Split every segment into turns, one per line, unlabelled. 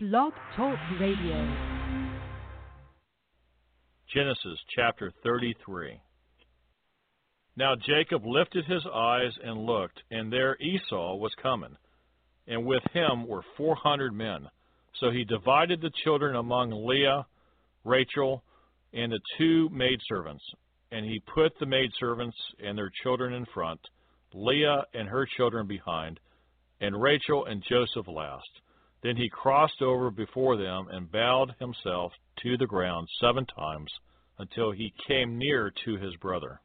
Blog Talk Radio.
Genesis chapter 33. Now Jacob lifted his eyes and looked, and there Esau was coming, and with him were four hundred men. So he divided the children among Leah, Rachel, and the two maidservants, and he put the maidservants and their children in front, Leah and her children behind, and Rachel and Joseph last. Then he crossed over before them and bowed himself to the ground seven times until he came near to his brother.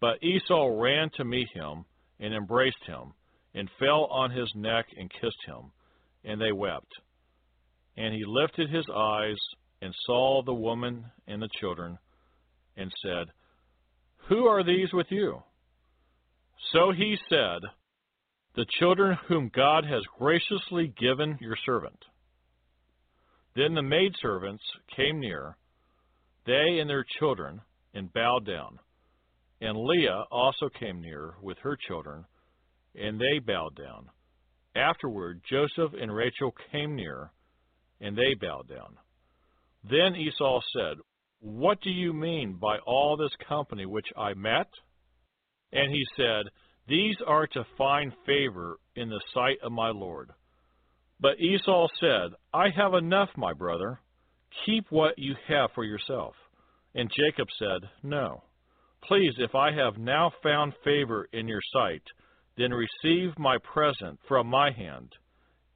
But Esau ran to meet him and embraced him and fell on his neck and kissed him, and they wept. And he lifted his eyes and saw the woman and the children and said, Who are these with you? So he said, The children whom God has graciously given your servant. Then the maidservants came near, they and their children, and bowed down. And Leah also came near with her children, and they bowed down. Afterward, Joseph and Rachel came near, and they bowed down. Then Esau said, What do you mean by all this company which I met? And he said, These are to find favor in the sight of my Lord. But Esau said, I have enough, my brother. Keep what you have for yourself. And Jacob said, No. Please, if I have now found favor in your sight, then receive my present from my hand,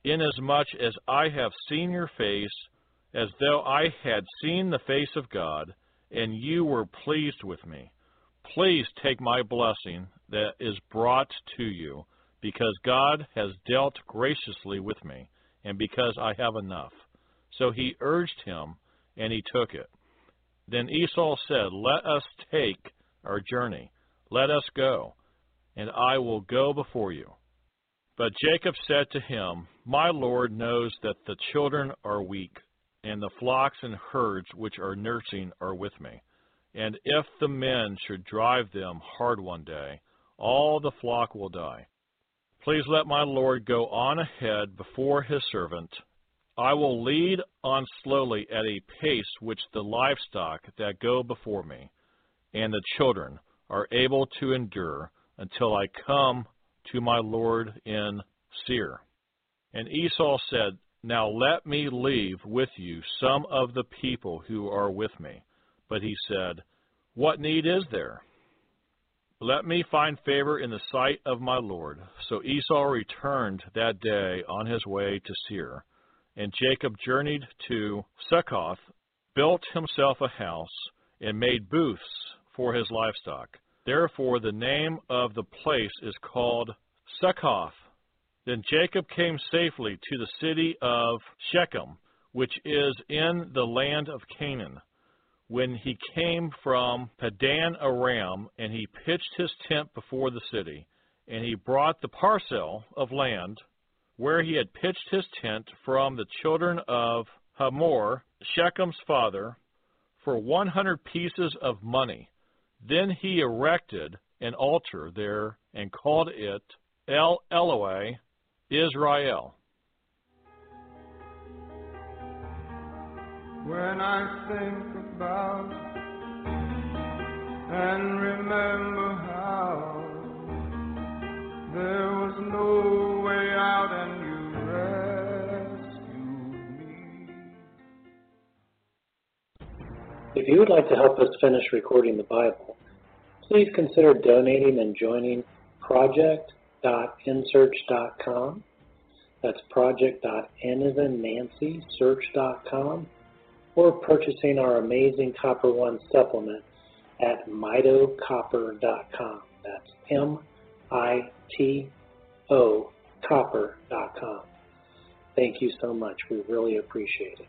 inasmuch as I have seen your face, as though I had seen the face of God, and you were pleased with me. Please take my blessing that is brought to you, because God has dealt graciously with me, and because I have enough. So he urged him, and he took it. Then Esau said, Let us take our journey. Let us go, and I will go before you. But Jacob said to him, My Lord knows that the children are weak, and the flocks and herds which are nursing are with me. And if the men should drive them hard one day, all the flock will die. Please let my Lord go on ahead before his servant. I will lead on slowly at a pace which the livestock that go before me and the children are able to endure until I come to my Lord in Seir. And Esau said, Now let me leave with you some of the people who are with me. But he said, What need is there? Let me find favor in the sight of my Lord. So Esau returned that day on his way to Seir. And Jacob journeyed to Succoth, built himself a house, and made booths for his livestock. Therefore, the name of the place is called Succoth. Then Jacob came safely to the city of Shechem, which is in the land of Canaan. When he came from Padan Aram, and he pitched his tent before the city, and he brought the parcel of land where he had pitched his tent from the children of Hamor, Shechem's father, for one hundred pieces of money. Then he erected an altar there and called it El Elohe Israel.
When I think about and remember how there was no way out and you rescued me.
If you would like to help us finish recording the Bible, please consider donating and joining project.nsearch.com. That's project.n as in or purchasing our amazing Copper One supplement at mitocopper.com. That's M I T O copper.com. Thank you so much. We really appreciate it.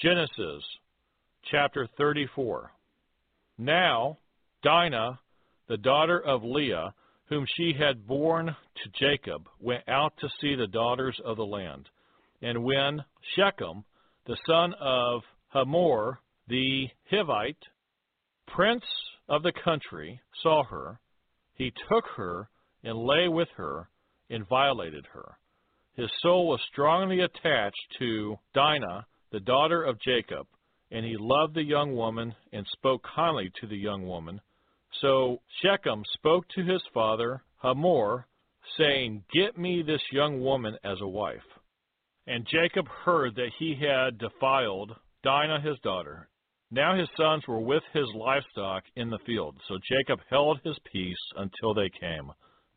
Genesis chapter 34. Now, Dinah, the daughter of Leah, whom she had borne to Jacob, went out to see the daughters of the land. And when Shechem, the son of Hamor, the Hivite, prince of the country, saw her, he took her and lay with her and violated her. His soul was strongly attached to Dinah, the daughter of Jacob, and he loved the young woman and spoke kindly to the young woman. So Shechem spoke to his father Hamor, saying, Get me this young woman as a wife. And Jacob heard that he had defiled Dinah his daughter. Now his sons were with his livestock in the field, so Jacob held his peace until they came.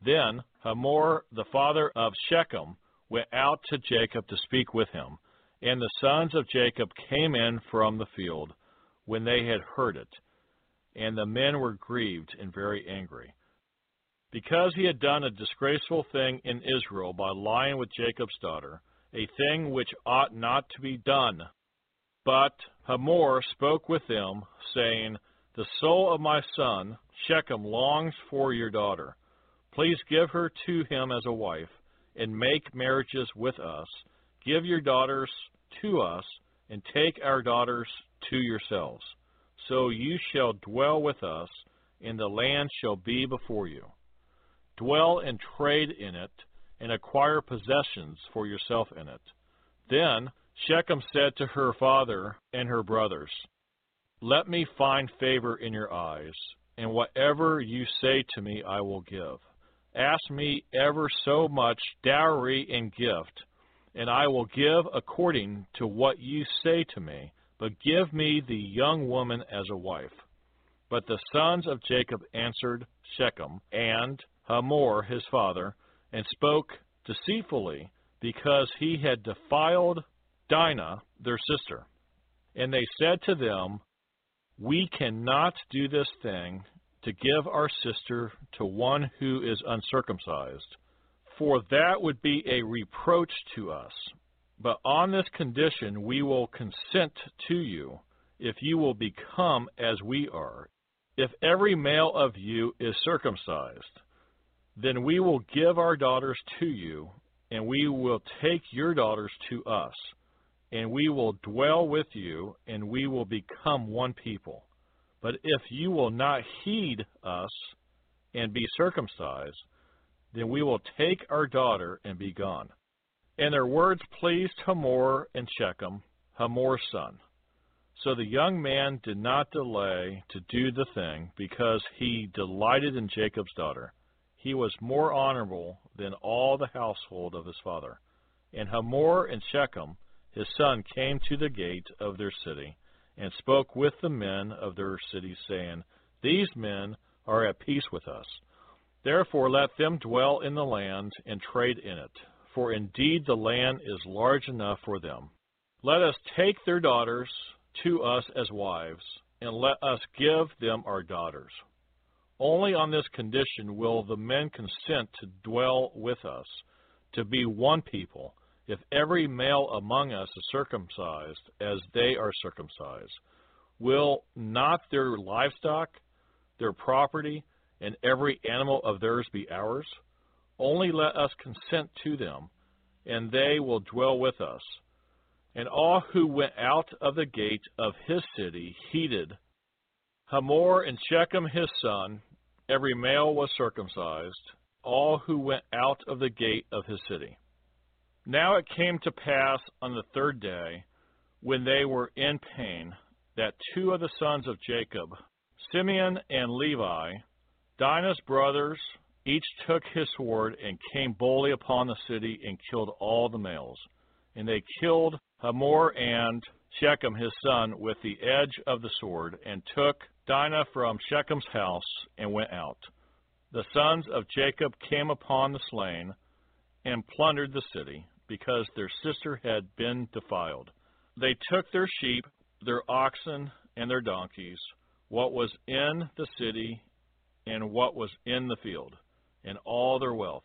Then Hamor, the father of Shechem, went out to Jacob to speak with him. And the sons of Jacob came in from the field when they had heard it. And the men were grieved and very angry. Because he had done a disgraceful thing in Israel by lying with Jacob's daughter, a thing which ought not to be done. But Hamor spoke with them, saying, The soul of my son Shechem longs for your daughter. Please give her to him as a wife, and make marriages with us. Give your daughters to us, and take our daughters to yourselves. So you shall dwell with us, and the land shall be before you. Dwell and trade in it, and acquire possessions for yourself in it. Then Shechem said to her father and her brothers, Let me find favor in your eyes, and whatever you say to me I will give. Ask me ever so much dowry and gift, and I will give according to what you say to me, but give me the young woman as a wife. But the sons of Jacob answered Shechem and Hamor his father, and spoke deceitfully, because he had defiled Dinah their sister. And they said to them, We cannot do this thing to give our sister to one who is uncircumcised for that would be a reproach to us. But on this condition we will consent to you, if you will become as we are. If every male of you is circumcised, then we will give our daughters to you, and we will take your daughters to us, and we will dwell with you, and we will become one people. But if you will not heed us and be circumcised, then we will take our daughter and be gone. And their words pleased Hamor and Shechem, Hamor's son. So the young man did not delay to do the thing, because he delighted in Jacob's daughter. He was more honorable than all the household of his father. And Hamor and Shechem, his son, came to the gate of their city, and spoke with the men of their city, saying, These men are at peace with us. Therefore let them dwell in the land and trade in it, for indeed the land is large enough for them. Let us take their daughters to us as wives, and let us give them our daughters. Only on this condition will the men consent to dwell with us, to be one people, if every male among us is circumcised as they are circumcised. Will not their livestock, their property, and every animal of theirs be ours? Only let us consent to them, and they will dwell with us. And all who went out of the gate of his city heeded. Hamor and Shechem his son, every male was circumcised, all who went out of the gate of his city. Now it came to pass on the third day, when they were in pain, that two of the sons of Jacob, Simeon and Levi, Dinah's brothers each took his sword and came boldly upon the city and killed all the males. And they killed Hamor and Shechem his son with the edge of the sword, and took Dinah from Shechem's house and went out. The sons of Jacob came upon the slain and plundered the city, because their sister had been defiled. They took their sheep, their oxen, and their donkeys, what was in the city, and what was in the field, and all their wealth.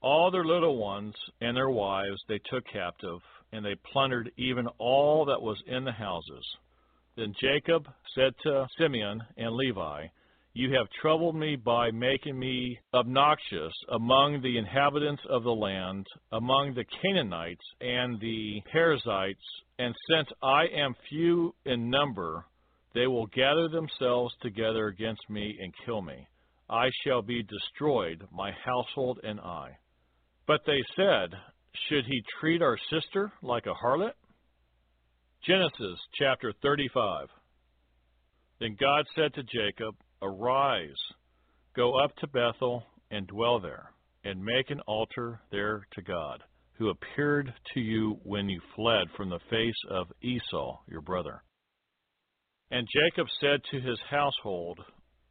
All their little ones and their wives they took captive, and they plundered even all that was in the houses. Then Jacob said to Simeon and Levi, You have troubled me by making me obnoxious among the inhabitants of the land, among the Canaanites and the Perizzites, and since I am few in number, they will gather themselves together against me and kill me. I shall be destroyed, my household and I. But they said, Should he treat our sister like a harlot? Genesis chapter 35. Then God said to Jacob, Arise, go up to Bethel and dwell there, and make an altar there to God, who appeared to you when you fled from the face of Esau, your brother. And Jacob said to his household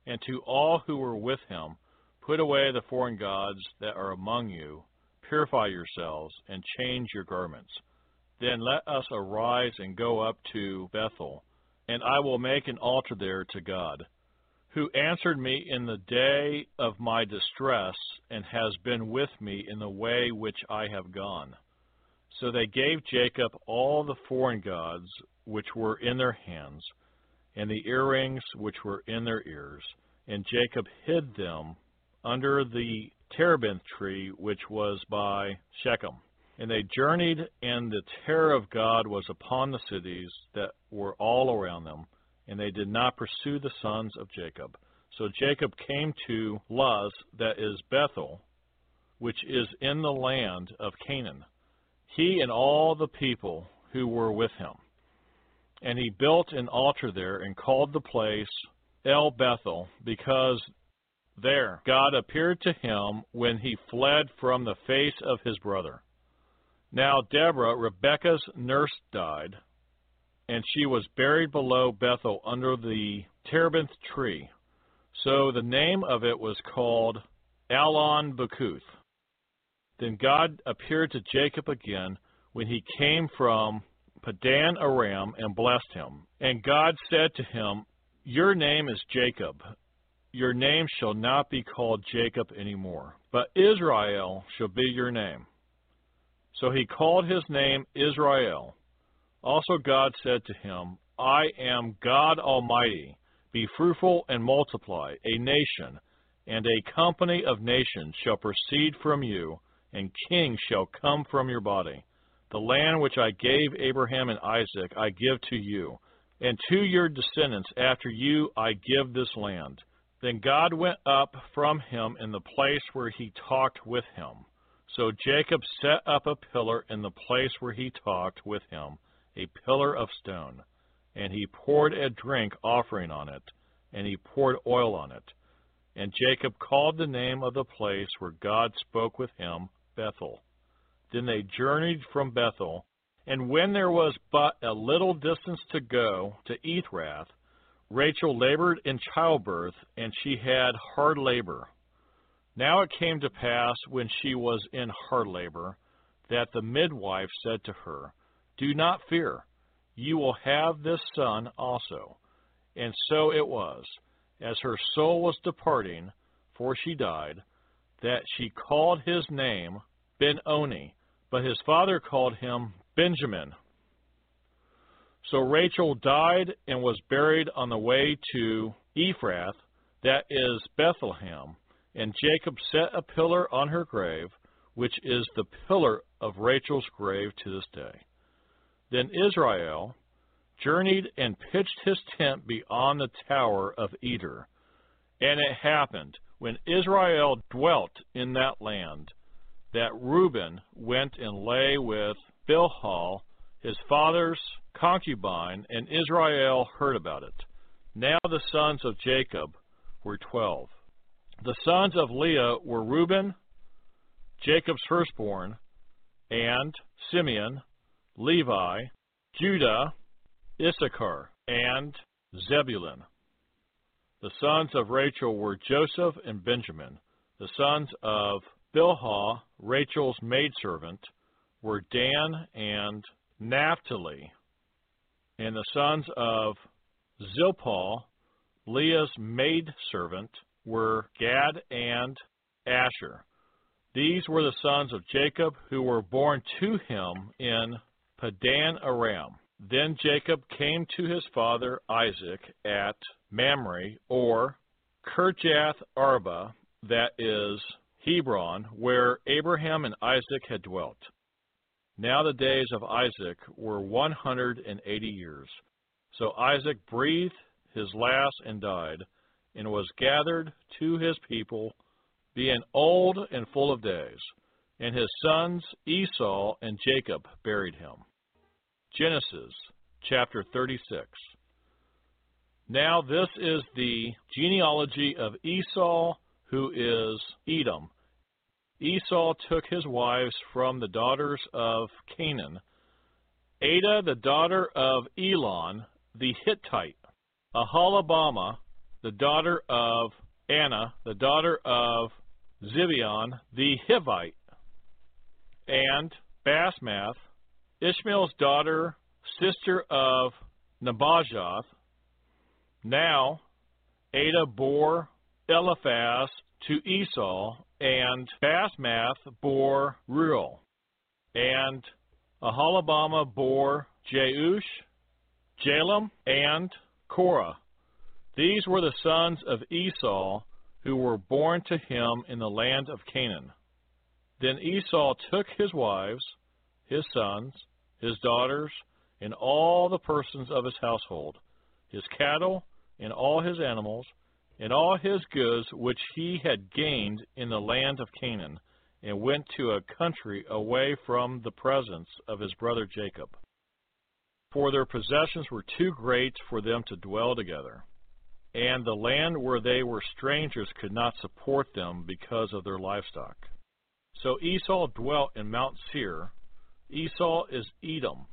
and to all who were with him, Put away the foreign gods that are among you, purify yourselves, and change your garments. Then let us arise and go up to Bethel, and I will make an altar there to God, who answered me in the day of my distress, and has been with me in the way which I have gone. So they gave Jacob all the foreign gods which were in their hands, and the earrings which were in their ears, and Jacob hid them under the terebinth tree which was by Shechem. And they journeyed, and the terror of God was upon the cities that were all around them, and they did not pursue the sons of Jacob. So Jacob came to Luz, that is Bethel, which is in the land of Canaan, he and all the people who were with him. And he built an altar there and called the place El Bethel, because there God appeared to him when he fled from the face of his brother. Now Deborah, Rebekah's nurse, died, and she was buried below Bethel under the terebinth tree. So the name of it was called Alon Bachuth. Then God appeared to Jacob again when he came from Padan Aram and blessed him. And God said to him, Your name is Jacob. Your name shall not be called Jacob any more, but Israel shall be your name. So he called his name Israel. Also God said to him, I am God Almighty. Be fruitful and multiply. A nation and a company of nations shall proceed from you, and kings shall come from your body. The land which I gave Abraham and Isaac I give to you, and to your descendants after you I give this land. Then God went up from him in the place where he talked with him. So Jacob set up a pillar in the place where he talked with him, a pillar of stone. And he poured a drink offering on it, and he poured oil on it. And Jacob called the name of the place where God spoke with him Bethel. Then they journeyed from Bethel, and when there was but a little distance to go to Ephrath, Rachel labored in childbirth, and she had hard labor. Now it came to pass, when she was in hard labor, that the midwife said to her, Do not fear, you will have this son also. And so it was, as her soul was departing, for she died, that she called his name Ben-Oni, but his father called him Benjamin. So Rachel died and was buried on the way to Ephrath, that is Bethlehem and Jacob set a pillar on her grave, which is the pillar of Rachel's grave to this day. Then Israel journeyed and pitched his tent beyond the tower of Eder. And it happened, when Israel dwelt in that land, that Reuben went and lay with Bilhah, his father's concubine, and Israel heard about it. Now the sons of Jacob were twelve. The sons of Leah were Reuben, Jacob's firstborn, and Simeon, Levi, Judah, Issachar, and Zebulun. The sons of Rachel were Joseph and Benjamin. The sons of Bilhah, Rachel's maidservant, were Dan and Naphtali. And the sons of Zilpah, Leah's maidservant, were Gad and Asher. These were the sons of Jacob who were born to him in Padan Aram. Then Jacob came to his father Isaac at Mamre, or Kirjath Arba, that is Hebron, where Abraham and Isaac had dwelt. Now the days of Isaac were one hundred and eighty years. So Isaac breathed his last and died, and was gathered to his people, being old and full of days. And his sons Esau and Jacob buried him. Genesis chapter 36. Now this is the genealogy of Esau, who is Edom. Esau took his wives from the daughters of Canaan. Adah, the daughter of Elon, the Hittite. Aholibamah, the daughter of Anah, the daughter of Zibeon, the Hivite. And Basmath, Ishmael's daughter, sister of Nebajoth. Now Adah bore Eliphaz to Esau, and Basmath bore Reuel, and Aholibamah bore Jeush, Jalem, and Korah. These were the sons of Esau who were born to him in the land of Canaan. Then Esau took his wives, his sons, his daughters, and all the persons of his household, his cattle, and all his animals, and all his goods which he had gained in the land of Canaan, and went to a country away from the presence of his brother Jacob. For their possessions were too great for them to dwell together, and the land where they were strangers could not support them because of their livestock. So Esau dwelt in Mount Seir. Esau is Edom,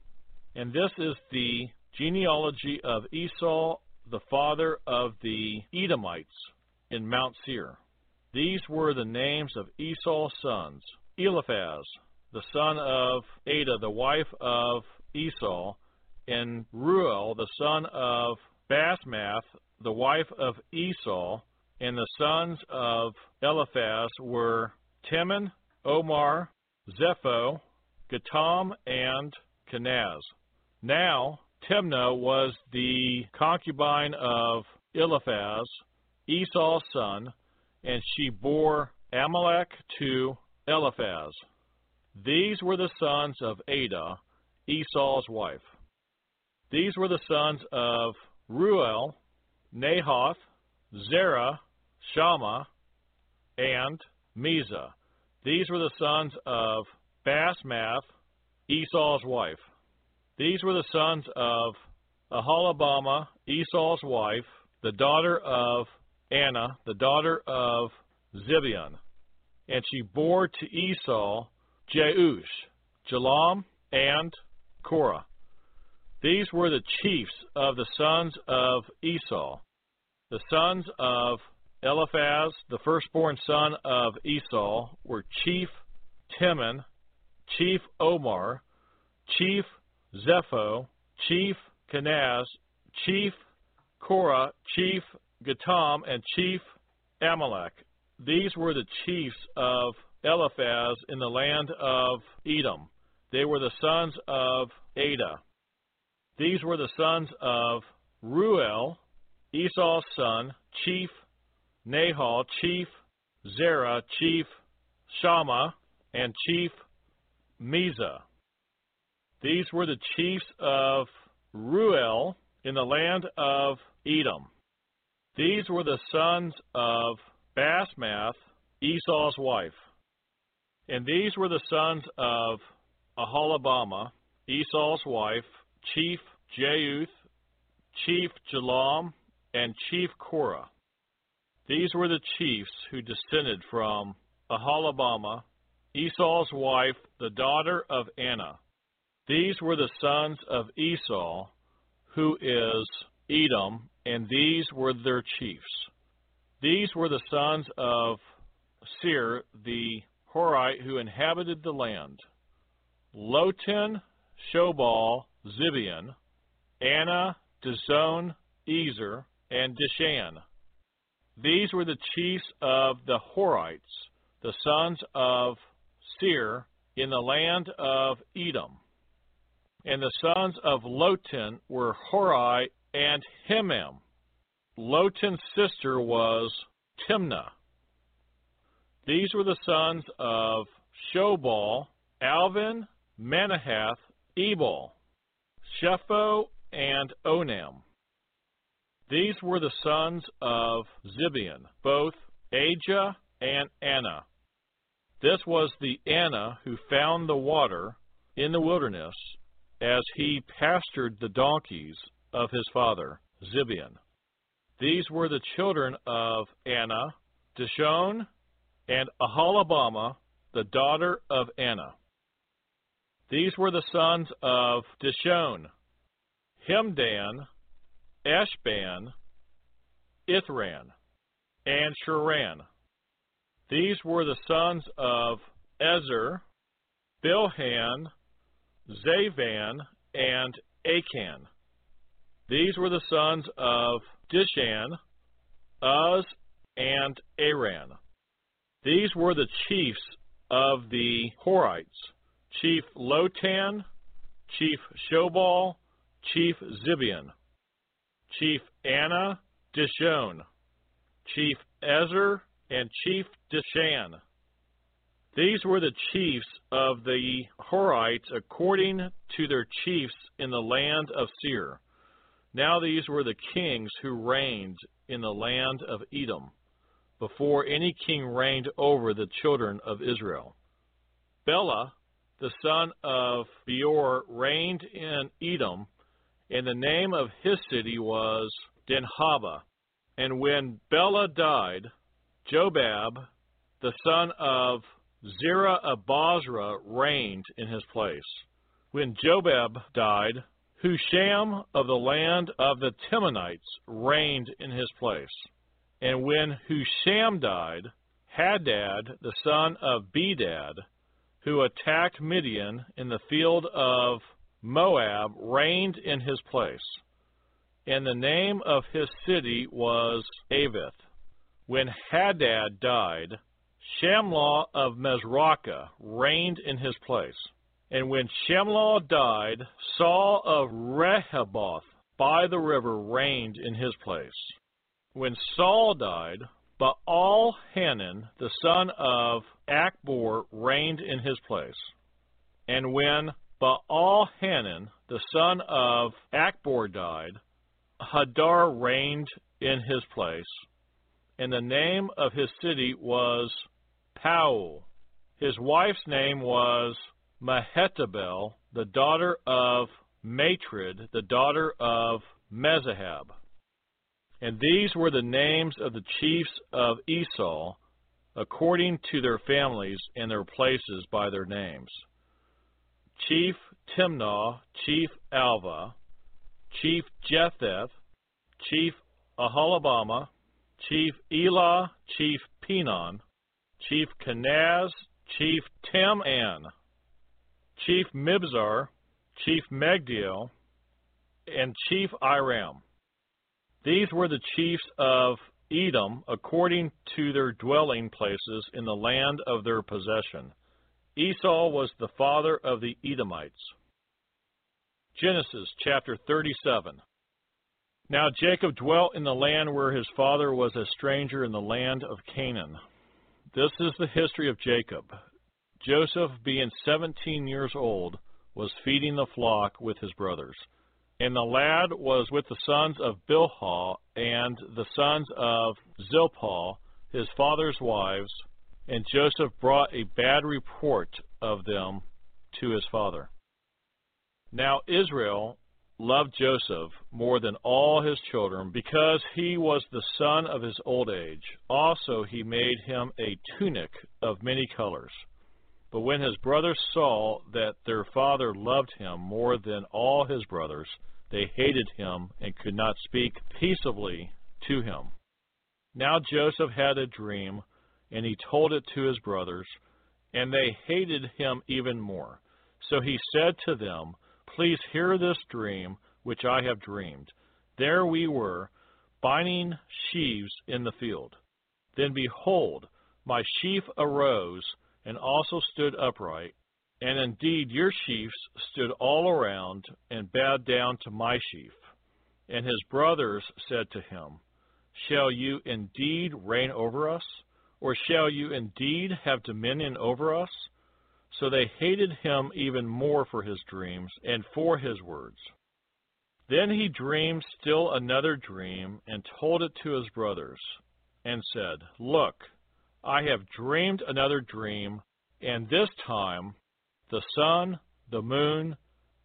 and this is the genealogy of Esau the father of the Edomites in Mount Seir. These were the names of Esau's sons Eliphaz, the son of Adah, the wife of Esau, and Reuel, the son of Basmath, the wife of Esau, and the sons of Eliphaz were Teman, Omar, Zepho, Gatam, and Kenaz. Now Timnah was the concubine of Eliphaz, Esau's son, and she bore Amalek to Eliphaz. These were the sons of Adah, Esau's wife. These were the sons of Reuel, Nahath, Zerah, Shammah, and Mizzah. These were the sons of Basmath, Esau's wife. These were the sons of Aholibamah, Esau's wife, the daughter of Anah, the daughter of Zibeon. And she bore to Esau Jeush, Jalam, and Korah. These were the chiefs of the sons of Esau. The sons of Eliphaz, the firstborn son of Esau, were Chief Teman, Chief Omar, Chief Zepho, Chief Kenaz, Chief Korah, Chief Gatam, and Chief Amalek. These were the chiefs of Eliphaz in the land of Edom. They were the sons of Adah. These were the sons of Reuel, Esau's son, chief Nahath, chief Zerah, chief Shammah, and chief Mizzah. These were the chiefs of Reuel in the land of Edom. These were the sons of Basmath, Esau's wife. And these were the sons of Aholibamah, Esau's wife, chief Jeush, chief Jalam, and chief Korah. These were the chiefs who descended from Aholibamah, Esau's wife, the daughter of Anah. These were the sons of Esau, who is Edom, and these were their chiefs. These were the sons of Seir, the Horite, who inhabited the land. Lotan, Shobal, Zibeon, Anah, Dishon, Ezer, and Dishan. These were the chiefs of the Horites, the sons of Seir, in the land of Edom. And the sons of Lotan were Hori and Himam. Lotan's sister was Timnah. These were the sons of Shobal, Alvan, Manahath, Ebal, Shepho, and Onam. These were the sons of Zibeon, both Ajah and Anah. This was the Anah who found the water in the wilderness as he pastured the donkeys of his father, Zibeon. These were the children of Anah, Dishon, and Aholibamah, the daughter of Anah. These were the sons of Dishon, Hemdan, Eshban, Ithran, and Cheran. These were the sons of Ezer, Bilhan, Zavan, and Akan. These were the sons of Dishan, Uz, and Aran. These were the chiefs of the Horites, Chief Lotan, Chief Shobal, Chief Zibeon, Chief Anah, Dishon, Chief Ezer, and Chief Dishan. These were the chiefs of the Horites according to their chiefs in the land of Seir. Now these were the kings who reigned in the land of Edom, before any king reigned over the children of Israel. Bela, the son of Beor, reigned in Edom, and the name of his city was Dinhaba. And when Bela died, Jobab, the son of Zerah of Bozrah, reigned in his place. When Jobab died, Husham of the land of the Temanites reigned in his place. And when Husham died, Hadad, the son of Bedad, who attacked Midian in the field of Moab, reigned in his place. And the name of his city was Avith. When Hadad died, Shamlah of Mesrakah reigned in his place. And when Shamlah died, Saul of Rehoboth by the river reigned in his place. When Saul died, Baal Hanan, the son of Achbor, reigned in his place. And when Baal Hanan, the son of Achbor, died, Hadar reigned in his place. And the name of his city was Pau. His wife's name was Mehetabel, the daughter of Matred, the daughter of Mezahab. And these were the names of the chiefs of Esau, according to their families and their places by their names. Chief Timnah, Chief Alva, Chief Jetheth, Chief Aholibamah, Chief Elah, Chief Penon, Chief Kenaz, Chief Teman, Chief Mibzar, Chief Magdiel, and Chief Iram. These were the chiefs of Edom according to their dwelling places in the land of their possession. Esau was the father of the Edomites. Genesis chapter 37. Now Jacob dwelt in the land where his father was a stranger in the land of Canaan. This is the history of Jacob. Joseph, being seventeen years old, was feeding the flock with his brothers. And the lad was with the sons of Bilhah and the sons of Zilpah, his father's wives, and Joseph brought a bad report of them to his father. Now Israel loved Joseph more than all his children because he was the son of his old age. Also, he made him a tunic of many colors. But when his brothers saw that their father loved him more than all his brothers, they hated him and could not speak peaceably to him. Now Joseph had a dream, and he told it to his brothers, and they hated him even more. So he said to them, Please hear this dream which I have dreamed. There we were, binding sheaves in the field. Then behold, my sheaf arose and also stood upright, And indeed your sheaves stood all around and bowed down to my sheaf. And his brothers said to him, Shall you indeed reign over us? Or shall you indeed have dominion over us? So they hated him even more for his dreams and for his words. Then he dreamed still another dream and told it to his brothers, and said, Look, I have dreamed another dream, and this time the sun, the moon,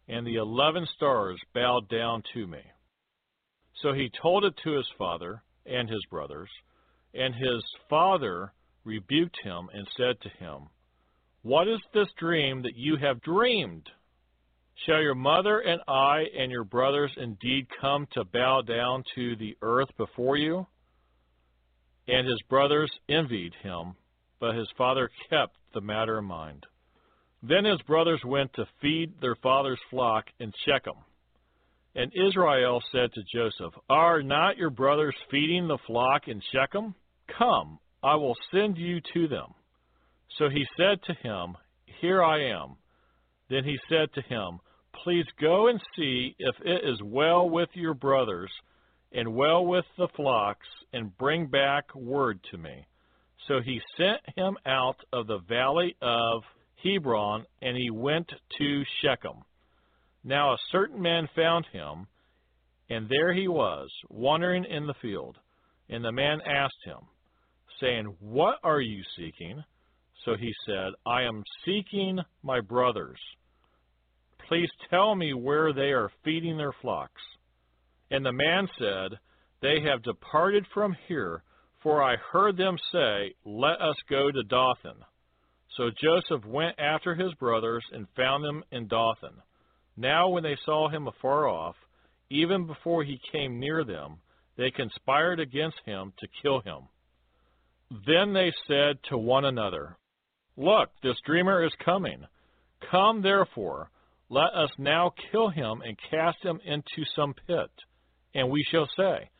and the eleven stars bowed down to me. So he told it to his father and his brothers, and his father rebuked him and said to him, What is this dream that you have dreamed? Shall your mother and I and your brothers indeed come to bow down to the earth before you? And his brothers envied him, but his father kept the matter in mind. Then his brothers went to feed their father's flock in Shechem. And Israel said to Joseph, Are not your brothers feeding the flock in Shechem? Come, I will send you to them. So he said to him, Here I am. Then he said to him, Please go and see if it is well with your brothers and well with the flocks, and bring back word to me. So he sent him out of the valley of Hebron, and he went to Shechem. Now a certain man found him, and there he was, wandering in the field. And the man asked him, saying, What are you seeking? So he said, I am seeking my brothers. Please tell me where they are feeding their flocks. And the man said, They have departed from here, for I heard them say, Let us go to Dothan. So Joseph went after his brothers and found them in Dothan. Now when they saw him afar off, even before he came near them, they conspired against him to kill him. Then they said to one another, Look, this dreamer is coming. Come therefore, let us now kill him and cast him into some pit and we shall say,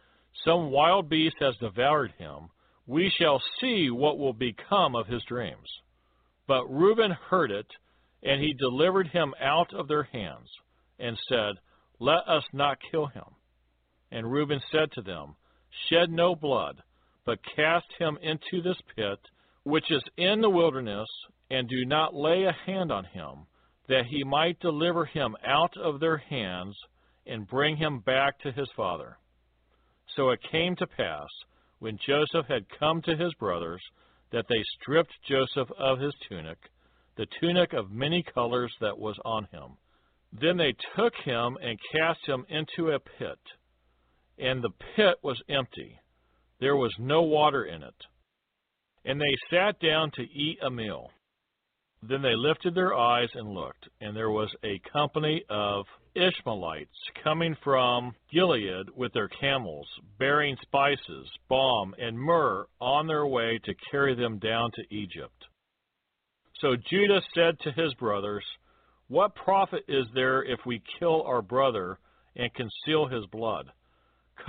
Some wild beast has devoured him. We shall see what will become of his dreams. But Reuben heard it, and he delivered him out of their hands, and said, Let us not kill him. And Reuben said to them, Shed no blood, but cast him into this pit, which is in the wilderness, and do not lay a hand on him, that he might deliver him out of their hands and bring him back to his father. So it came to pass, when Joseph had come to his brothers, that they stripped Joseph of his tunic, the tunic of many colors that was on him. Then they took him and cast him into a pit. And the pit was empty. There was no water in it. And they sat down to eat a meal. Then they lifted their eyes and looked, and there was a company of Ishmaelites coming from Gilead with their camels, bearing spices, balm, and myrrh on their way to carry them down to Egypt. So Judah said to his brothers, What profit is there if we kill our brother and conceal his blood?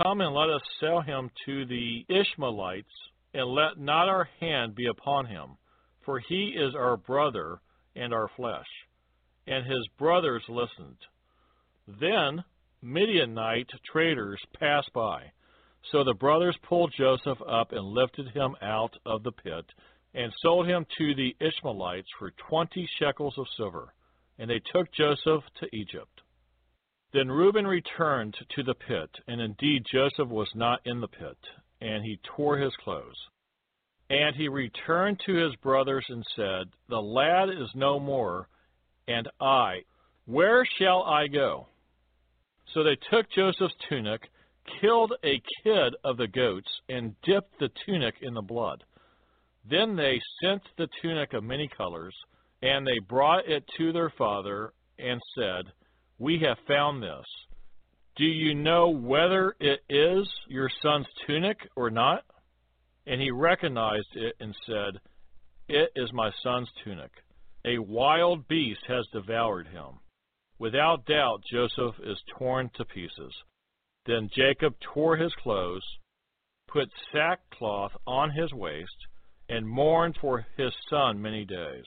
Come and let us sell him to the Ishmaelites, and let not our hand be upon him for he is our brother and our flesh. And his brothers listened. Then Midianite traders passed by. So the brothers pulled Joseph up and lifted him out of the pit, and sold him to the Ishmaelites for twenty shekels of silver. And they took Joseph to Egypt. Then Reuben returned to the pit, and indeed Joseph was not in the pit, and he tore his clothes. And he returned to his brothers and said, The lad is no more, and I, where shall I go? So they took Joseph's tunic, killed a kid of the goats, and dipped the tunic in the blood. Then they sent the tunic of many colors, and they brought it to their father, and said, We have found this. Do you know whether it is your son's tunic or not? And he recognized it and said, It is my son's tunic. A wild beast has devoured him. Without doubt, Joseph is torn to pieces. Then Jacob tore his clothes, put sackcloth on his waist, and mourned for his son many days.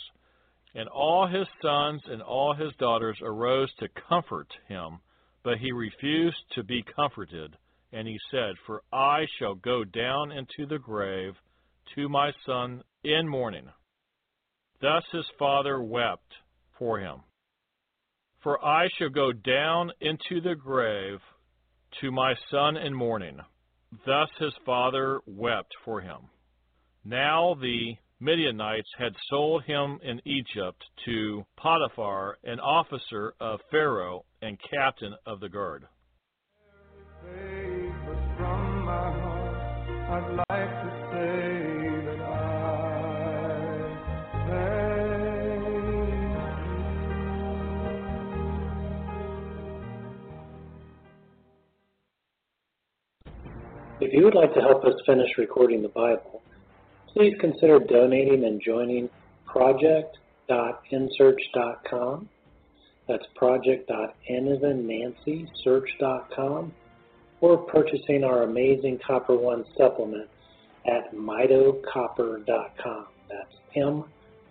And all his sons and all his daughters arose to comfort him, but he refused to be comforted. And he said, For I shall go down into the grave to my son in mourning. Thus his father wept for him. For I shall go down into the grave to my son in mourning. Thus his father wept for him. Now the Midianites had sold him in Egypt to Potiphar, an officer of Pharaoh and captain of the guard.
If you would like to help us finish recording the Bible, please consider donating and joining project.nsearch.com. That's project.nancy search.com or purchasing our amazing Copper One supplement at mitocopper.com. That's M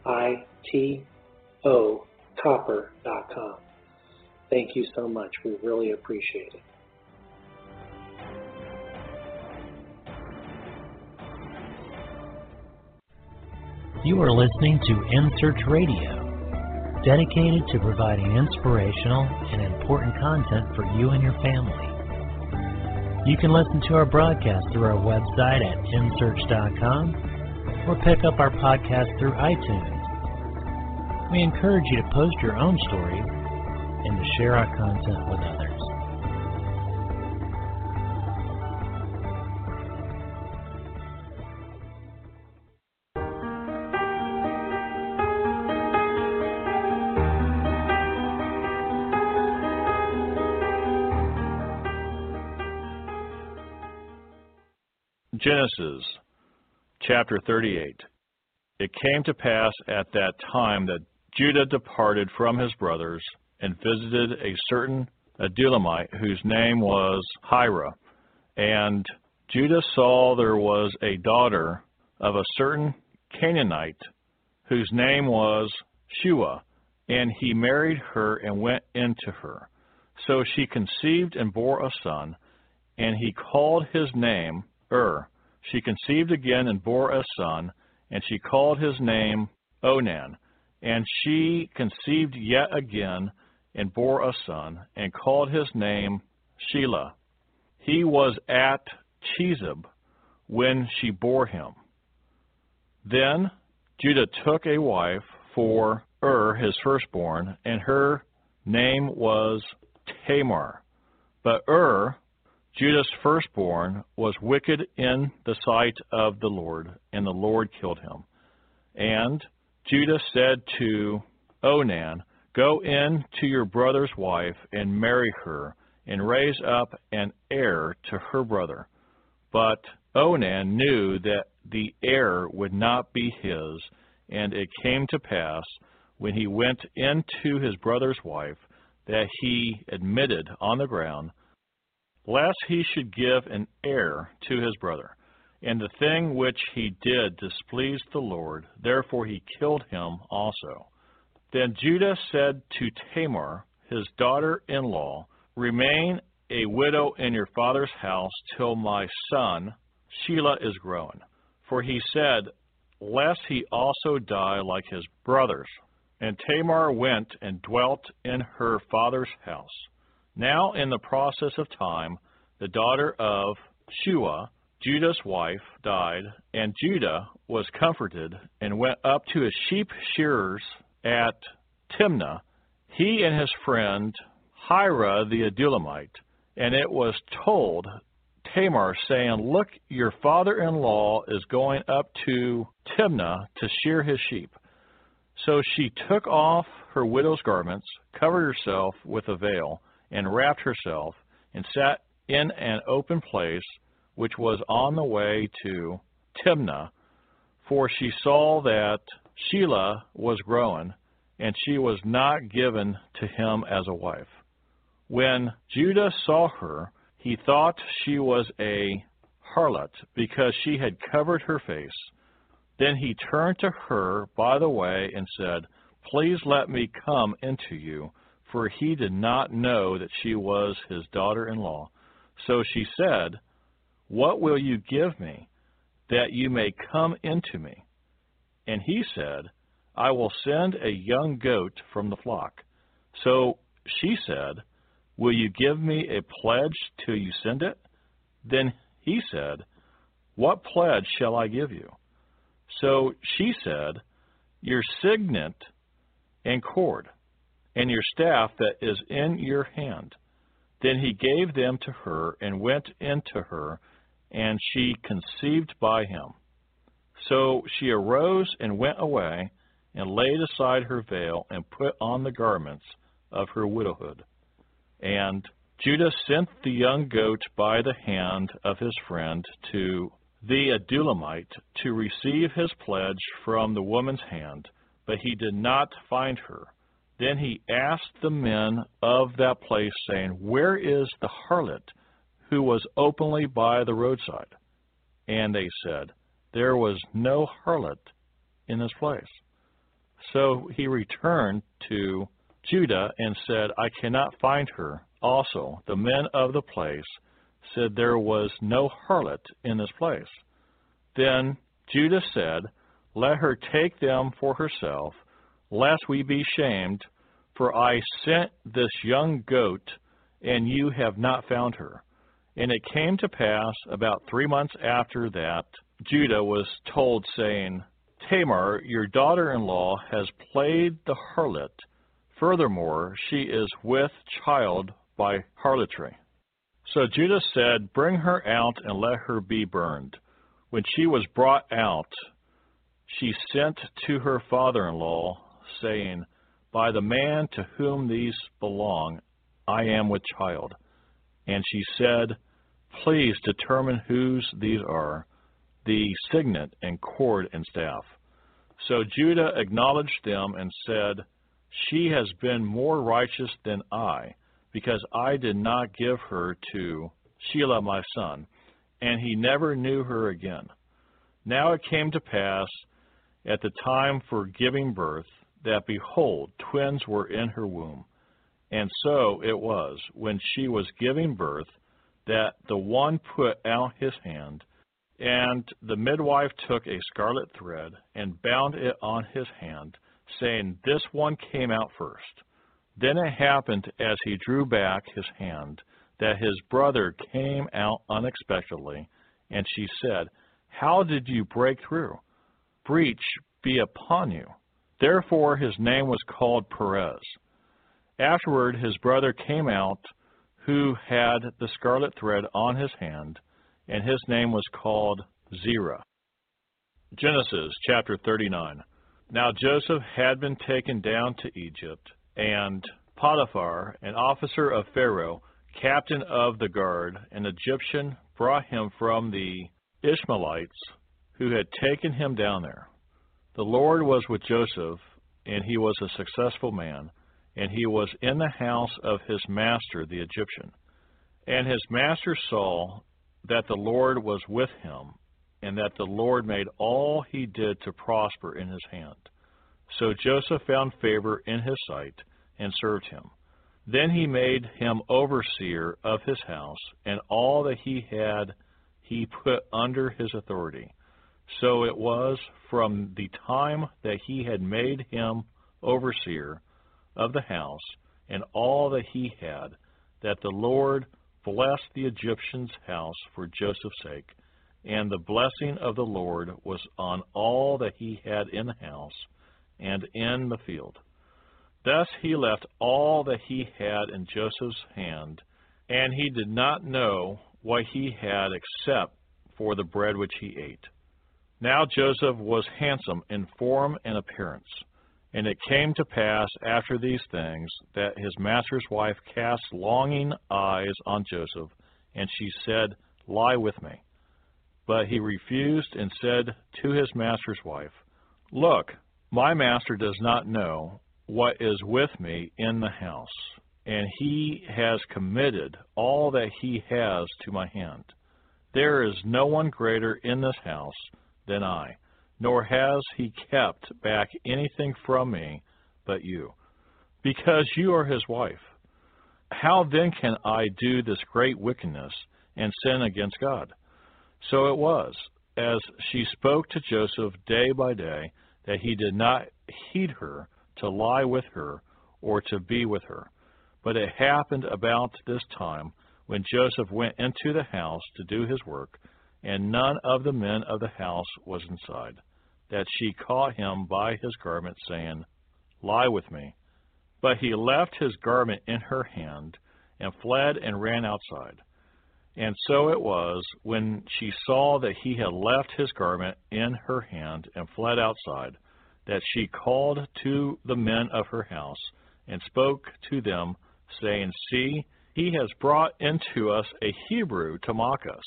I T O copper.com. Thank you so much. We really appreciate it.
You are listening to InSearch Radio, dedicated to providing inspirational and important content for you and your family. You can listen to our broadcast through our website at nsearch.com or pick up our podcast through iTunes. We encourage you to post your own stories and to share our content with others.
Genesis chapter 38. It came to pass at that time that Judah departed from his brothers and visited a certain Adullamite whose name was Hira. And Judah saw there was a daughter of a certain Canaanite whose name was Shua, and he married her and went into her. So she conceived and bore a son, and he called his name Ur. She conceived again and bore a son, and she called his name Onan. And she conceived yet again and bore a son, and called his name Shelah. He was at Chezib when she bore him. Then Judah took a wife for Ur, his firstborn, and her name was Tamar. But Ur Judah's firstborn was wicked in the sight of the Lord, and the Lord killed him. And Judah said to Onan, Go in to your brother's wife and marry her, and raise up an heir to her brother. But Onan knew that the heir would not be his, and it came to pass, when he went into his brother's wife, that he admitted on the ground, lest he should give an heir to his brother. And the thing which he did displeased the Lord, therefore he killed him also. Then Judah said to Tamar, his daughter in law, Remain a widow in your father's house till my son Shelah is grown. For he said, Lest he also die like his brothers. And Tamar went and dwelt in her father's house. Now, in the process of time, the daughter of Shua, Judah's wife, died, and Judah was comforted and went up to his sheep shearers at Timnah, he and his friend Hira the Adullamite. And it was told Tamar, saying, Look, your father in law is going up to Timnah to shear his sheep. So she took off her widow's garments, covered herself with a veil, and wrapped herself, and sat in an open place which was on the way to Timnah, for she saw that Shelah was growing, and she was not given to him as a wife. When Judah saw her, he thought she was a harlot, because she had covered her face. Then he turned to her by the way and said, Please let me come into you. For he did not know that she was his daughter in law. So she said, What will you give me, that you may come into me? And he said, I will send a young goat from the flock. So she said, Will you give me a pledge till you send it? Then he said, What pledge shall I give you? So she said, Your signet and cord, and your staff that is in your hand. Then he gave them to her and went into her, and she conceived by him. So she arose and went away, and laid aside her veil, and put on the garments of her widowhood. And Judah sent the young goat by the hand of his friend to the Adullamite to receive his pledge from the woman's hand, but he did not find her. Then he asked the men of that place, saying, Where is the harlot who was openly by the roadside? And they said, There was no harlot in this place. So he returned to Judah and said, I cannot find her. Also, the men of the place said there was no harlot in this place. Then Judah said, Let her take them for herself, lest we be shamed, for I sent this young goat, and you have not found her. And it came to pass about three months after that, Judah was told, saying, Tamar, your daughter in law, has played the harlot. Furthermore, she is with child by harlotry. So Judah said, Bring her out and let her be burned. When she was brought out, she sent to her father in law, saying, By the man to whom these belong, I am with child. And she said, Please determine whose these are, the signet and cord and staff. So Judah acknowledged them and said, She has been more righteous than I, because I did not give her to Shelah my son, and he never knew her again. Now it came to pass at the time for giving birth that, behold, twins were in her womb. And so it was, when she was giving birth, that the one put out his hand, and the midwife took a scarlet thread and bound it on his hand, saying, This one came out first. Then it happened as he drew back his hand that his brother came out unexpectedly, and she said, How did you break through? Breach be upon you. Therefore his name was called Perez. Afterward his brother came out, who had the scarlet thread on his hand, and his name was called Zerah. Genesis chapter 39. Now Joseph had been taken down to Egypt and Potiphar, an officer of Pharaoh, captain of the guard, an Egyptian, brought him from the Ishmaelites who had taken him down there. The Lord was with Joseph, and he was a successful man, and he was in the house of his master the Egyptian. And his master saw that the Lord was with him, and that the Lord made all he did to prosper in his hand. So Joseph found favor in his sight and served him. Then he made him overseer of his house, and all that he had he put under his authority. So it was from the time that he had made him overseer of the house and all that he had that the Lord blessed the Egyptian's house for Joseph's sake, and the blessing of the Lord was on all that he had in the house and in the field. Thus he left all that he had in Joseph's hand, and he did not know what he had except for the bread which he ate. Now Joseph was handsome in form and appearance. And it came to pass after these things that his master's wife cast longing eyes on Joseph, and she said, Lie with me. But he refused and said to his master's wife, Look, my master does not know what is with me in the house, and he has committed all that he has to my hand. There is no one greater in this house than I, nor has he kept back anything from me but you, because you are his wife. How then can I do this great wickedness and sin against God? So it was, as she spoke to Joseph day by day, that he did not heed her to lie with her or to be with her. But it happened about this time when Joseph went into the house to do his work, and none of the men of the house was inside, that she caught him by his garment, saying, Lie with me. But he left his garment in her hand, and fled and ran outside. And so it was, when she saw that he had left his garment in her hand and fled outside, that she called to the men of her house, and spoke to them, saying, See, he has brought into us a Hebrew to mock us.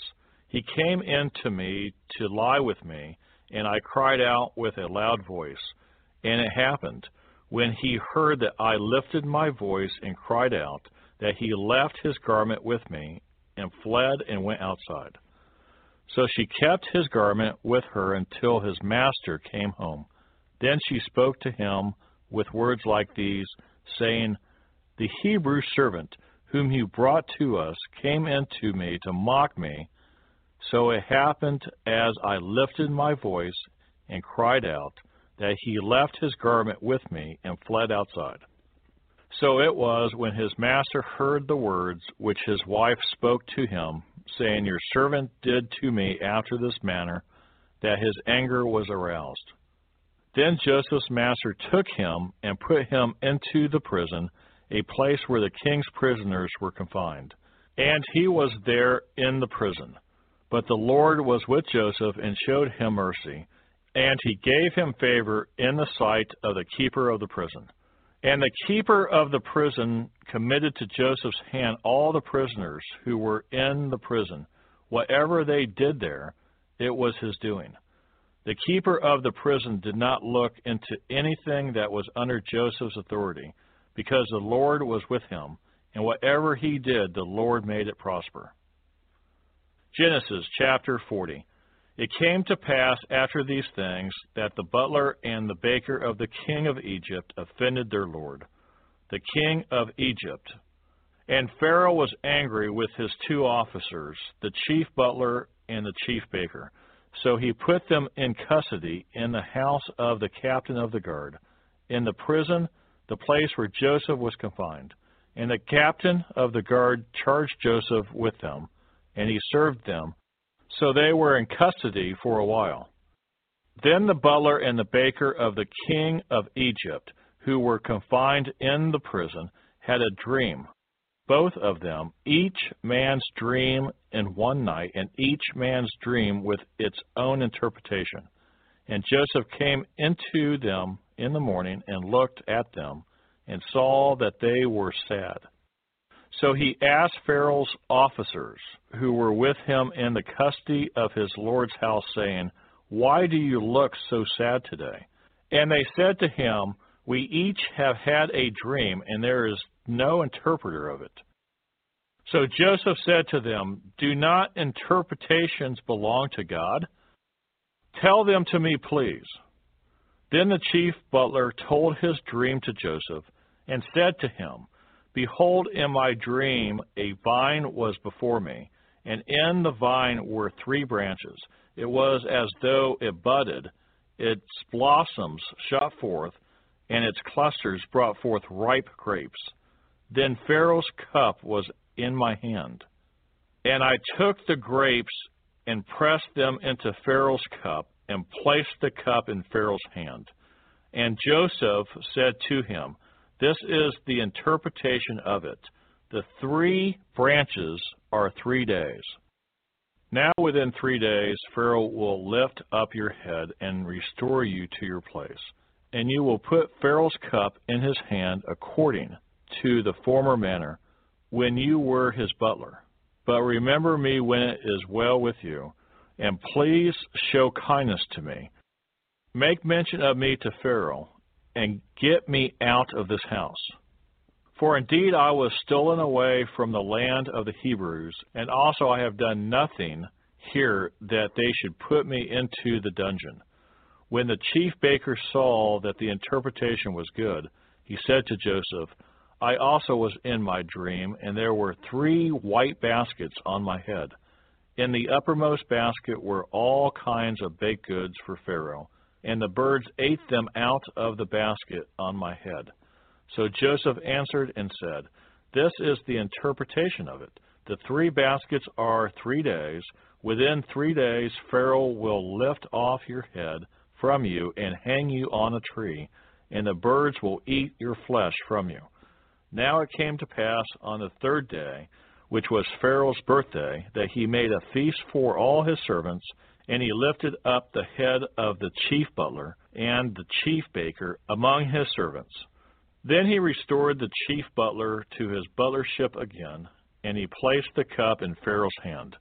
He came in to me to lie with me, and I cried out with a loud voice. And it happened, when he heard that I lifted my voice and cried out, that he left his garment with me, and fled and went outside. So she kept his garment with her until his master came home. Then she spoke to him with words like these, saying, The Hebrew servant whom you brought to us came in to me to mock me. So it happened as I lifted my voice and cried out, that he left his garment with me and fled outside. So it was when his master heard the words which his wife spoke to him, saying, Your servant did to me after this manner, that his anger was aroused. Then Joseph's master took him and put him into the prison, a place where the king's prisoners were confined. And he was there in the prison. But the Lord was with Joseph and showed him mercy, and he gave him favor in the sight of the keeper of the prison. And the keeper of the prison committed to Joseph's hand all the prisoners who were in the prison. Whatever they did there, it was his doing. The keeper of the prison did not look into anything that was under Joseph's authority, because the Lord was with him, and whatever he did, the Lord made it prosper. Genesis chapter 40. It came to pass after these things that the butler and the baker of the king of Egypt offended their lord, the king of Egypt. And Pharaoh was angry with his two officers, the chief butler and the chief baker. So he put them in custody in the house of the captain of the guard, in the prison, the place where Joseph was confined. And the captain of the guard charged Joseph with them, and he served them. So they were in custody for a while. Then the butler and the baker of the king of Egypt, who were confined in the prison, had a dream both of them, each man's dream in one night, and each man's dream with its own interpretation. And Joseph came into them in the morning and looked at them and saw that they were sad. So he asked Pharaoh's officers who were with him in the custody of his Lord's house, saying, Why do you look so sad today? And they said to him, We each have had a dream, and there is no interpreter of it. So Joseph said to them, Do not interpretations belong to God? Tell them to me, please. Then the chief butler told his dream to Joseph and said to him, Behold, in my dream a vine was before me, and in the vine were three branches. It was as though it budded, its blossoms shot forth, and its clusters brought forth ripe grapes. Then Pharaoh's cup was in my hand. And I took the grapes and pressed them into Pharaoh's cup and placed the cup in Pharaoh's hand. And Joseph said to him, This is the interpretation of it. The three branches are three days. Now within three days Pharaoh will lift up your head and restore you to your place. And you will put Pharaoh's cup in his hand according to the former manner when you were his butler. But remember me when it is well with you, and please show kindness to me. Make mention of me to Pharaoh, and get me out of this house. For indeed I was stolen away from the land of the Hebrews, and also I have done nothing here that they should put me into the dungeon. When the chief baker saw that the interpretation was good, he said to Joseph, I also was in my dream, and there were three white baskets on my head. In the uppermost basket were all kinds of baked goods for Pharaoh, and the birds ate them out of the basket on my head. So Joseph answered and said, This is the interpretation of it. The three baskets are three days. Within three days, Pharaoh will lift off your head from you and hang you on a tree, and the birds will eat your flesh from you. Now it came to pass on the third day, which was Pharaoh's birthday, that he made a feast for all his servants, and he lifted up the head of the chief butler and the chief baker among his servants. Then he restored the chief butler to his butlership again, and he placed the cup in Pharaoh's hand.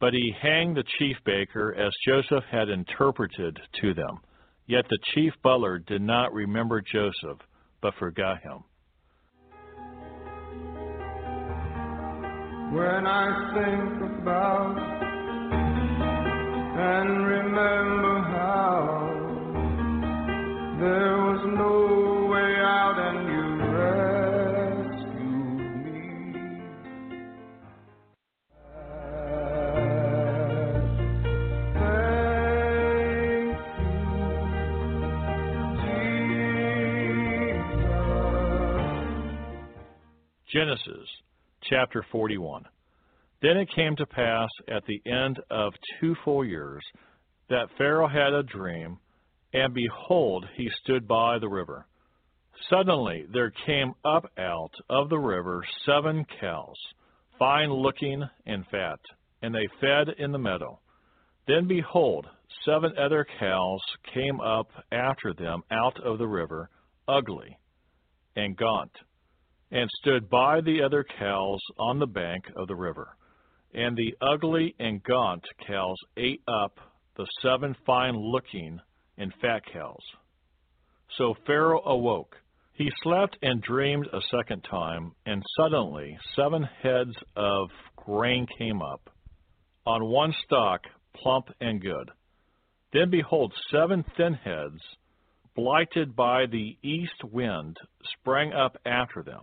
But he hanged the chief baker as Joseph had interpreted to them. Yet the chief butler did not remember Joseph, but forgot him.
When I think about and remember how there was no way out and you rescued me. Thank you, Jesus.
Genesis chapter 41. Then it came to pass at the end of two full years that Pharaoh had a dream, and behold, he stood by the river. Suddenly there came up out of the river seven cows, fine looking and fat, and they fed in the meadow. Then behold, seven other cows came up after them out of the river, ugly and gaunt and stood by the other cows on the bank of the river. And the ugly and gaunt cows ate up the seven fine looking and fat cows. So Pharaoh awoke. He slept and dreamed a second time, and suddenly seven heads of grain came up, on one stalk, plump and good. Then behold, seven thin heads, blighted by the east wind, sprang up after them.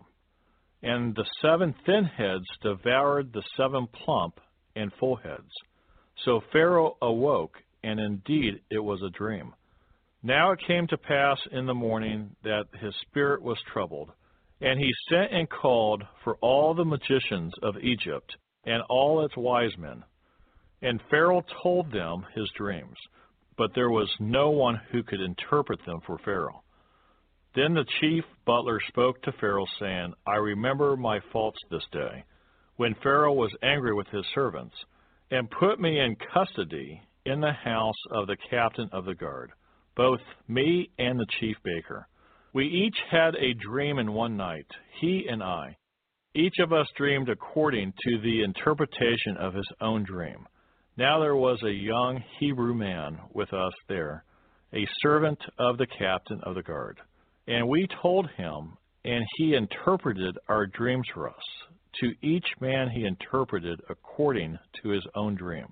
And the seven thin heads devoured the seven plump and full heads. So Pharaoh awoke, and indeed it was a dream. Now it came to pass in the morning that his spirit was troubled, and he sent and called for all the magicians of Egypt and all its wise men. And Pharaoh told them his dreams, but there was no one who could interpret them for Pharaoh. Then the chief butler spoke to Pharaoh, saying, I remember my faults this day, when Pharaoh was angry with his servants, and put me in custody in the house of the captain of the guard, both me and the chief baker. We each had a dream in one night, he and I. Each of us dreamed according to the interpretation of his own dream. Now there was a young Hebrew man with us there, a servant of the captain of the guard. And we told him, and he interpreted our dreams for us. To each man he interpreted according to his own dream.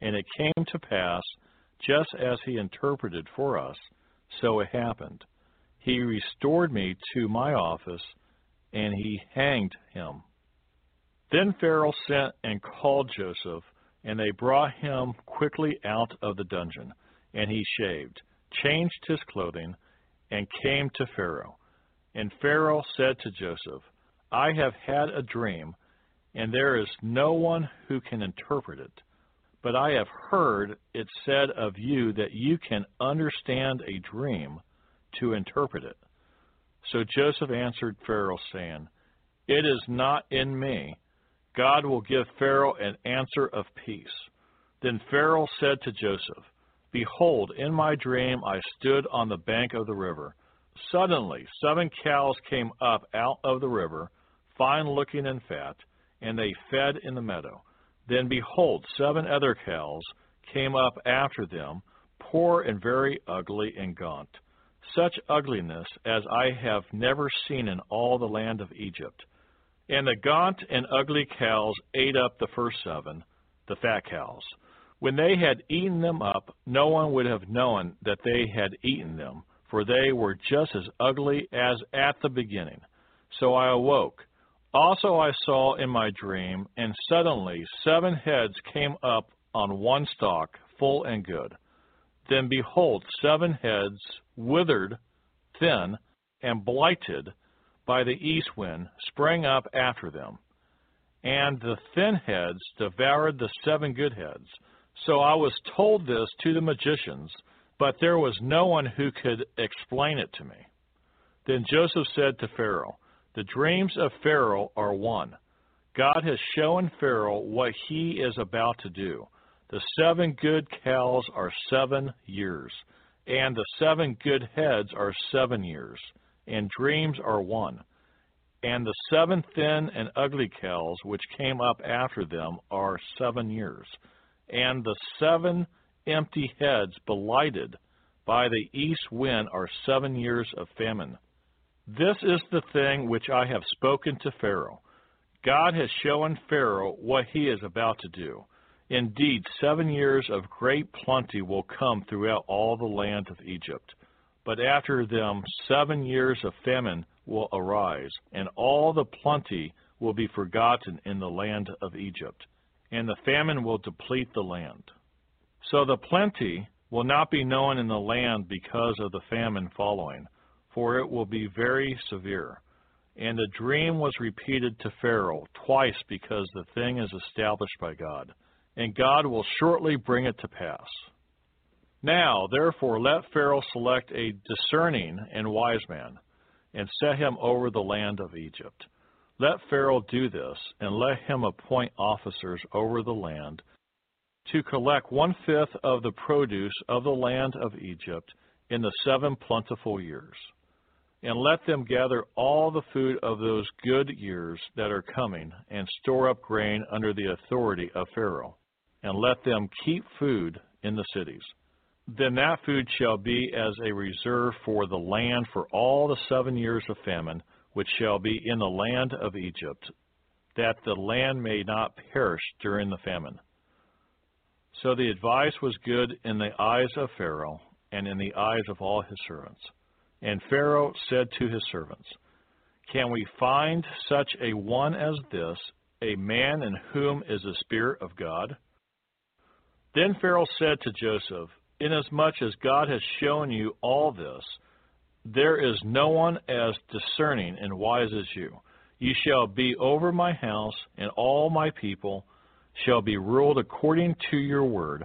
And it came to pass, just as he interpreted for us, so it happened. He restored me to my office, and he hanged him. Then Pharaoh sent and called Joseph, and they brought him quickly out of the dungeon. And he shaved, changed his clothing, and came to Pharaoh. And Pharaoh said to Joseph, I have had a dream, and there is no one who can interpret it. But I have heard it said of you that you can understand a dream to interpret it. So Joseph answered Pharaoh, saying, It is not in me. God will give Pharaoh an answer of peace. Then Pharaoh said to Joseph, Behold, in my dream I stood on the bank of the river. Suddenly seven cows came up out of the river, fine looking and fat, and they fed in the meadow. Then behold, seven other cows came up after them, poor and very ugly and gaunt, such ugliness as I have never seen in all the land of Egypt. And the gaunt and ugly cows ate up the first seven, the fat cows. When they had eaten them up, no one would have known that they had eaten them, for they were just as ugly as at the beginning. So I awoke. Also I saw in my dream, and suddenly seven heads came up on one stalk, full and good. Then behold, seven heads, withered, thin, and blighted by the east wind, sprang up after them. And the thin heads devoured the seven good heads. So I was told this to the magicians, but there was no one who could explain it to me. Then Joseph said to Pharaoh, The dreams of Pharaoh are one. God has shown Pharaoh what he is about to do. The seven good cows are seven years, and the seven good heads are seven years, and dreams are one. And the seven thin and ugly cows which came up after them are seven years, and the seven empty heads belighted by the east wind are seven years of famine. This is the thing which I have spoken to Pharaoh. God has shown Pharaoh what he is about to do. Indeed, seven years of great plenty will come throughout all the land of Egypt. But after them, seven years of famine will arise, and all the plenty will be forgotten in the land of Egypt, and the famine will deplete the land. So the plenty will not be known in the land because of the famine following, for it will be very severe. And the dream was repeated to Pharaoh twice because the thing is established by God, and God will shortly bring it to pass. Now, therefore, let Pharaoh select a discerning and wise man, and set him over the land of Egypt. Let Pharaoh do this, and let him appoint officers over the land to collect one fifth of the produce of the land of Egypt in the seven plentiful years. And let them gather all the food of those good years that are coming, and store up grain under the authority of Pharaoh, and let them keep food in the cities. Then that food shall be as a reserve for the land for all the seven years of famine, which shall be in the land of Egypt, that the land may not perish during the famine. So the advice was good in the eyes of Pharaoh and in the eyes of all his servants. And Pharaoh said to his servants, Can we find such a one as this, a man in whom is the Spirit of God? Then Pharaoh said to Joseph, Inasmuch as God has shown you all this, there is no one as discerning and wise as you. You shall be over my house, and all my people shall be ruled according to your word.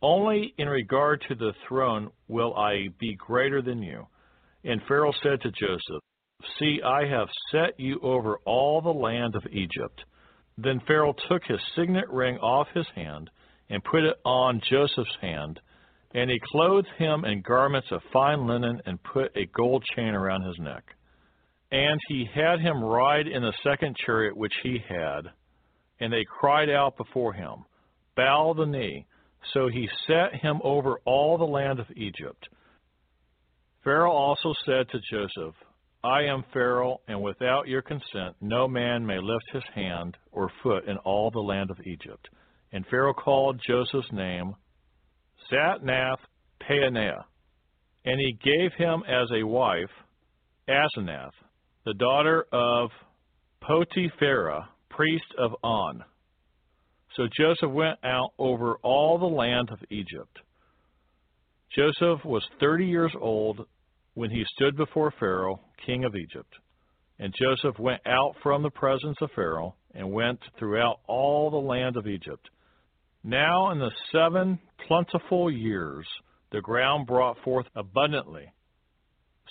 Only in regard to the throne will I be greater than you. And Pharaoh said to Joseph, See, I have set you over all the land of Egypt. Then Pharaoh took his signet ring off his hand and put it on Joseph's hand, and he clothed him in garments of fine linen and put a gold chain around his neck. And he had him ride in the second chariot which he had, and they cried out before him, Bow the knee. So he set him over all the land of Egypt. Pharaoh also said to Joseph, I am Pharaoh, and without your consent no man may lift his hand or foot in all the land of Egypt. And Pharaoh called Joseph's name Zat-Nath Paaneah, and he gave him as a wife Asenath, the daughter of Potipherah, priest of On. So Joseph went out over all the land of Egypt. Joseph was thirty years old when he stood before Pharaoh, king of Egypt. And Joseph went out from the presence of Pharaoh and went throughout all the land of Egypt. Now in the seven plentiful years the ground brought forth abundantly.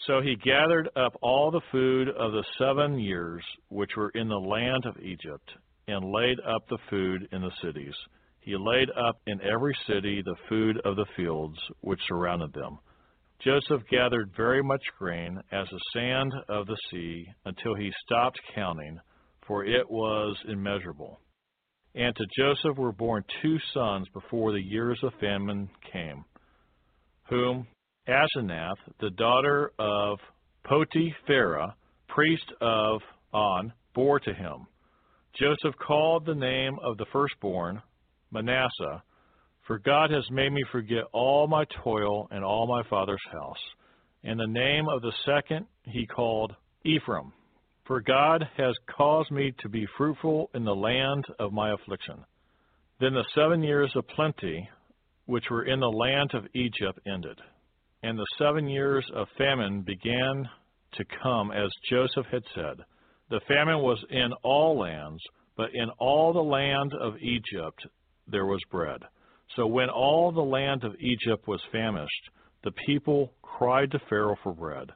So he gathered up all the food of the seven years which were in the land of Egypt, and laid up the food in the cities. He laid up in every city the food of the fields which surrounded them. Joseph gathered very much grain, as the sand of the sea, until he stopped counting, for it was immeasurable. And to Joseph were born two sons before the years of famine came, whom Asenath, the daughter of Potipherah, priest of On, bore to him. Joseph called the name of the firstborn Manasseh, for God has made me forget all my toil and all my father's house. and the name of the second he called Ephraim. For God has caused me to be fruitful in the land of my affliction. Then the seven years of plenty which were in the land of Egypt ended, and the seven years of famine began to come as Joseph had said. The famine was in all lands, but in all the land of Egypt there was bread. So when all the land of Egypt was famished, the people cried to Pharaoh for bread.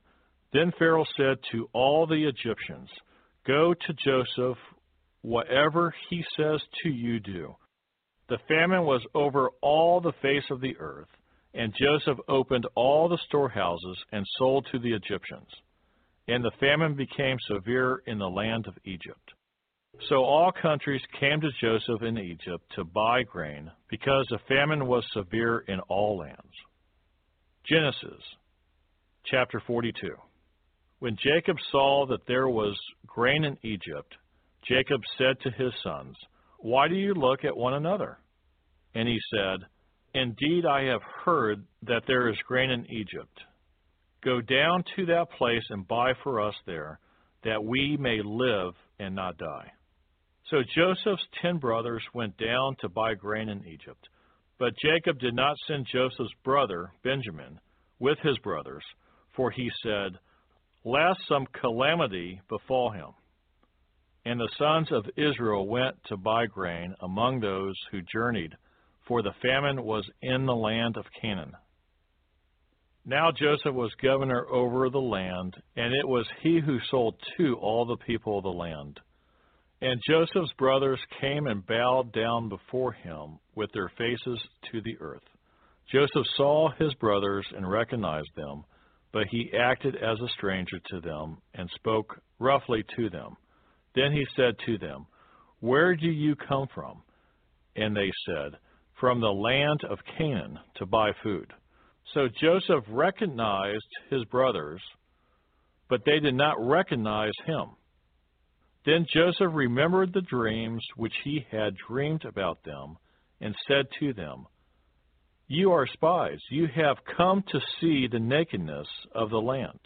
Then Pharaoh said to all the Egyptians, Go to Joseph, whatever he says to you, do. The famine was over all the face of the earth, and Joseph opened all the storehouses and sold to the Egyptians. And the famine became severe in the land of Egypt. So all countries came to Joseph in Egypt to buy grain, because the famine was severe in all lands. Genesis chapter 42. When Jacob saw that there was grain in Egypt, Jacob said to his sons, Why do you look at one another? And he said, Indeed, I have heard that there is grain in Egypt. Go down to that place and buy for us there, that we may live and not die. So Joseph's ten brothers went down to buy grain in Egypt. But Jacob did not send Joseph's brother, Benjamin, with his brothers, for he said, Lest some calamity befall him. And the sons of Israel went to buy grain among those who journeyed, for the famine was in the land of Canaan. Now Joseph was governor over the land, and it was he who sold to all the people of the land. And Joseph's brothers came and bowed down before him with their faces to the earth. Joseph saw his brothers and recognized them, but he acted as a stranger to them and spoke roughly to them. Then he said to them, Where do you come from? And they said, From the land of Canaan to buy food. So Joseph recognized his brothers, but they did not recognize him. Then Joseph remembered the dreams which he had dreamed about them, and said to them, You are spies. You have come to see the nakedness of the land.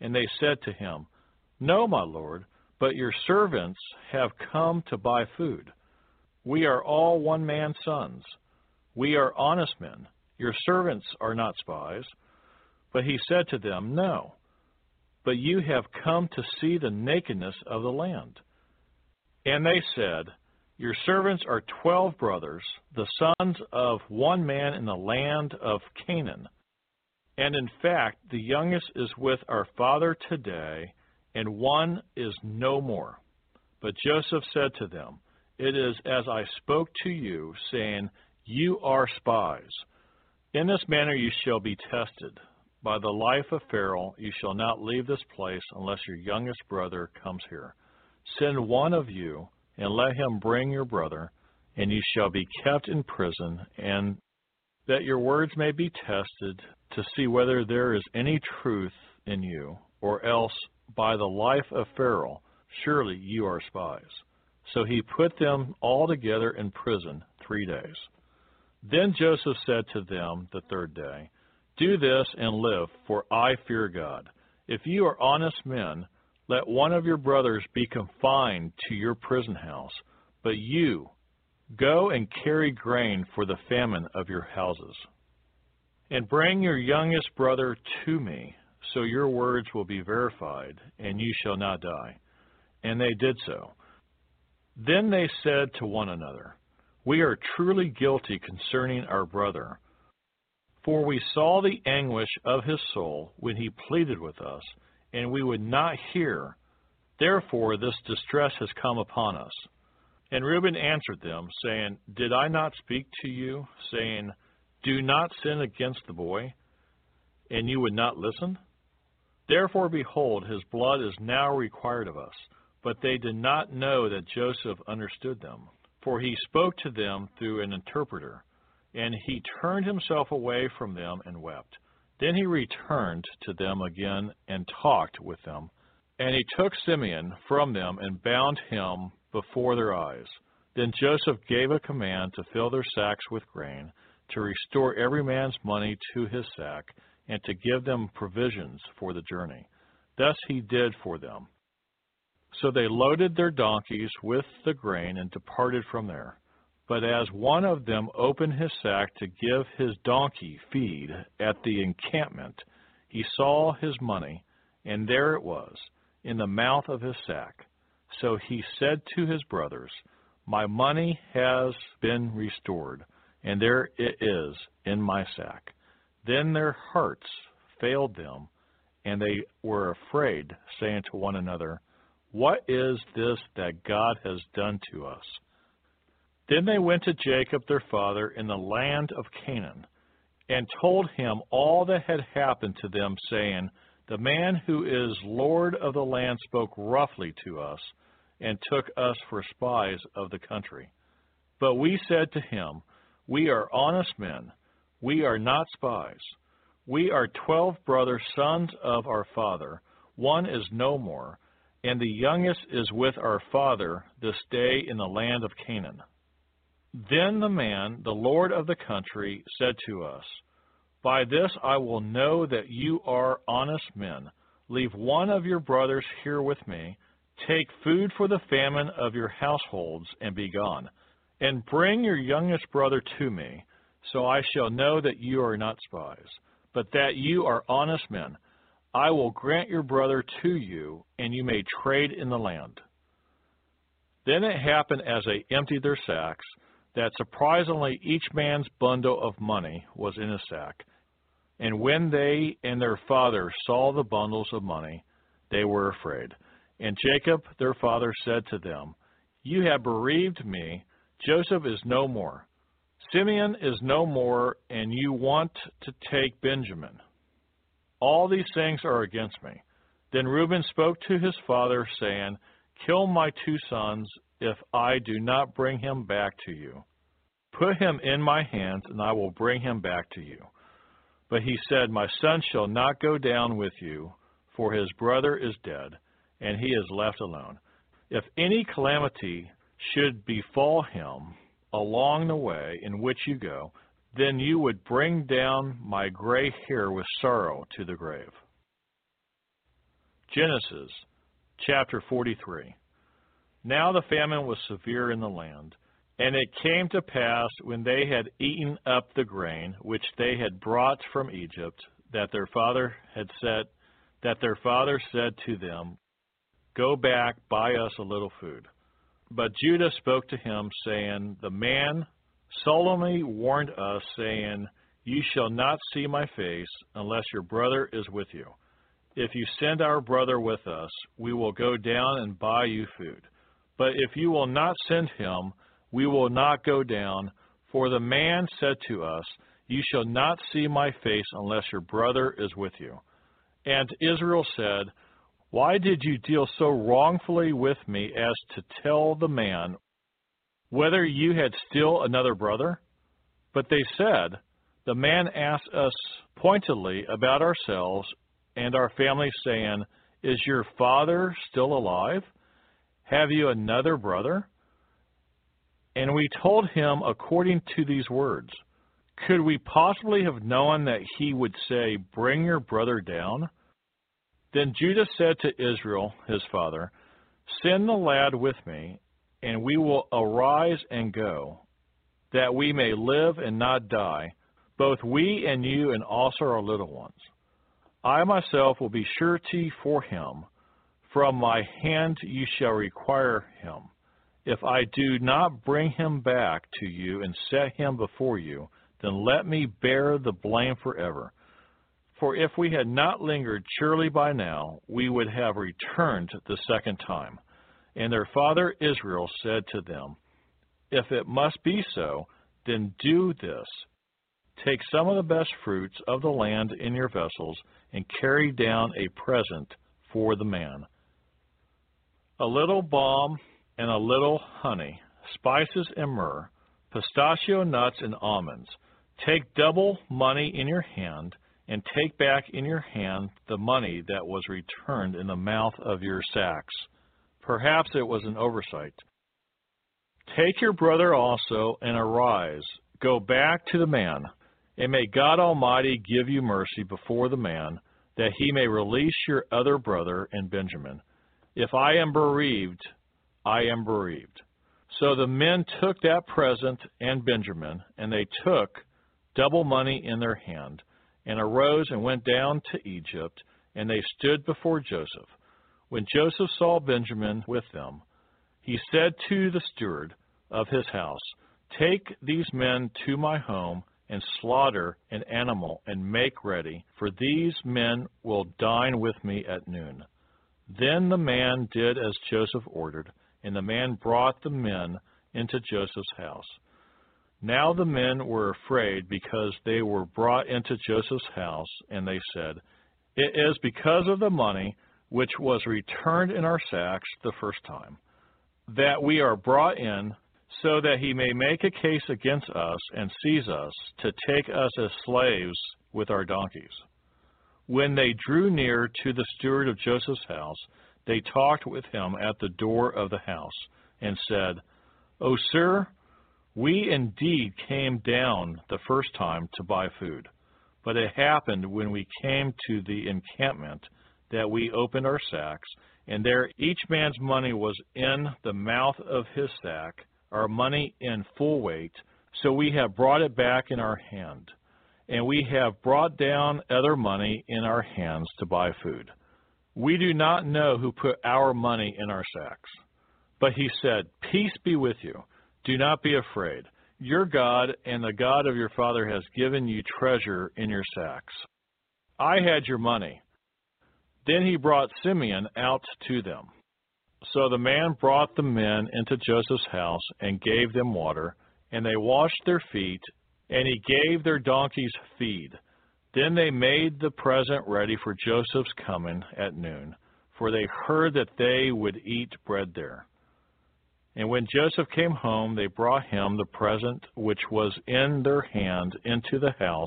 And they said to him, No, my lord, but your servants have come to buy food. We are all one man's sons. We are honest men. Your servants are not spies. But he said to them, No, but you have come to see the nakedness of the land. And they said, Your servants are twelve brothers, the sons of one man in the land of Canaan. And in fact, the youngest is with our father today, and one is no more. But Joseph said to them, It is as I spoke to you, saying, You are spies. In this manner you shall be tested. By the life of Pharaoh you shall not leave this place unless your youngest brother comes here. Send one of you, and let him bring your brother, and you shall be kept in prison, and that your words may be tested to see whether there is any truth in you, or else by the life of Pharaoh, surely you are spies. So he put them all together in prison three days. Then Joseph said to them the third day, Do this and live, for I fear God. If you are honest men, let one of your brothers be confined to your prison house, but you go and carry grain for the famine of your houses. And bring your youngest brother to me, so your words will be verified, and you shall not die. And they did so. Then they said to one another, We are truly guilty concerning our brother. For we saw the anguish of his soul when he pleaded with us, and we would not hear. Therefore this distress has come upon us. And Reuben answered them, saying, Did I not speak to you, saying, Do not sin against the boy? And you would not listen? Therefore, behold, his blood is now required of us. But they did not know that Joseph understood them, for he spoke to them through an interpreter. And he turned himself away from them and wept. Then he returned to them again and talked with them. And he took Simeon from them and bound him before their eyes. Then Joseph gave a command to fill their sacks with grain, to restore every man's money to his sack, and to give them provisions for the journey. Thus he did for them. So they loaded their donkeys with the grain and departed from there. But as one of them opened his sack to give his donkey feed at the encampment, he saw his money, and there it was, in the mouth of his sack. So he said to his brothers, My money has been restored, and there it is in my sack. Then their hearts failed them, and they were afraid, saying to one another, What is this that God has done to us? Then they went to Jacob their father in the land of Canaan, and told him all that had happened to them, saying, The man who is Lord of the land spoke roughly to us, and took us for spies of the country. But we said to him, We are honest men, we are not spies. We are twelve brothers, sons of our father. One is no more, and the youngest is with our father this day in the land of Canaan. Then the man, the lord of the country, said to us, By this I will know that you are honest men. Leave one of your brothers here with me. Take food for the famine of your households, and be gone. And bring your youngest brother to me, so I shall know that you are not spies, but that you are honest men. I will grant your brother to you, and you may trade in the land. Then it happened as they emptied their sacks that surprisingly each man's bundle of money was in a sack. And when they and their father saw the bundles of money, they were afraid. And Jacob their father said to them, You have bereaved me. Joseph is no more. Simeon is no more, and you want to take Benjamin. All these things are against me. Then Reuben spoke to his father, saying, Kill my two sons if I do not bring him back to you. Put him in my hands, and I will bring him back to you. But he said, My son shall not go down with you, for his brother is dead, and he is left alone. If any calamity should befall him along the way in which you go, then you would bring down my gray hair with sorrow to the grave. Genesis chapter 43. Now the famine was severe in the land. And it came to pass, when they had eaten up the grain which they had brought from Egypt, that their father had said, that their father said to them, Go back, buy us a little food. But Judah spoke to him, saying, The man solemnly warned us, saying, You shall not see my face unless your brother is with you. If you send our brother with us, we will go down and buy you food. But if you will not send him, we will not go down. For the man said to us, You shall not see my face unless your brother is with you. And Israel said, Why did you deal so wrongfully with me as to tell the man whether you had still another brother? But they said, The man asked us pointedly about ourselves and our family, saying, Is your father still alive? Have you another brother? And we told him according to these words. Could we possibly have known that he would say, Bring your brother down? Then Judah said to Israel, his father, Send the lad with me, and we will arise and go, that we may live and not die, both we and you and also our little ones. I myself will be surety for him. From my hand you shall require him. If I do not bring him back to you and set him before you, then let me bear the blame forever. For if we had not lingered, surely by now we would have returned the second time. And their father Israel said to them, If it must be so, then do this. Take some of the best fruits of the land in your vessels, and carry down a present for the man. A little balm and a little honey, spices and myrrh, pistachio nuts and almonds. Take double money in your hand, and take back in your hand the money that was returned in the mouth of your sacks. Perhaps it was an oversight. Take your brother also, and arise, go back to the man, And may God Almighty give you mercy before the man, that he may release your other brother and Benjamin. If I am bereaved, I am bereaved. So the men took that present and Benjamin, and they took double money in their hand, and arose and went down to Egypt, and they stood before Joseph. When Joseph saw Benjamin with them, he said to the steward of his house, Take these men to my home and slaughter an animal and make ready, for these men will dine with me at noon. Then the man did as Joseph ordered, and the man brought the men into Joseph's house. Now the men were afraid because they were brought into Joseph's house, and they said, It is because of the money which was returned in our sacks the first time, that we are brought in, so that he may make a case against us and seize us to take us as slaves with our donkeys. When they drew near to the steward of Joseph's house, they talked with him at the door of the house, and said, O sir, we indeed came down the first time to buy food. But it happened when we came to the encampment that we opened our sacks, and there each man's money was in the mouth of his sack, our money in full weight. So we have brought it back in our hand, and we have brought down other money in our hands to buy food. We do not know who put our money in our sacks. But he said, Peace be with you. Do not be afraid. Your God and the God of your father has given you treasure in your sacks. I had your money. Then he brought Simeon out to them. So the man brought the men into Joseph's house and gave them water, and they washed their feet, and he gave their donkeys feed. Then they made the present ready for Joseph's coming at noon, for they heard that they would eat bread there. And when Joseph came home, they brought him the present which was in their hand into the house,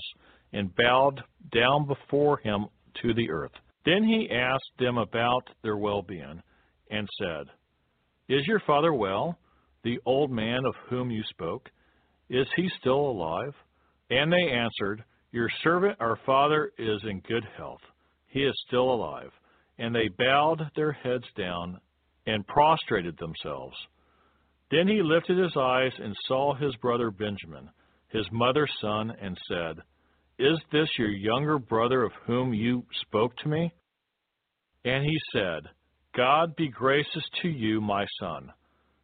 and bowed down before him to the earth. Then he asked them about their well being, and said, Is your father well, the old man of whom you spoke? Is he still alive? And they answered, Your servant, our father, is in good health. He is still alive. And they bowed their heads down and prostrated themselves. Then he lifted his eyes and saw his brother Benjamin, his mother's son, and said, Is this your younger brother of whom you spoke to me? And he said, God be gracious to you, my son.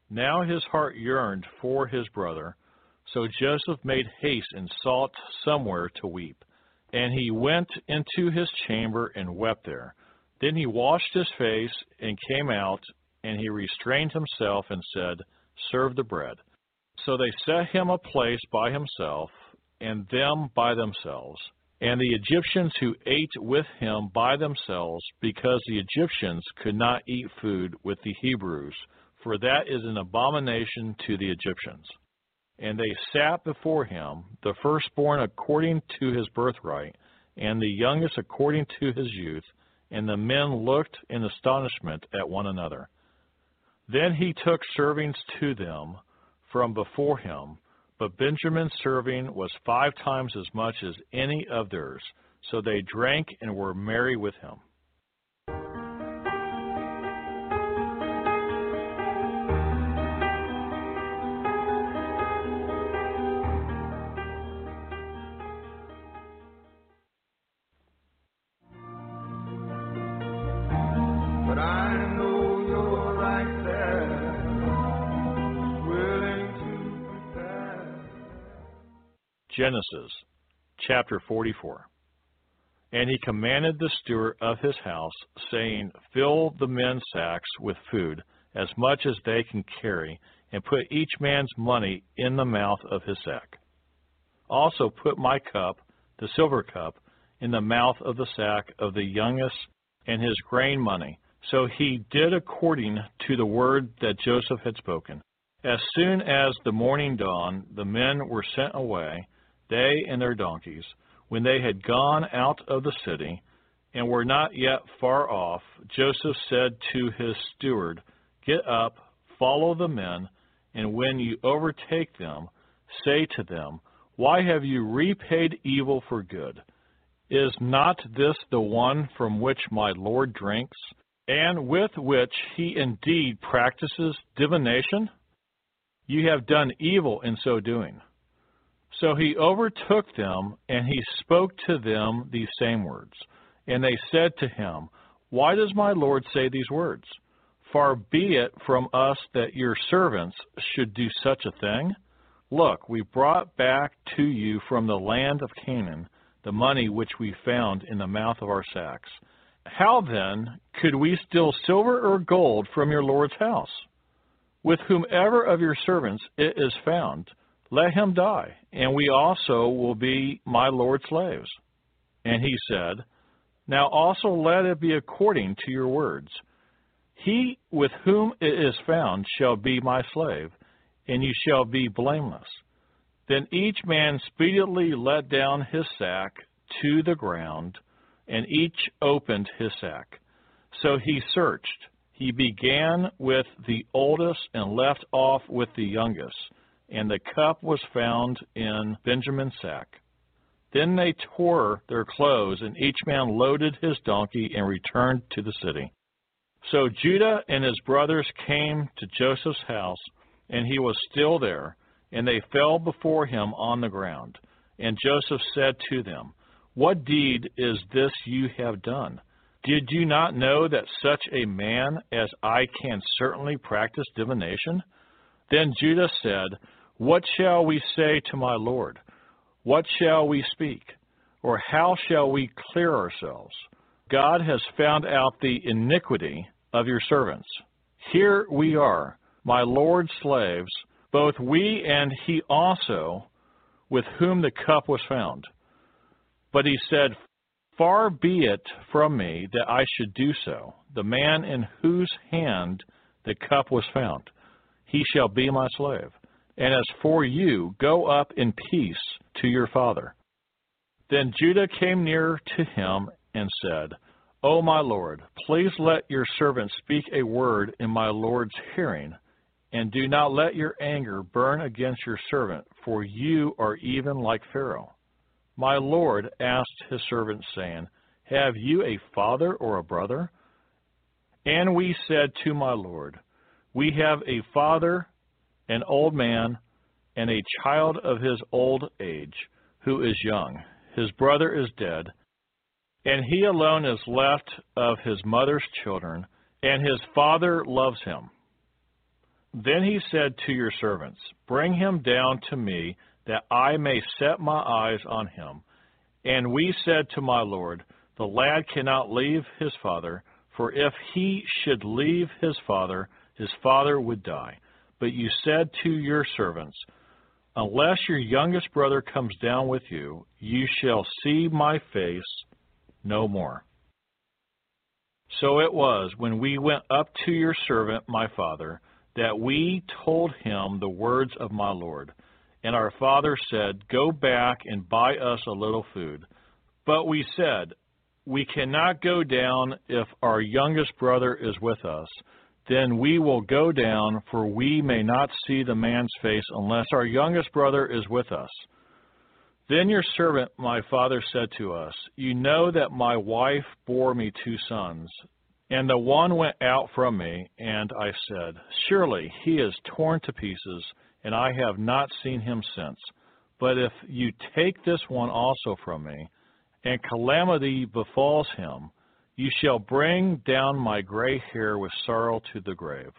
Now his heart yearned for his brother, so Joseph made haste and sought somewhere to weep. And he went into his chamber and wept there. Then he washed his face and came out, and he restrained himself and said, Serve the bread. So they set him a place by himself, and them by themselves, and the Egyptians who ate with him by themselves, because the Egyptians could not eat food with the Hebrews, for that is an abomination to the Egyptians. And they sat before him, the firstborn according to his birthright, and the youngest according to his youth, and the men looked in astonishment at one another. Then he took servings to them from before him, but Benjamin's serving was five times as much as any of theirs. So they drank and were merry with him. Genesis chapter 44. And he commanded the steward of his house, saying, Fill the men's sacks with food, as much as they can carry, and put each man's money in the mouth of his sack. Also put my cup, the silver cup, in the mouth of the sack of the youngest and his grain money. So he did according to the word that Joseph had spoken. As soon as the morning dawned, the men were sent away, they and their donkeys. When they had gone out of the city and were not yet far off, Joseph said to his steward, Get up, follow the men, and when you overtake them, say to them, Why have you repaid evil for good? Is not this the one from which my Lord drinks, and with which he indeed practices divination? You have done evil in so doing. So he overtook them, and he spoke to them these same words. And they said to him, Why does my Lord say these words? Far be it from us that your servants should do such a thing. Look, we brought back to you from the land of Canaan the money which we found in the mouth of our sacks. How then could we steal silver or gold from your Lord's house? With whomever of your servants it is found, let him die, and we also will be my Lord's slaves. And he said, Now also let it be according to your words. He with whom it is found shall be my slave, and you shall be blameless. Then each man speedily let down his sack to the ground, and each opened his sack. So he searched. He began with the oldest and left off with the youngest, and the cup was found in Benjamin's sack. Then they tore their clothes, and each man loaded his donkey and returned to the city. So Judah and his brothers came to Joseph's house, and he was still there, and they fell before him on the ground. And Joseph said to them, What deed is this you have done? Did you not know that such a man as I can certainly practice divination? Then Judah said, What shall we say to my Lord? What shall we speak? Or how shall we clear ourselves? God has found out the iniquity of your servants. Here we are, my Lord's slaves, both we and he also, with whom the cup was found. But he said, Far be it from me that I should do so. The man in whose hand the cup was found, he shall be my slave. And as for you, go up in peace to your father. Then Judah came near to him and said, O my Lord, please let your servant speak a word in my Lord's hearing, and do not let your anger burn against your servant, for you are even like Pharaoh. My Lord asked his servant, saying, Have you a father or a brother? And we said to my Lord, We have a father, an old man, and a child of his old age, who is young. His brother is dead and he alone is left of his mother's children, and his father loves him. Then he said to your servants, Bring him down to me, that I may set my eyes on him. And we said to my Lord, The lad cannot leave his father, for if he should leave his father, his father would die. But you said to your servants, Unless your youngest brother comes down with you, you shall see my face no more. So it was when we went up to your servant my father that we told him the words of my Lord. And our father said, Go back and buy us a little food. But we said, We cannot go down if our youngest brother is with us. Then we will go down, for we may not see the man's face unless our youngest brother is with us. Then your servant, my father, said to us, You know that my wife bore me two sons. And the one went out from me, and I said, Surely he is torn to pieces, and I have not seen him since. But if you take this one also from me, and calamity befalls him, you shall bring down my gray hair with sorrow to the grave.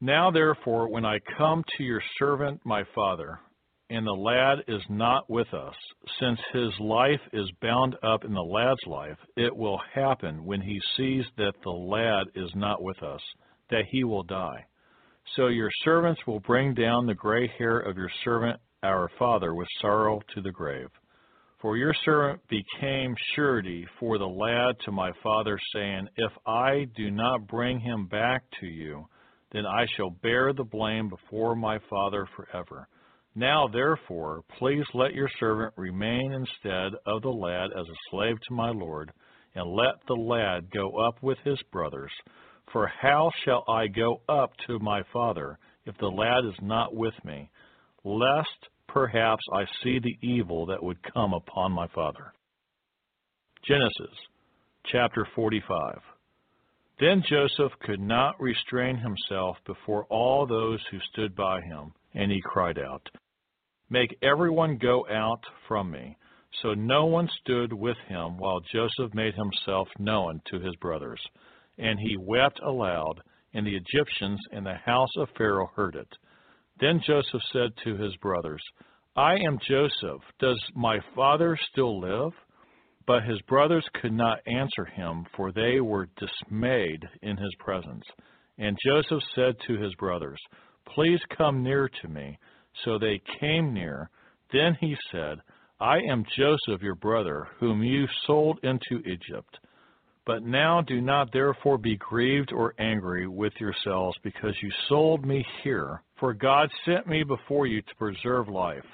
Now therefore, when I come to your servant my father, and the lad is not with us, since his life is bound up in the lad's life, it will happen when he sees that the lad is not with us, that he will die. So your servants will bring down the gray hair of your servant our father with sorrow to the grave. For your servant became surety for the lad to my father, saying, If I do not bring him back to you, then I shall bear the blame before my father forever. Now, therefore, please let your servant remain instead of the lad as a slave to my lord, and let the lad go up with his brothers. For how shall I go up to my father if the lad is not with me? Lest perhaps I see the evil that would come upon my father. Genesis chapter 45. Then Joseph could not restrain himself before all those who stood by him, and he cried out, Make everyone go out from me. So no one stood with him while Joseph made himself known to his brothers. And he wept aloud, and the Egyptians in the house of Pharaoh heard it. Then Joseph said to his brothers, I am Joseph. Does my father still live? But his brothers could not answer him, for they were dismayed in his presence. And Joseph said to his brothers, Please come near to me. So they came near. Then he said, I am Joseph your brother, whom you sold into Egypt. But now do not therefore be grieved or angry with yourselves because you sold me here, for God sent me before you to preserve life.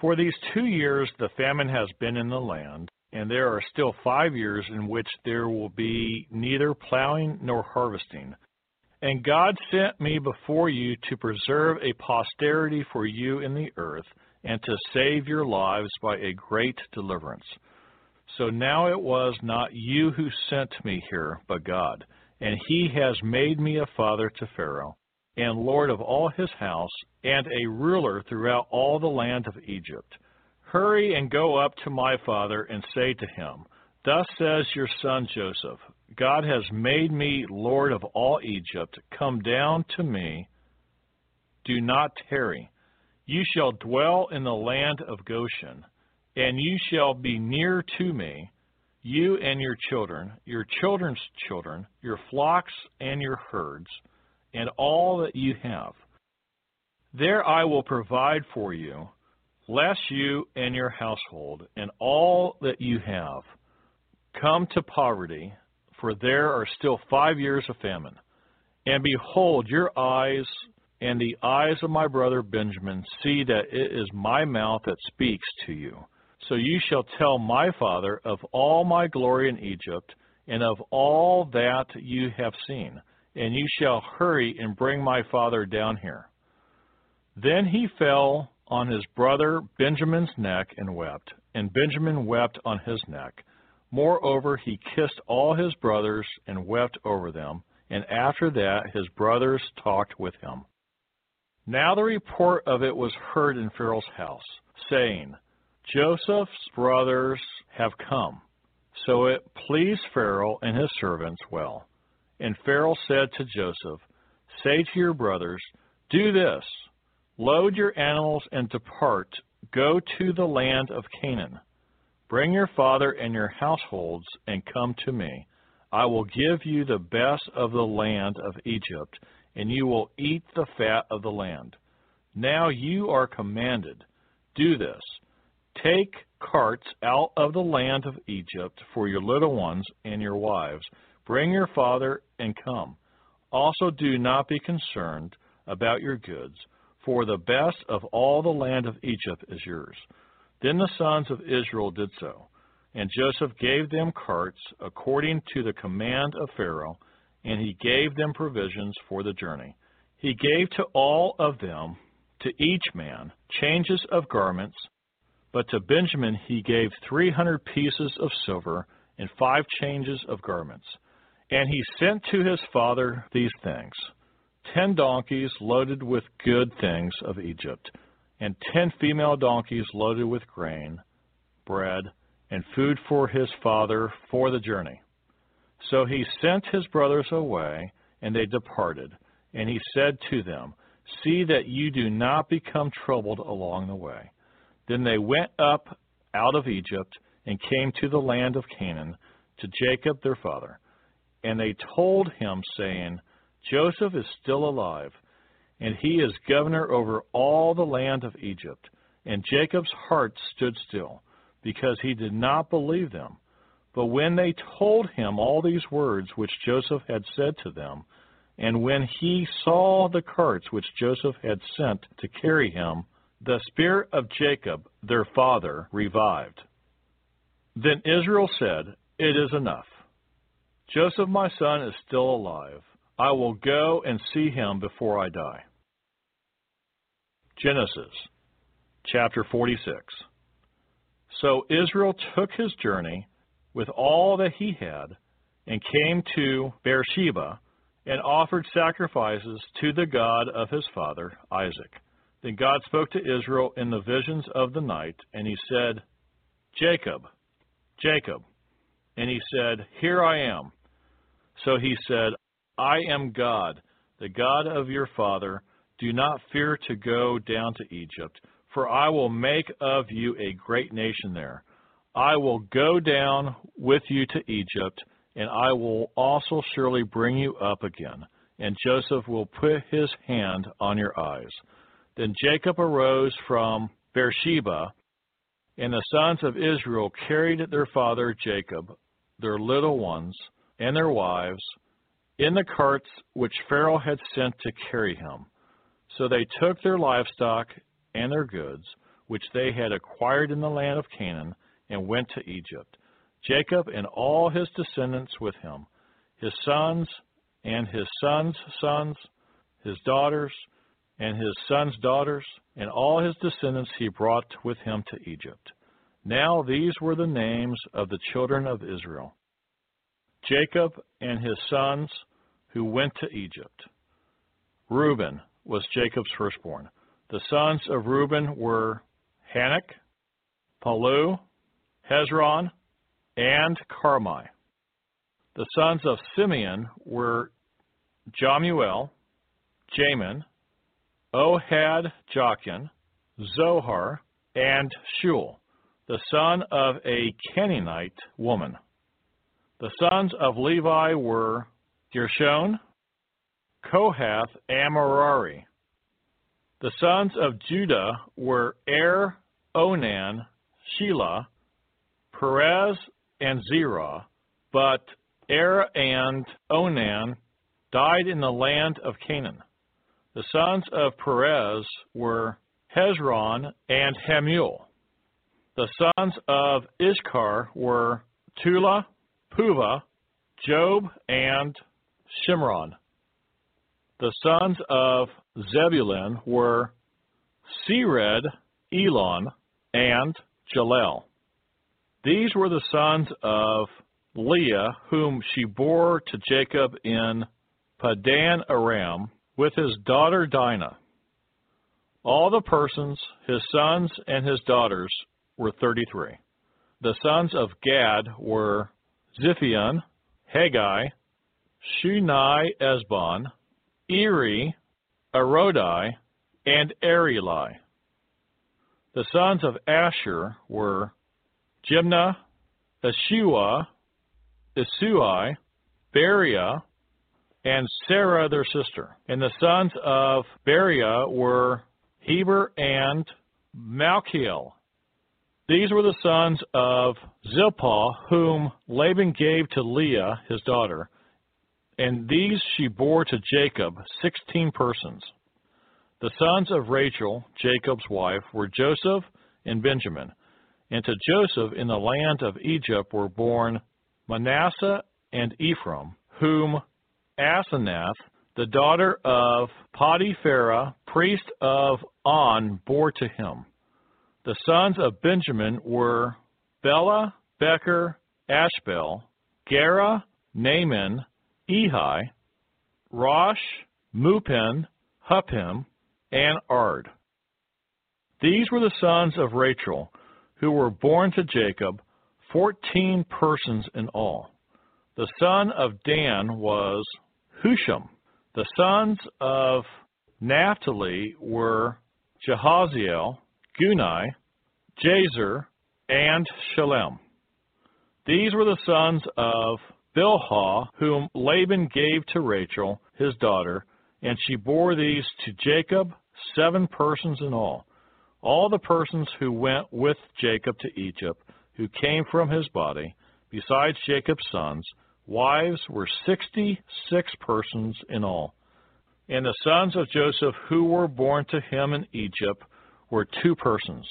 For these two years the famine has been in the land, and there are still five years in which there will be neither plowing nor harvesting. And God sent me before you to preserve a posterity for you in the earth, and to save your lives by a great deliverance. So now it was not you who sent me here, but God, and he has made me a father to Pharaoh, and lord of all his house, and a ruler throughout all the land of Egypt. Hurry and go up to my father and say to him, Thus says your son Joseph, God has made me Lord of all Egypt. Come down to me. Do not tarry. You shall dwell in the land of Goshen, and you shall be near to me, you and your children, your children's children, your flocks and your herds, and all that you have. There I will provide for you, lest you and your household and all that you have come to poverty for there are still five years of famine. And behold, your eyes and the eyes of my brother Benjamin see that it is my mouth that speaks to you. So you shall tell my father of all my glory in Egypt, and of all that you have seen, and you shall hurry and bring my father down here. Then he fell on his brother Benjamin's neck and wept, and Benjamin wept on his neck. Moreover, he kissed all his brothers and wept over them, and after that his brothers talked with him. Now the report of it was heard in Pharaoh's house, saying, Joseph's brothers have come. So it pleased Pharaoh and his servants well. And Pharaoh said to Joseph, Say to your brothers, Do this load your animals and depart, go to the land of Canaan Bring your father and your households and come to me. I will give you the best of the land of Egypt, and you will eat the fat of the land. Now you are commanded, do this. Take carts out of the land of Egypt for your little ones and your wives. Bring your father and come. Also do not be concerned about your goods, for the best of all the land of Egypt is yours. Then the sons of Israel did so. And Joseph gave them carts according to the command of Pharaoh, and he gave them provisions for the journey. He gave to all of them, to each man, changes of garments, but to Benjamin he gave three hundred pieces of silver and five changes of garments. And he sent to his father these things ten donkeys loaded with good things of Egypt and ten female donkeys loaded with grain, bread, and food for his father for the journey. So he sent his brothers away, and they departed. And he said to them, See that you do not become troubled along the way. Then they went up out of Egypt and came to the land of Canaan to Jacob their father. And they told him, saying, Joseph is still alive and he is governor over all the land of Egypt. And Jacob's heart stood still, because he did not believe them. But when they told him all these words which Joseph had said to them, and when he saw the carts which Joseph had sent to carry him, the spirit of Jacob, their father, revived. Then Israel said, It is enough. Joseph, my son, is still alive. I will go and see him before I die. Genesis chapter 46. So Israel took his journey with all that he had and came to Beersheba and offered sacrifices to the God of his father Isaac. Then God spoke to Israel in the visions of the night, and he said, Jacob, Jacob. And he said, Here I am. So he said, I am God, the God of your father. Do not fear to go down to Egypt, for I will make of you a great nation there. I will go down with you to Egypt, and I will also surely bring you up again. And Joseph will put his hand on your eyes. Then Jacob arose from Beersheba, and the sons of Israel carried their father Jacob, their little ones, and their wives, in the carts which Pharaoh had sent to carry him. So they took their livestock and their goods, which they had acquired in the land of Canaan, and went to Egypt. Jacob and all his descendants with him, his sons and his sons' sons, his daughters and his sons' daughters, and all his descendants he brought with him to Egypt. Now these were the names of the children of Israel Jacob and his sons who went to Egypt. Reuben was Jacob's firstborn. The sons of Reuben were Hanoch, Pallu, Hezron, and Carmi. The sons of Simeon were Jemuel, Jamin, Ohad Jachin, Zohar, and Shaul, the son of a Canaanite woman. The sons of Levi were Gershon, Kohath, and Merari. The sons of Judah were Er, Onan, Shelah, Perez, and Zerah, but Er and Onan died in the land of Canaan. The sons of Perez were Hezron and Hamul. The sons of Issachar were Tula, Puvah, Job, and Shimron. The sons of Zebulun were Sered, Elon, and Jahleel. These were the sons of Leah, whom she bore to Jacob in Padan Aram with his daughter Dinah. All the persons, his sons and his daughters, were 33. The sons of Gad were Ziphion, Haggai, Shuni Ezbon, Eri, Arodi, and Areli. The sons of Asher were Jimnah, Ishuah, Isui, Beriah, and Sarah their sister. And the sons of Beriah were Heber and Malchiel. These were the sons of Zilpah, whom Laban gave to Leah, his daughter, and these she bore to Jacob, sixteen persons. The sons of Rachel, Jacob's wife, were Joseph and Benjamin. And to Joseph in the land of Egypt were born Manasseh and Ephraim, whom Asenath, the daughter of Potiphera, priest of On, bore to him. The sons of Benjamin were Bela, Becher, Ashbel, Gera, Naaman, Ehi, Rosh, Muppim, Huppim, and Ard. These were the sons of Rachel, who were born to Jacob, fourteen persons in all. The son of Dan was Hushim. The sons of Naphtali were Jehaziel, Guni, Jezer, and Shillem. These were the sons of Bilhah, whom Laban gave to Rachel, his daughter, and she bore these to Jacob, seven persons in all. All the persons who went with Jacob to Egypt, who came from his body, besides Jacob's sons, wives were sixty six persons in all. And the sons of Joseph who were born to him in Egypt were two persons.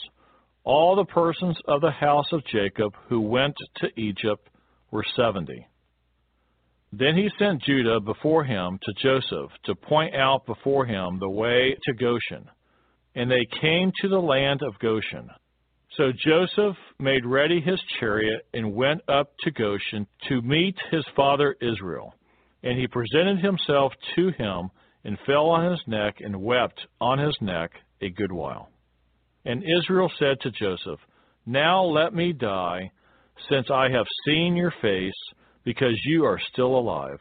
All the persons of the house of Jacob who went to Egypt were seventy. Then he sent Judah before him to Joseph to point out before him the way to Goshen. and they came to the land of Goshen. So Joseph made ready his chariot and went up to Goshen to meet his father Israel. And he presented himself to him and fell on his neck and wept on his neck a good while. And Israel said to Joseph, Now let me die, since I have seen your face, because you are still alive.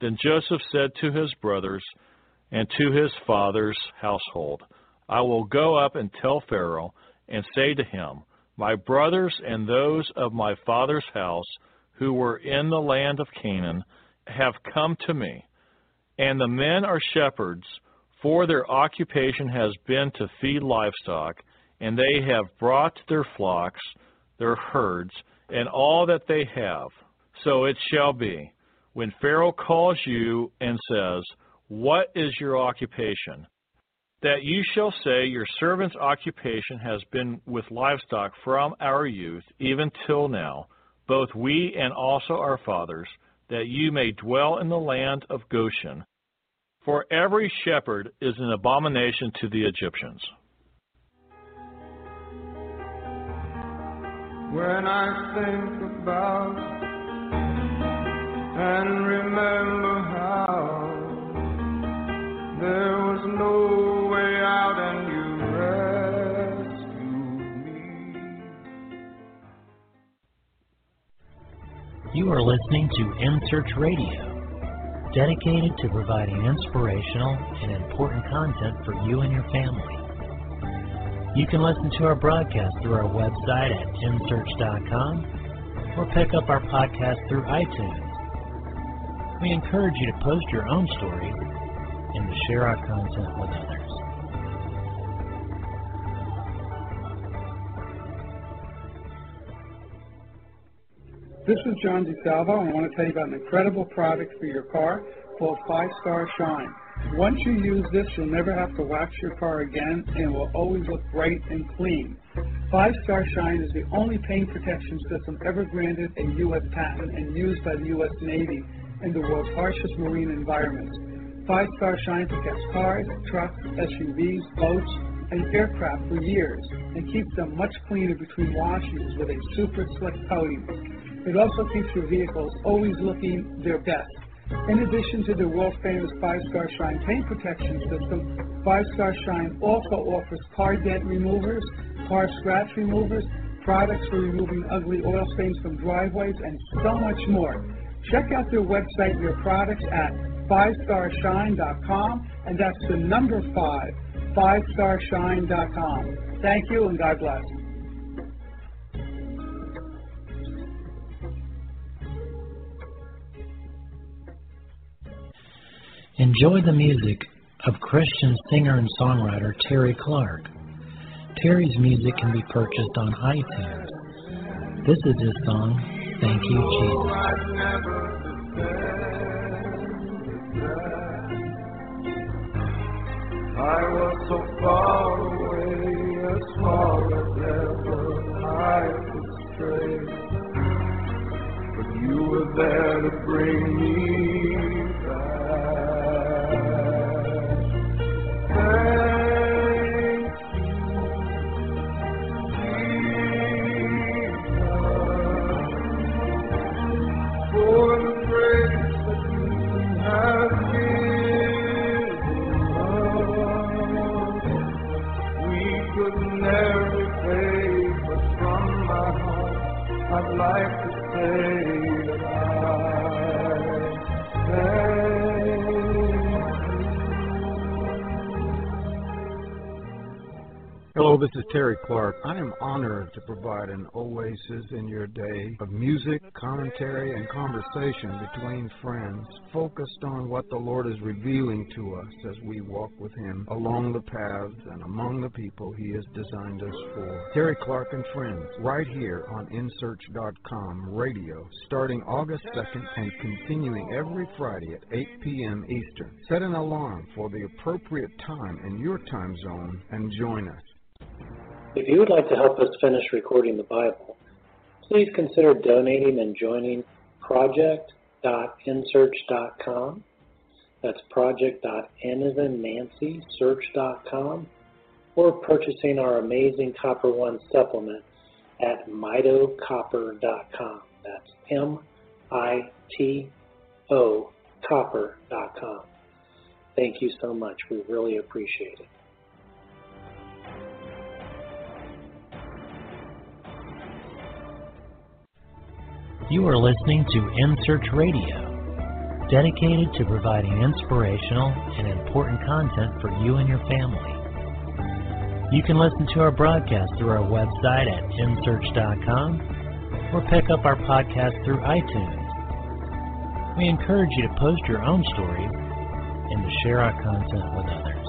Then Joseph said to his brothers and to his father's household, I will go up and tell Pharaoh and say to him, My brothers and those of my father's house who were in the land of Canaan have come to me, and the men are shepherds, for their occupation has been to feed livestock, and they have brought their flocks, their herds, and all that they have. So it shall be, when Pharaoh calls you and says, What is your occupation? That you shall say, Your servant's occupation has been with livestock from our youth, even till now, both we and also our fathers, that you may dwell in the land of Goshen. For every shepherd is an abomination to the Egyptians.
When I think about and remember
are listening to In Search Radio, dedicated to providing inspirational and important content for you and your family. You can listen to our broadcast through our website at nsearch.com or pick up our podcast through iTunes. We encourage you to post your own stories and to share our content with others.
This is John DeSalvo, and I want to tell you about an incredible product for your car called Five Star Shine. Once you use this, you'll never have to wax your car again, and it will always look bright and clean. Five Star Shine is the only paint protection system ever granted a U.S. patent and used by the U.S. Navy in the world's harshest marine environments. Five Star Shine protects cars, trucks, SUVs, boats, and aircraft for years and keeps them much cleaner between washes with a super slick coating. It also keeps your vehicles always looking their best. In addition to the world famous Five Star Shine paint protection system, Five Star Shine also offers car dent removers, car scratch removers, products for removing ugly oil stains from driveways, and so much more. Check out their website and their products at fivestarshine.com, and that's the number five, fivestarshine.com. Thank you, and God bless.
Enjoy the music of Christian singer and songwriter Terry Clark. Terry's music can be purchased on iTunes. This is his song, Thank You, Jesus.
I was so far away, as far as ever I could stray. But you were there to bring me
this is Terry Clark. I am honored to provide an oasis in your day of music, commentary, and conversation between friends, focused on what the Lord is revealing to us as we walk with Him along the paths and among the people He has designed us for. Terry Clark and Friends, right here on nsearch.com radio, starting August 2nd and continuing every Friday at 8 p.m. Eastern. Set an alarm for the appropriate time in your time zone and join us.
If you would like to help us finish recording the Bible, please consider donating and joining project.nsearch.com. That's project.n as in Nancy, search.com. or purchasing our amazing Copper One supplement at mitocopper.com. That's M I T O copper.com. Thank you so much. We really appreciate it.
You are listening to nsearch Radio, dedicated to providing inspirational and important content for you and your family. You can listen to our broadcast through our website at nsearch.com or pick up our podcast through iTunes. We encourage you to post your own stories and to share our content with others.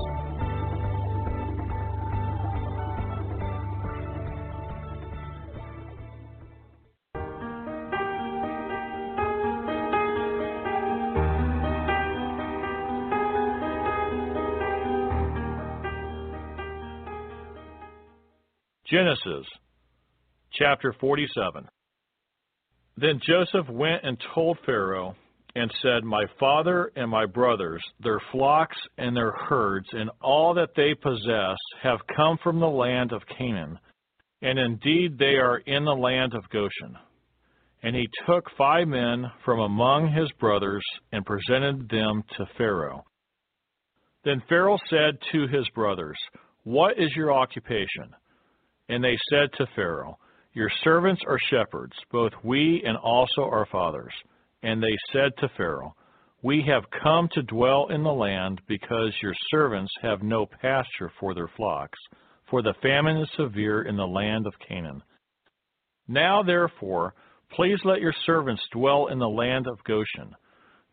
Genesis chapter 47. Then Joseph went and told Pharaoh and said, My father and my brothers, their flocks and their herds, and all that they possess have come from the land of Canaan, and indeed they are in the land of Goshen. And he took five men from among his brothers and presented them to Pharaoh. Then Pharaoh said to his brothers, What is your occupation? And they said to Pharaoh, Your servants are shepherds, both we and also our fathers. And they said to Pharaoh, We have come to dwell in the land because your servants have no pasture for their flocks, for the famine is severe in the land of Canaan. Now therefore, please let your servants dwell in the land of Goshen.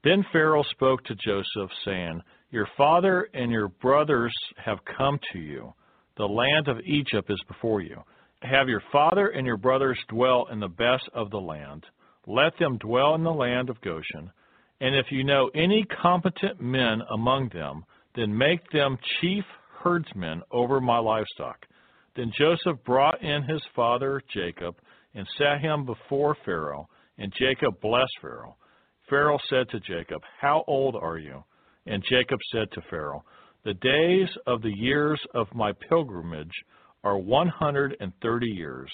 Then Pharaoh spoke to Joseph, saying, Your father and your brothers have come to you. The land of Egypt is before you. Have your father and your brothers dwell in the best of the land let them dwell in the land of Goshen. And if you know any competent men among them, then make them chief herdsmen over my livestock. Then Joseph brought in his father Jacob and set him before Pharaoh, and Jacob blessed Pharaoh. Pharaoh said to Jacob, How old are you? And Jacob said to Pharaoh, The days of the years of my pilgrimage are one hundred and thirty years.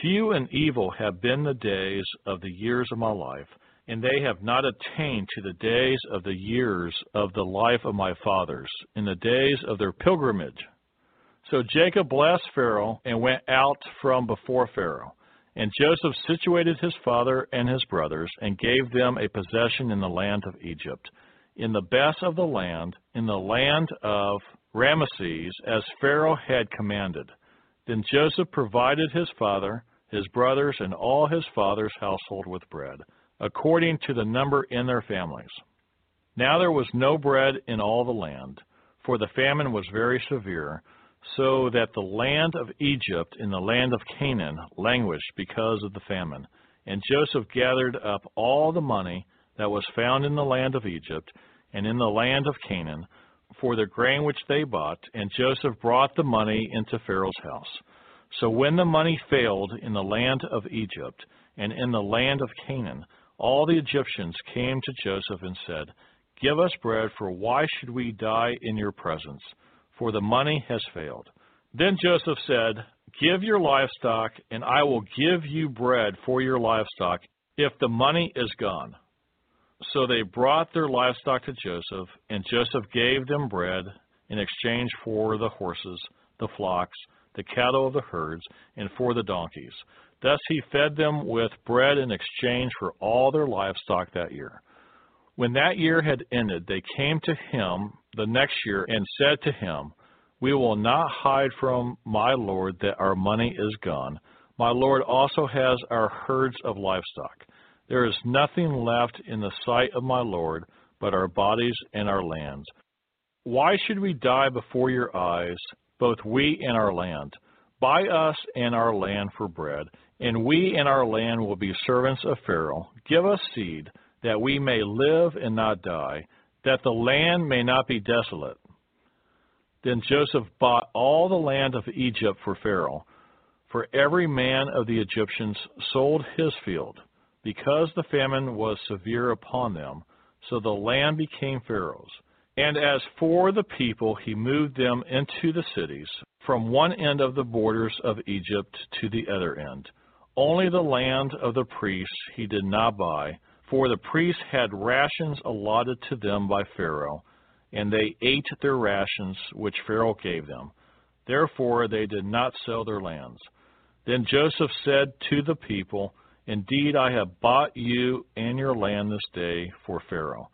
Few and evil have been the days of the years of my life, and they have not attained to the days of the years of the life of my fathers, in the days of their pilgrimage. So Jacob blessed Pharaoh and went out from before Pharaoh. And Joseph situated his father and his brothers, and gave them a possession in the land of Egypt, in the best of the land, in the land of Rameses, as Pharaoh had commanded. Then Joseph provided his father, his brothers, and all his father's household with bread, according to the number in their families. Now there was no bread in all the land, for the famine was very severe, so that the land of Egypt and the land of Canaan languished because of the famine. And Joseph gathered up all the money that was found in the land of Egypt and in the land of Canaan, for the grain which they bought, and Joseph brought the money into Pharaoh's house. So when the money failed in the land of Egypt and in the land of Canaan, all the Egyptians came to Joseph and said, Give us bread, for why should we die in your presence? For the money has failed. Then Joseph said, Give your livestock, and I will give you bread for your livestock if the money is gone. So they brought their livestock to Joseph, and Joseph gave them bread in exchange for the horses, the flocks, the cattle of the herds, and for the donkeys. Thus he fed them with bread in exchange for all their livestock that year. When that year had ended, they came to him the next year and said to him, We will not hide from my Lord that our money is gone. My Lord also has our herds of livestock. There is nothing left in the sight of my Lord but our bodies and our lands. Why should we die before your eyes, both we and our land? Buy us and our land for bread, and we and our land will be servants of Pharaoh. Give us seed, that we may live and not die, that the land may not be desolate. Then Joseph bought all the land of Egypt for Pharaoh, for every man of the Egyptians sold his field because the famine was severe upon them, so the land became Pharaoh's. And as for the people, he moved them into the cities, from one end of the borders of Egypt to the other end. Only the land of the priests he did not buy, for the priests had rations allotted to them by Pharaoh, and they ate their rations which Pharaoh gave them. Therefore they did not sell their lands. Then Joseph said to the people, Indeed, I have bought you and your land this day for Pharaoh.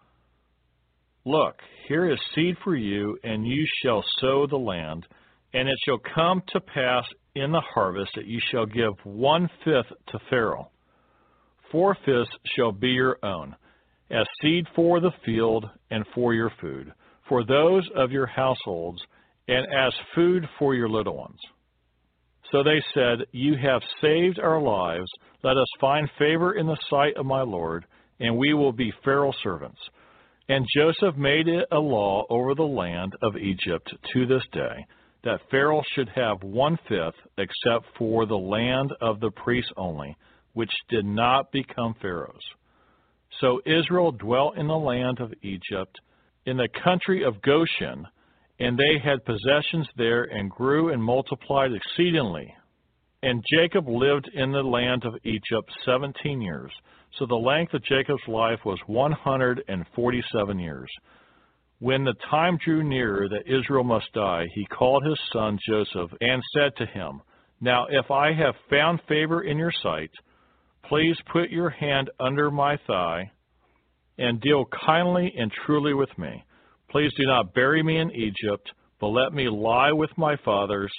Look, here is seed for you, and you shall sow the land. And it shall come to pass in the harvest that you shall give one fifth to Pharaoh. Four fifths shall be your own, as seed for the field and for your food, for those of your households, and as food for your little ones. So they said, You have saved our lives. Let us find favor in the sight of my Lord, and we will be Pharaoh's servants. And Joseph made it a law over the land of Egypt to this day that Pharaoh should have one fifth, except for the land of the priests only, which did not become Pharaoh's. So Israel dwelt in the land of Egypt, in the country of Goshen, and they had possessions there and grew and multiplied exceedingly. And Jacob lived in the land of Egypt seventeen years. So the length of Jacob's life was 147 years. When the time drew near that Israel must die, he called his son Joseph and said to him, Now if I have found favor in your sight, please put your hand under my thigh and deal kindly and truly with me. Please do not bury me in Egypt, but let me lie with my fathers.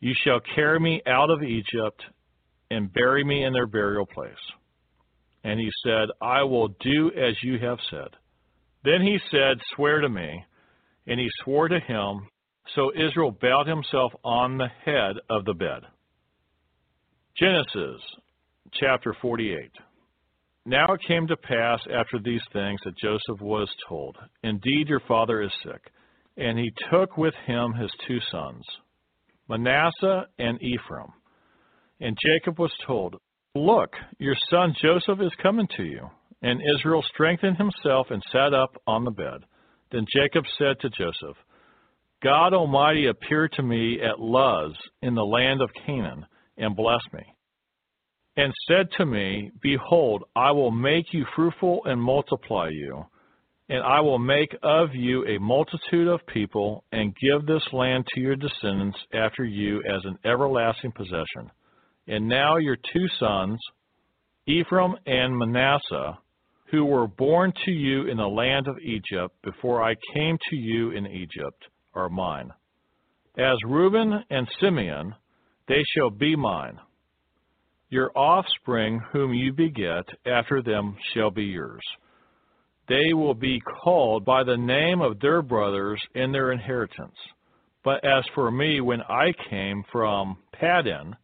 You shall carry me out of Egypt and bury me in their burial place. And he said, I will do as you have said. Then he said, Swear to me. And he swore to him. So Israel bowed himself on the head of the bed. Genesis chapter 48. Now it came to pass after these things that Joseph was told, Indeed, your father is sick. And he took with him his two sons, Manasseh and Ephraim. And Jacob was told, Look, your son Joseph is coming to you. And Israel strengthened himself and sat up on the bed. Then Jacob said to Joseph, God Almighty appeared to me at Luz in the land of Canaan and blessed me. And said to me, Behold, I will make you fruitful and multiply you, and I will make of you a multitude of people, and give this land to your descendants after you as an everlasting possession. And now your two sons, Ephraim and Manasseh, who were born to you in the land of Egypt before I came to you in Egypt, are mine. As Reuben and Simeon, they shall be mine. Your offspring, whom you beget, after them shall be yours. They will be called by the name of their brothers in their inheritance. But as for me, when I came from Paddan,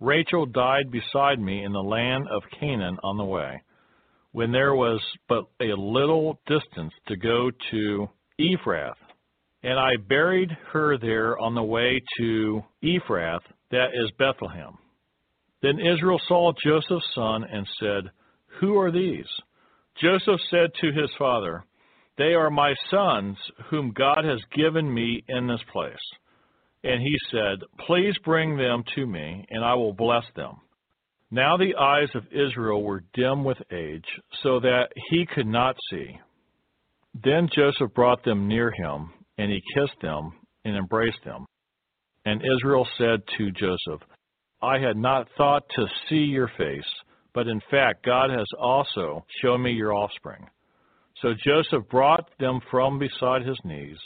Rachel died beside me in the land of Canaan on the way, when there was but a little distance to go to Ephrath. And I buried her there on the way to Ephrath, that is Bethlehem. Then Israel saw Joseph's son and said, Who are these? Joseph said to his father, They are my sons, whom God has given me in this place. And he said, Please bring them to me, and I will bless them. Now the eyes of Israel were dim with age, so that he could not see. Then Joseph brought them near him, and he kissed them and embraced them. And Israel said to Joseph, I had not thought to see your face, but in fact God has also shown me your offspring. So Joseph brought them from beside his knees,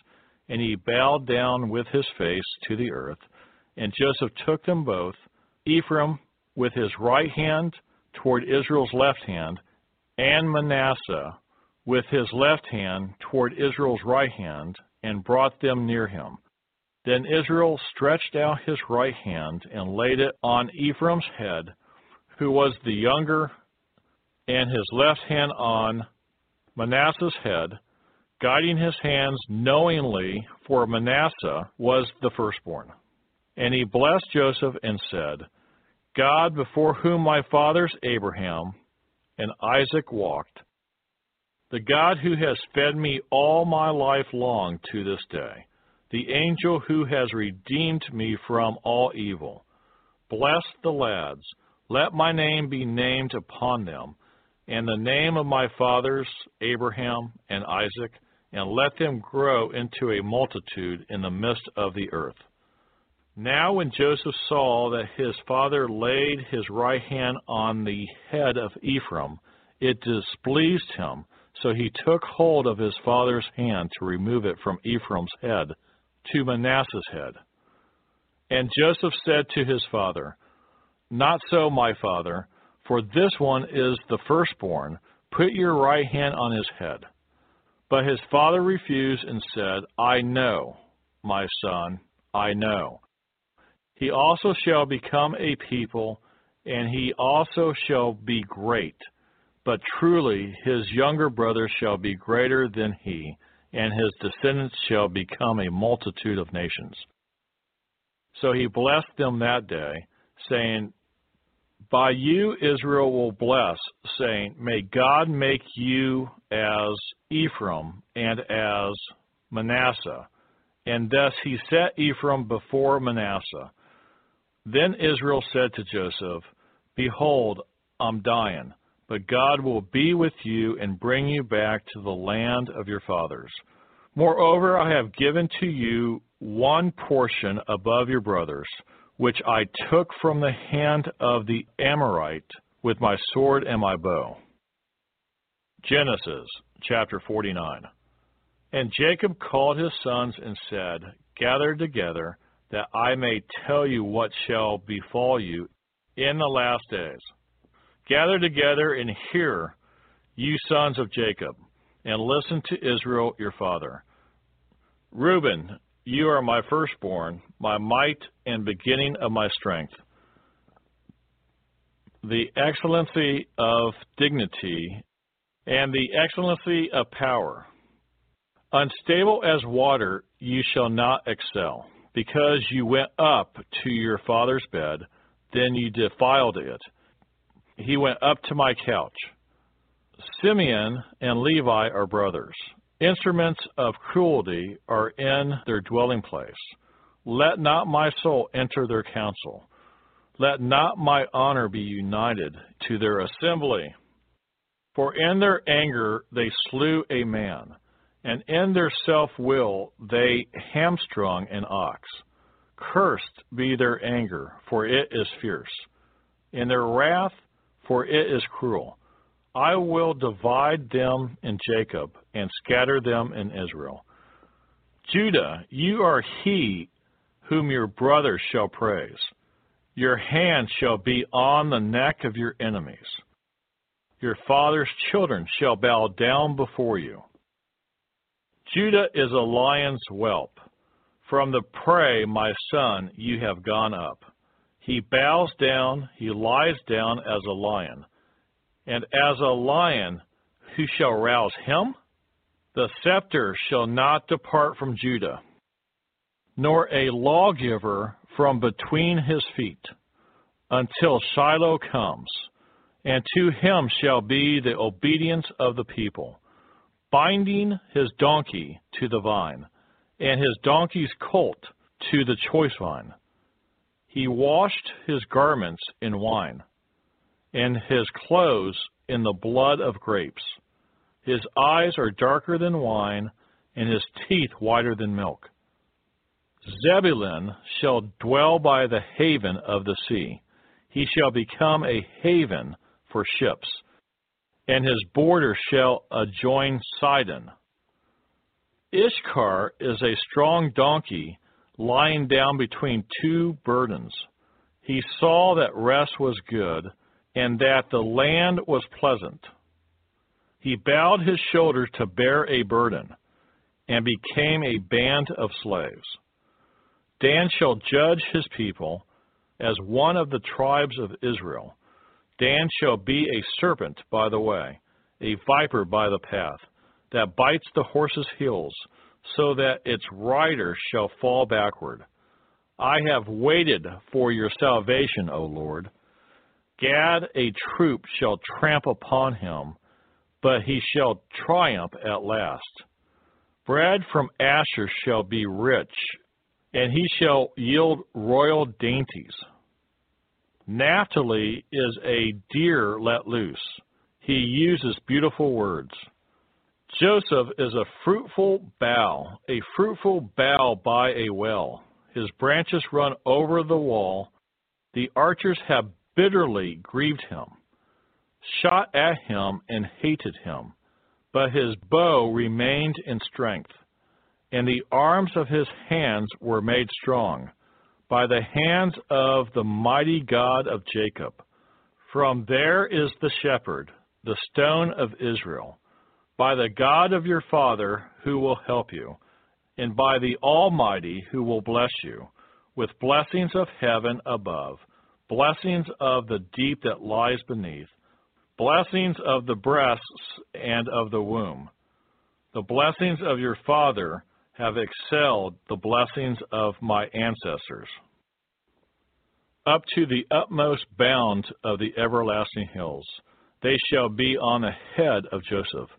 and he bowed down with his face to the earth. And Joseph took them both, Ephraim with his right hand toward Israel's left hand, and Manasseh with his left hand toward Israel's right hand, and brought them near him. Then Israel stretched out his right hand and laid it on Ephraim's head, who was the younger, and his left hand on Manasseh's head, guiding his hands knowingly, for Manasseh was the firstborn. And he blessed Joseph and said, God, before whom my fathers Abraham and Isaac walked, the God who has fed me all my life long to this day, the angel who has redeemed me from all evil. Bless the lads, let my name be named upon them, and the name of my fathers, Abraham and Isaac, and let them grow into a multitude in the midst of the earth. Now, when Joseph saw that his father laid his right hand on the head of Ephraim, it displeased him. So he took hold of his father's hand to remove it from Ephraim's head to Manasseh's head. And Joseph said to his father, Not so, my father, for this one is the firstborn. Put your right hand on his head. But his father refused and said, I know, my son, I know. He also shall become a people, and he also shall be great. But truly his younger brother shall be greater than he, and his descendants shall become a multitude of nations. So he blessed them that day, saying, By you Israel will bless, saying, May God make you as Ephraim and as Manasseh. And thus he set Ephraim before Manasseh. Then Israel said to Joseph, Behold, I'm dying, but God will be with you and bring you back to the land of your fathers. Moreover, I have given to you one portion above your brothers, which I took from the hand of the Amorite with my sword and my bow. Genesis chapter 49. And Jacob called his sons and said, Gather together that I may tell you what shall befall you in the last days. Gather together and hear, you sons of Jacob, and listen to Israel your father. Reuben, you are my firstborn, my might and beginning of my strength. The excellency of dignity and the excellency of power. Unstable as water, you shall not excel because you went up to your father's bed, then you defiled it. He went up to my couch. Simeon and Levi are brothers. Instruments of cruelty are in their dwelling place. Let not my soul enter their council. Let not my honor be united to their assembly. For in their anger they slew a man and in their self will they hamstrung an ox. Cursed be their anger, for it is fierce, in their wrath, for it is cruel. I will divide them in Jacob and scatter them in Israel. Judah, you are he whom your brothers shall praise. Your hand shall be on the neck of your enemies. Your father's children shall bow down before you. Judah is a lion's whelp. From the prey, my son, you have gone up. He bows down, he lies down as a lion. And as a lion, who shall rouse him? The scepter shall not depart from Judah, nor a lawgiver from between his feet, until Shiloh comes, and to him shall be the obedience of the people binding his donkey to the vine, and his donkey's colt to the choice vine. He washed his garments in wine, and his clothes in the blood of grapes. His eyes are darker than wine, and his teeth whiter than milk. Zebulun shall dwell by the haven of the sea. He shall become a haven for ships and his border shall adjoin Sidon. Issachar is a strong donkey lying down between two burdens. He saw that rest was good, and that the land was pleasant. He bowed his shoulders to bear a burden, and became a band of slaves. Dan shall judge his people as one of the tribes of Israel. Dan shall be a serpent by the way, a viper by the path, that bites the horse's heels, so that its rider shall fall backward. I have waited for your salvation, O Lord. Gad, a troop, shall tramp upon him. but he shall triumph at last. Bread from Asher shall be rich, and he shall yield royal dainties. Naphtali is a deer let loose. He uses beautiful words. Joseph is a fruitful bough, a fruitful bough by a well. His branches run over the wall. The archers have bitterly grieved him, shot at him, and hated him. But his bow remained in strength, and the arms of his hands were made strong by the hands of the mighty God of Jacob. From there is the shepherd, the stone of Israel, by the God of your father who will help you, and by the Almighty who will bless you, with blessings of heaven above, blessings of the deep that lies beneath, blessings of the breasts and of the womb. The blessings of your father have excelled the blessings of my ancestors. Up to the utmost bound of the everlasting hills, they shall be on the head of Joseph,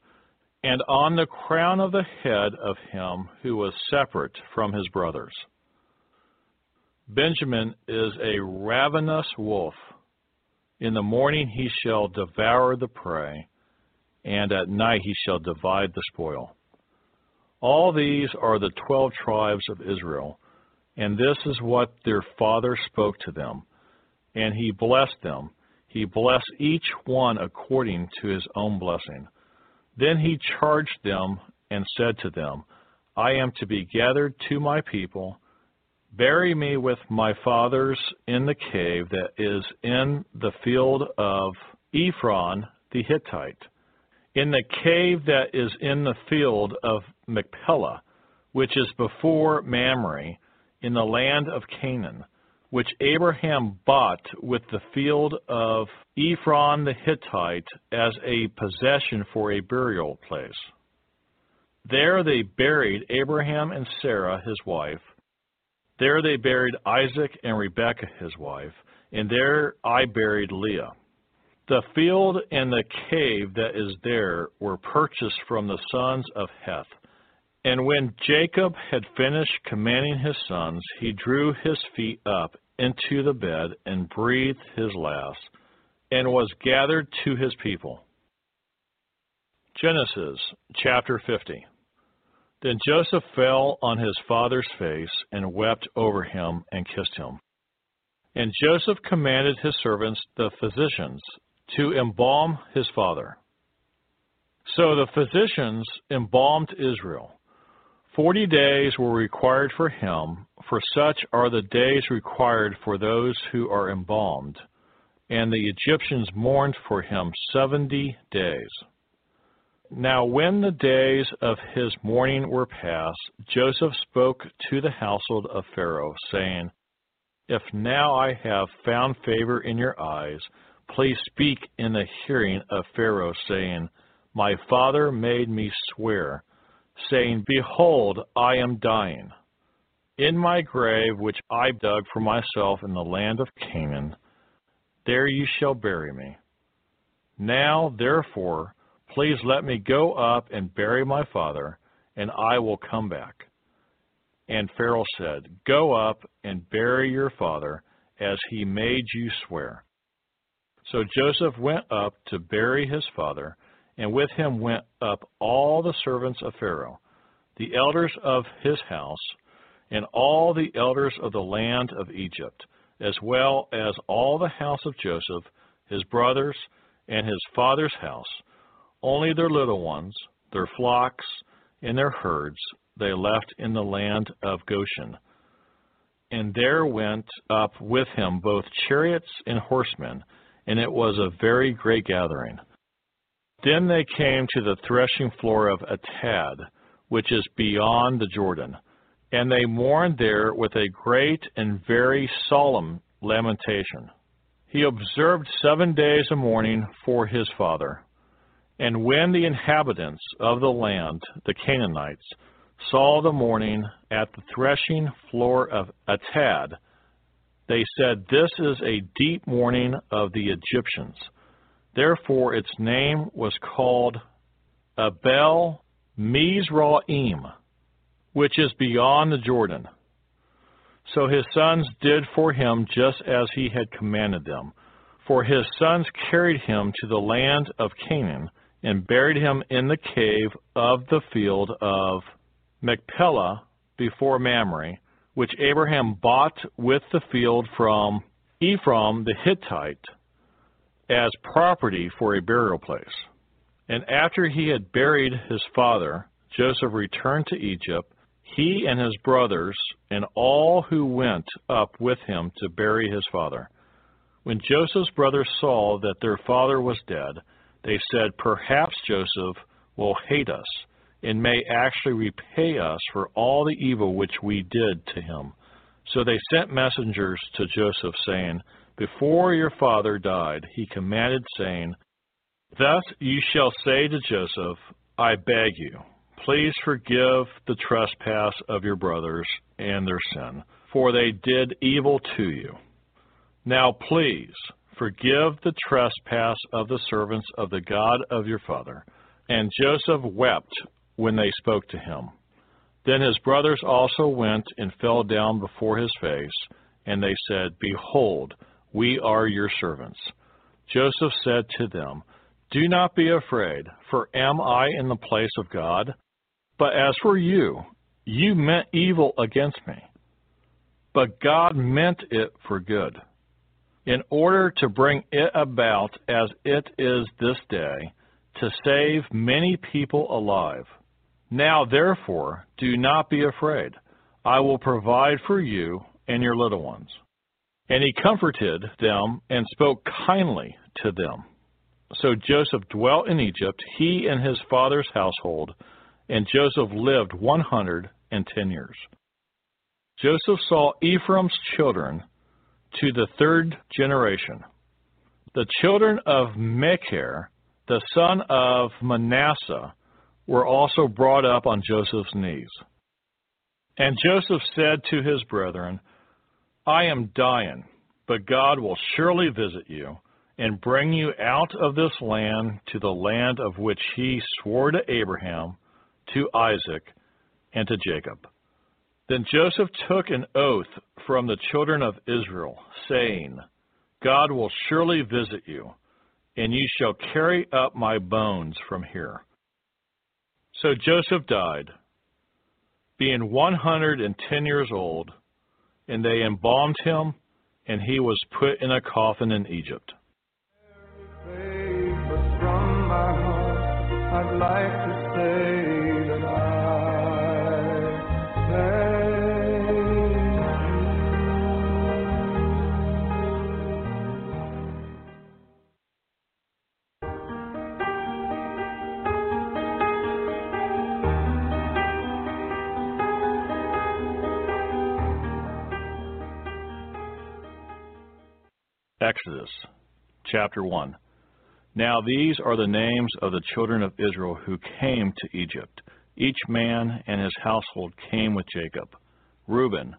and on the crown of the head of him who was separate from his brothers. Benjamin is a ravenous wolf. In the morning he shall devour the prey, and at night he shall divide the spoil. All these are the twelve tribes of Israel, and this is what their father spoke to them. And he blessed them. He blessed each one according to his own blessing. Then he charged them and said to them, I am to be gathered to my people. Bury me with my fathers in the cave that is in the field of Ephron the Hittite in the cave that is in the field of Machpelah, which is before Mamre, in the land of Canaan, which Abraham bought with the field of Ephron the Hittite as a possession for a burial place. There they buried Abraham and Sarah his wife. There they buried Isaac and Rebekah his wife, and there I buried Leah. The field and the cave that is there were purchased from the sons of Heth. And when Jacob had finished commanding his sons, he drew his feet up into the bed and breathed his last, and was gathered to his people. Genesis chapter 50. Then Joseph fell on his father's face and wept over him and kissed him. And Joseph commanded his servants, the physicians, to embalm his father. So the physicians embalmed Israel. Forty days were required for him, for such are the days required for those who are embalmed. And the Egyptians mourned for him seventy days. Now, when the days of his mourning were past, Joseph spoke to the household of Pharaoh, saying, If now I have found favor in your eyes, Please speak in the hearing of Pharaoh, saying, My father made me swear, saying, Behold, I am dying. In my grave, which I dug for myself in the land of Canaan, there you shall bury me. Now, therefore, please let me go up and bury my father, and I will come back. And Pharaoh said, Go up and bury your father, as he made you swear. So Joseph went up to bury his father, and with him went up all the servants of Pharaoh, the elders of his house, and all the elders of the land of Egypt, as well as all the house of Joseph, his brothers, and his father's house. Only their little ones, their flocks, and their herds they left in the land of Goshen. And there went up with him both chariots and horsemen, and it was a very great gathering. Then they came to the threshing floor of Atad, which is beyond the Jordan, and they mourned there with a great and very solemn lamentation. He observed seven days of mourning for his father. And when the inhabitants of the land, the Canaanites, saw the mourning at the threshing floor of Atad, they said, This is a deep mourning of the Egyptians. Therefore its name was called Abel Mizraim, which is beyond the Jordan. So his sons did for him just as he had commanded them. For his sons carried him to the land of Canaan and buried him in the cave of the field of Machpelah before Mamre, which Abraham bought with the field from Ephron the Hittite as property for a burial place. And after he had buried his father, Joseph returned to Egypt, he and his brothers, and all who went up with him to bury his father. When Joseph's brothers saw that their father was dead, they said, Perhaps Joseph will hate us and may actually repay us for all the evil which we did to him. So they sent messengers to Joseph, saying, Before your father died, he commanded, saying, Thus you shall say to Joseph, I beg you, please forgive the trespass of your brothers and their sin, for they did evil to you. Now please forgive the trespass of the servants of the God of your father. And Joseph wept when they spoke to him. Then his brothers also went and fell down before his face, and they said, Behold, we are your servants. Joseph said to them, Do not be afraid, for am I in the place of God? But as for you, you meant evil against me, but God meant it for good, in order to bring it about as it is this day, to save many people alive. Now, therefore, do not be afraid. I will provide for you and your little ones. And he comforted them and spoke kindly to them. So Joseph dwelt in Egypt, he and his father's household, and Joseph lived 110 years. Joseph saw Ephraim's children to the third generation. The children of Machir, the son of Manasseh, were also brought up on Joseph's knees. And Joseph said to his brethren, I am dying, but God will surely visit you and bring you out of this land to the land of which he swore to Abraham, to Isaac, and to Jacob. Then Joseph took an oath from the children of Israel, saying, God will surely visit you, and you shall carry up my bones from here. So Joseph died, being 110 years old, and they embalmed him, and he was put in a coffin in Egypt. Exodus chapter 1. Now these are the names of the children of Israel who came to Egypt. Each man and his household came with Jacob Reuben,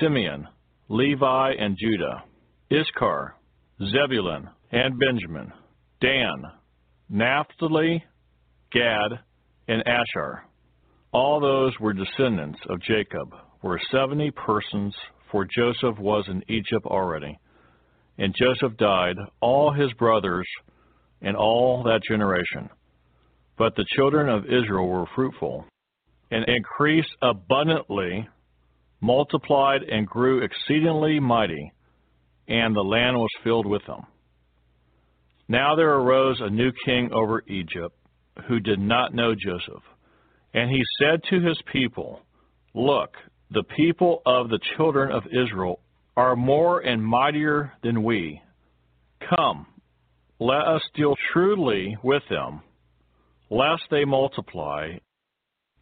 Simeon, Levi, and Judah, Issachar, Zebulun, and Benjamin, Dan, Naphtali, Gad, and Asher. All those were descendants of Jacob, were seventy persons, for Joseph was in Egypt already and Joseph died, all his brothers, and all that generation. But the children of Israel were fruitful, and increased abundantly, multiplied, and grew exceedingly mighty, and the land was filled with them. Now there arose a new king over Egypt, who did not know Joseph. And he said to his people, Look, the people of the children of Israel are more and mightier than we. Come, let us deal shrewdly with them, lest they multiply,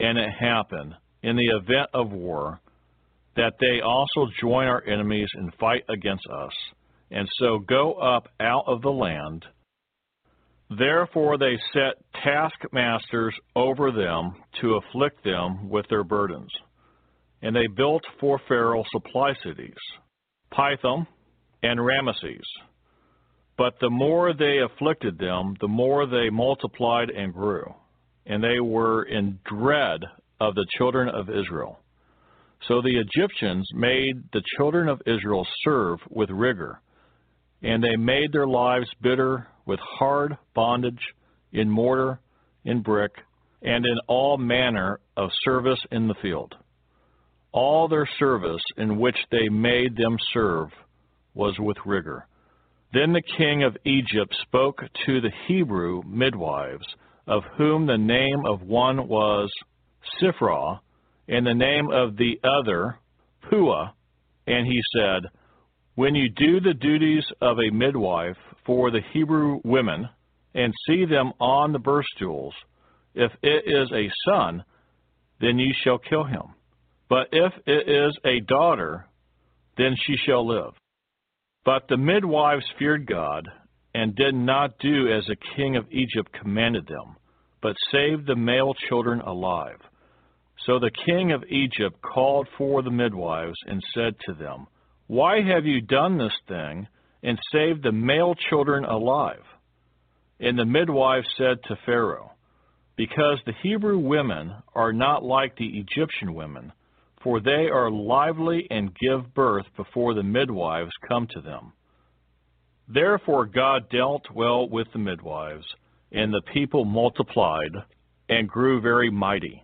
and it happen, in the event of war, that they also join our enemies and fight against us, and so go up out of the land. Therefore they set taskmasters over them to afflict them with their burdens. And they built for Pharaoh supply cities Pithom, and Ramesses. But the more they afflicted them, the more they multiplied and grew, and they were in dread of the children of Israel. So the Egyptians made the children of Israel serve with rigor, and they made their lives bitter with hard bondage in mortar, in brick, and in all manner of service in the field. All their service in which they made them serve was with rigor. Then the king of Egypt spoke to the Hebrew midwives, of whom the name of one was Shiphrah, and the name of the other Puah, and he said, When you do the duties of a midwife for the Hebrew women, and see them on the birth stools, if it is a son, then ye shall kill him. But if it is a daughter, then she shall live. But the midwives feared God, and did not do as the king of Egypt commanded them, but saved the male children alive. So the king of Egypt called for the midwives and said to them, Why have you done this thing and saved the male children alive? And the midwives said to Pharaoh, Because the Hebrew women are not like the Egyptian women, for they are lively and give birth before the midwives come to them. Therefore God dealt well with the midwives, and the people multiplied and grew very mighty.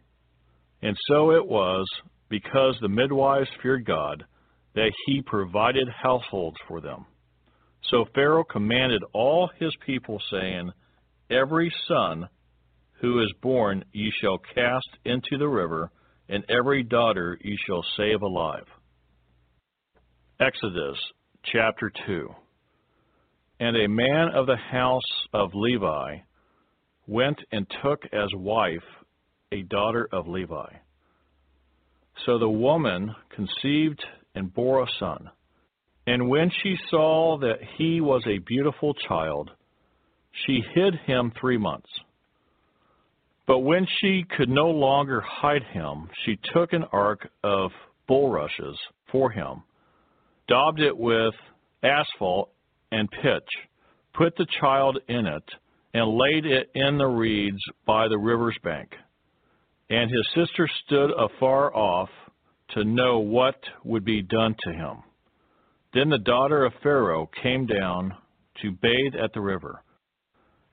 And so it was, because the midwives feared God, that he provided households for them. So Pharaoh commanded all his people, saying, Every son who is born ye shall cast into the river, and every daughter ye shall save alive. Exodus chapter 2 And a man of the house of Levi went and took as wife a daughter of Levi. So the woman conceived and bore a son. And when she saw that he was a beautiful child, she hid him three months. But when she could no longer hide him, she took an ark of bulrushes for him, daubed it with asphalt and pitch, put the child in it, and laid it in the reeds by the river's bank. And his sister stood afar off to know what would be done to him. Then the daughter of Pharaoh came down to bathe at the river.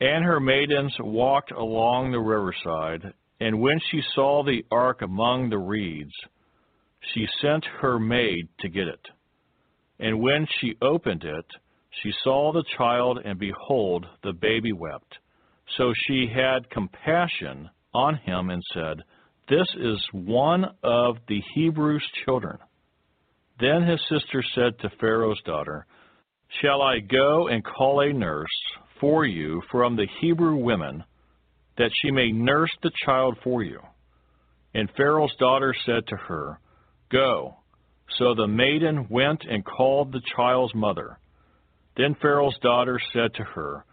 And her maidens walked along the riverside, and when she saw the ark among the reeds, she sent her maid to get it. And when she opened it, she saw the child, and behold, the baby wept. So she had compassion on him and said, This is one of the Hebrews' children. Then his sister said to Pharaoh's daughter, Shall I go and call a nurse for you from the Hebrew women, that she may nurse the child for you? And Pharaoh's daughter said to her, Go. So the maiden went and called the child's mother. Then Pharaoh's daughter said to her,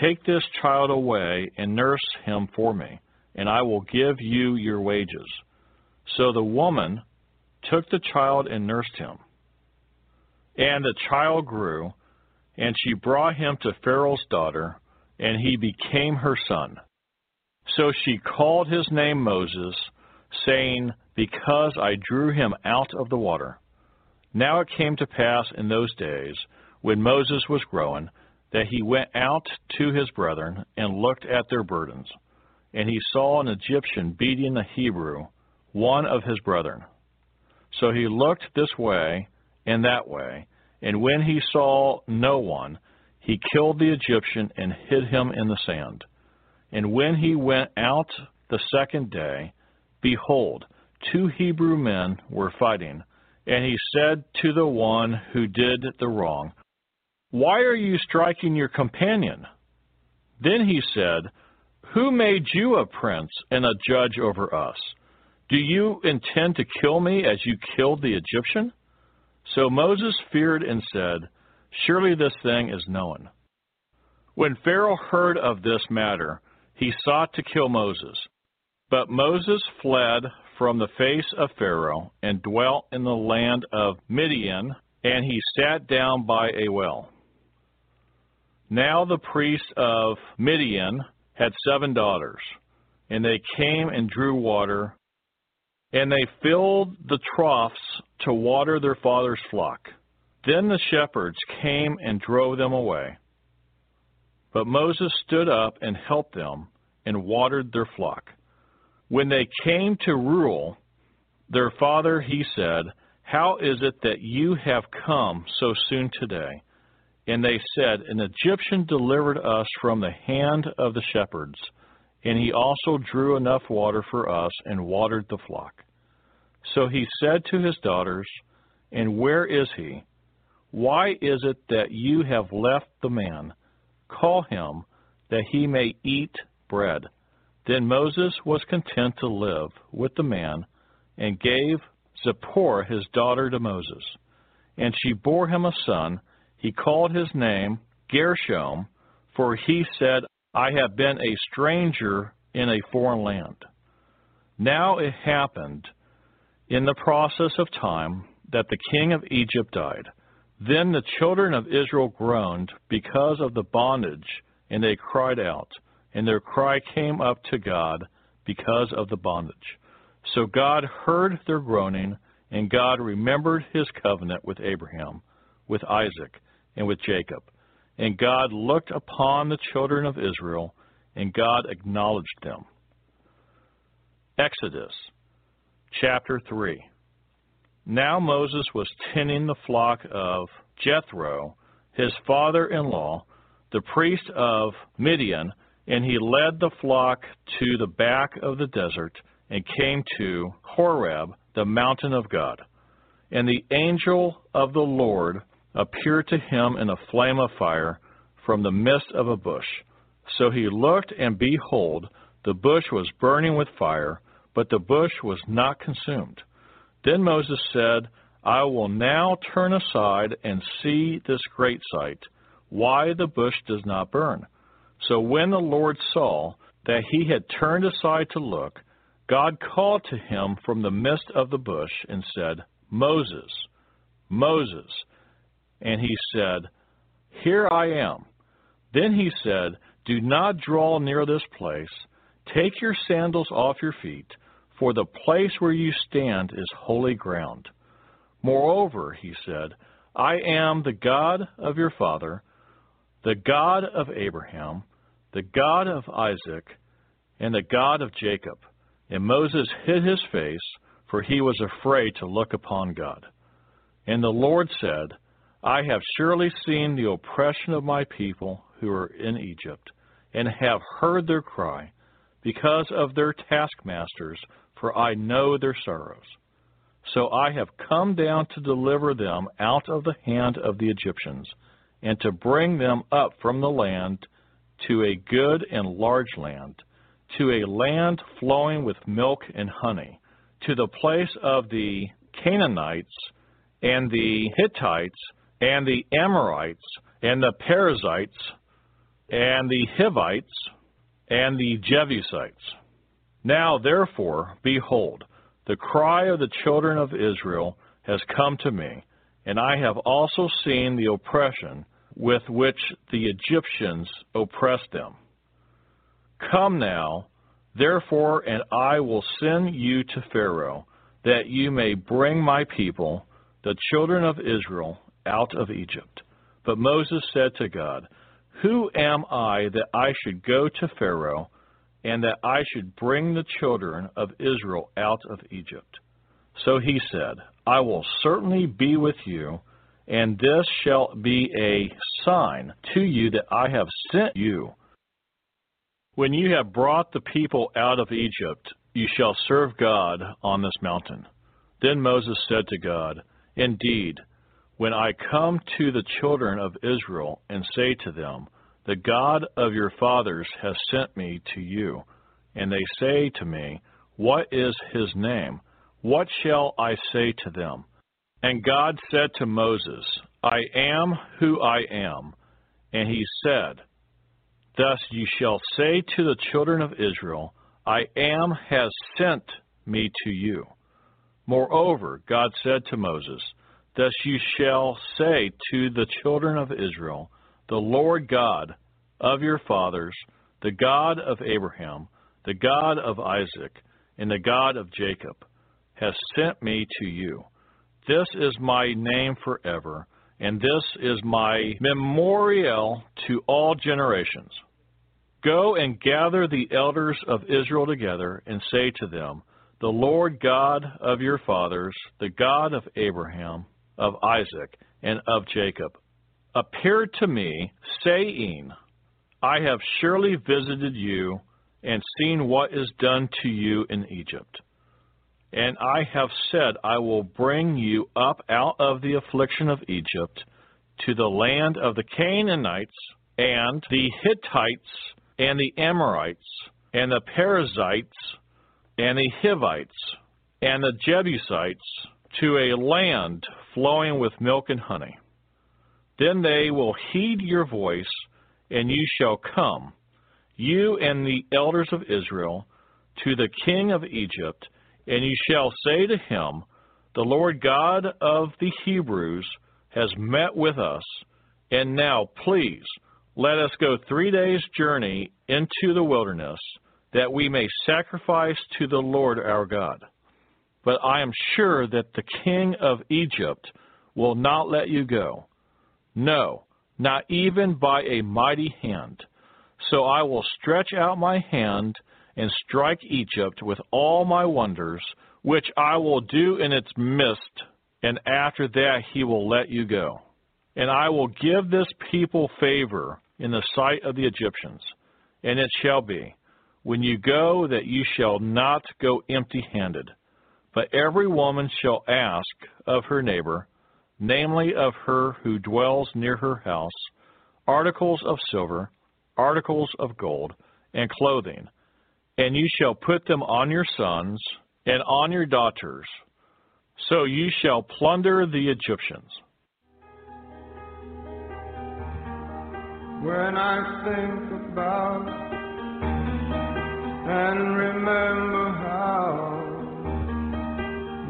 Take this child away and nurse him for me, and I will give you your wages. So the woman took the child and nursed him. And the child grew, and she brought him to Pharaoh's daughter, and he became her son. So she called his name Moses, saying, Because I drew him out of the water. Now it came to pass in those days, when Moses was growing, that he went out to his brethren and looked at their burdens. And he saw an Egyptian beating a Hebrew, one of his brethren. So he looked this way and that way, and when he saw no one, he killed the Egyptian and hid him in the sand. And when he went out the second day, behold, two Hebrew men were fighting. And he said to the one who did the wrong, Why are you striking your companion? Then he said, Who made you a prince and a judge over us? Do you intend to kill me as you killed the Egyptian? So Moses feared and said, Surely this thing is known. When Pharaoh heard of this matter, he sought to kill Moses. But Moses fled from the face of Pharaoh and dwelt in the land of Midian, and he sat down by a well. Now the priest of Midian had seven daughters, and they came and drew water, and they filled the troughs to water their father's flock. Then the shepherds came and drove them away. But Moses stood up and helped them and watered their flock. When they came to Reuel, their father, he said, How is it that you have come so soon today? And they said, An Egyptian delivered us from the hand of the shepherds, and he also drew enough water for us and watered the flock. So he said to his daughters, And where is he? Why is it that you have left the man? Call him, that he may eat bread. Then Moses was content to live with the man, and gave Zipporah his daughter to Moses. And she bore him a son. He called his name Gershom, for he said, I have been a stranger in a foreign land. Now it happened in the process of time that the king of Egypt died. Then the children of Israel groaned because of the bondage, and they cried out, and their cry came up to God because of the bondage. So God heard their groaning, and God remembered his covenant with Abraham, with Isaac, and with Jacob. And God looked upon the children of Israel, and God acknowledged them. Exodus chapter 3. Now Moses was tending the flock of Jethro, his father in law, the priest of Midian, and he led the flock to the back of the desert and came to Horeb, the mountain of God. And the angel of the Lord appeared to him in a flame of fire from the midst of a bush. So he looked, and behold, the bush was burning with fire, but the bush was not consumed. Then Moses said, I will now turn aside and see this great sight, why the bush does not burn. So when the Lord saw that he had turned aside to look, God called to him from the midst of the bush and said, Moses, Moses. And he said, Here I am. Then he said, Do not draw near this place. Take your sandals off your feet, for the place where you stand is holy ground. Moreover, he said, I am the God of your father, the God of Abraham, the God of Isaac, and the God of Jacob. And Moses hid his face, for he was afraid to look upon God. And the Lord said, I have surely seen the oppression of my people who are in Egypt, and have heard their cry, because of their taskmasters, for I know their sorrows. So I have come down to deliver them out of the hand of the Egyptians, and to bring them up from the land to a good and large land, to a land flowing with milk and honey, to the place of the Canaanites, and the Hittites, and the Amorites, and the Perizzites, and the Hivites, and the Jebusites. Now therefore, behold, the cry of the children of Israel has come to me, and I have also seen the oppression with which the Egyptians oppressed them. Come now, therefore, and I will send you to Pharaoh, that you may bring my people, the children of Israel, out of Egypt. But Moses said to God, Who am I that I should go to Pharaoh? and that I should bring the children of Israel out of Egypt. So he said, I will certainly be with you, and this shall be a sign to you that I have sent you. When you have brought the people out of Egypt, you shall serve God on this mountain. Then Moses said to God, Indeed, when I come to the children of Israel and say to them, the God of your fathers has sent me to you. And they say to me, What is his name? What shall I say to them? And God said to Moses, I am who I am. And he said, Thus you shall say to the children of Israel, I am has sent me to you. Moreover, God said to Moses, Thus you shall say to the children of Israel, The Lord God of your fathers, the God of Abraham, the God of Isaac, and the God of Jacob, has sent me to you. This is my name forever, and this is my memorial to all generations. Go and gather the elders of Israel together, and say to them, The Lord God of your fathers, the God of Abraham, of Isaac, and of Jacob, appeared to me, saying, I have surely visited you and seen what is done to you in Egypt. And I have said, I will bring you up out of the affliction of Egypt to the land of the Canaanites and the Hittites and the Amorites and the Perizzites and the Hivites and the Jebusites to a land flowing with milk and honey. Then they will heed your voice, and you shall come, you and the elders of Israel, to the king of Egypt, and you shall say to him, The Lord God of the Hebrews has met with us, and now please let us go three days' journey into the wilderness, that we may sacrifice to the Lord our God. But I am sure that the king of Egypt will not let you go. No, not even by a mighty hand. So I will stretch out my hand and strike Egypt with all my wonders, which I will do in its midst, and after that he will let you go. And I will give this people favor in the sight of the Egyptians. And it shall be, when you go, that you shall not go empty handed, but every woman shall ask of her neighbor, namely of her who dwells near her house, articles of silver, articles of gold, and clothing, and you shall put them on your sons and on your daughters. So you shall plunder the Egyptians.
When I think about and remember how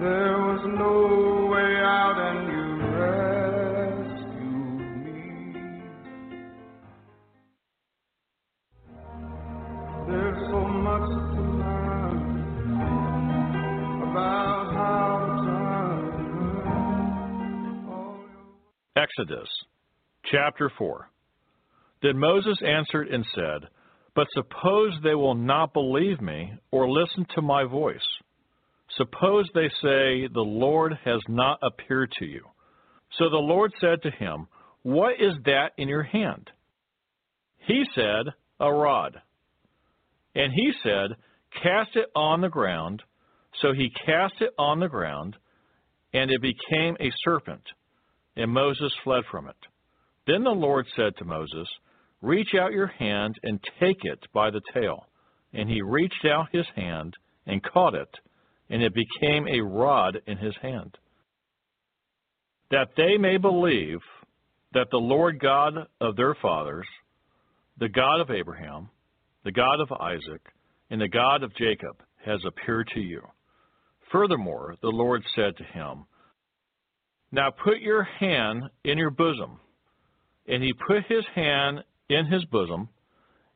there was no way out and you rescued me. There's so much to learn about how to.
Exodus chapter 4. Then Moses answered and said, But suppose they will not believe me or listen to my voice. Suppose they say, The Lord has not appeared to you. So the Lord said to him, What is that in your hand? He said, A rod. And he said, Cast it on the ground. So he cast it on the ground, and it became a serpent, and Moses fled from it. Then the Lord said to Moses, Reach out your hand and take it by the tail. And he reached out his hand and caught it, and it became a rod in his hand. That they may believe that the Lord God of their fathers, the God of Abraham, the God of Isaac, and the God of Jacob, has appeared to you. Furthermore, the Lord said to him, Now put your hand in your bosom. And he put his hand in his bosom,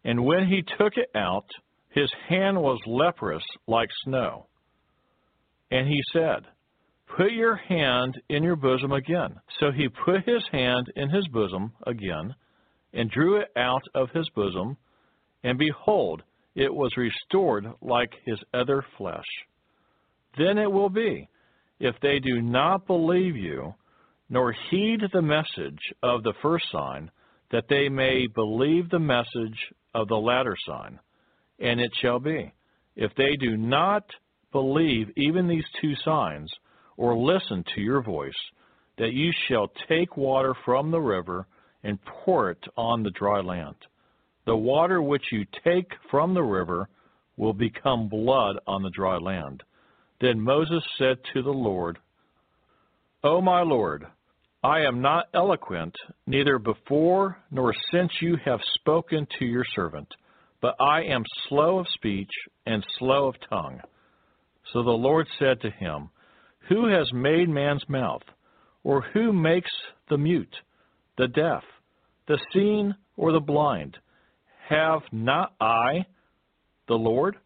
and when he took it out, his hand was leprous like snow. And he said, Put your hand in your bosom again. So he put his hand in his bosom again, and drew it out of his bosom, and behold, it was restored like his other flesh. Then it will be, if they do not believe you, nor heed the message of the first sign, that they may believe the message of the latter sign. And it shall be, if they do not believe even these two signs, or listen to your voice, that you shall take water from the river and pour it on the dry land. The water which you take from the river will become blood on the dry land. Then Moses said to the Lord, O my Lord, I am not eloquent, neither before nor since you have spoken to your servant, but I am slow of speech and slow of tongue. So the Lord said to him, Who has made man's mouth? Or who makes the mute, the deaf, the seeing, or the blind? Have not I the Lord?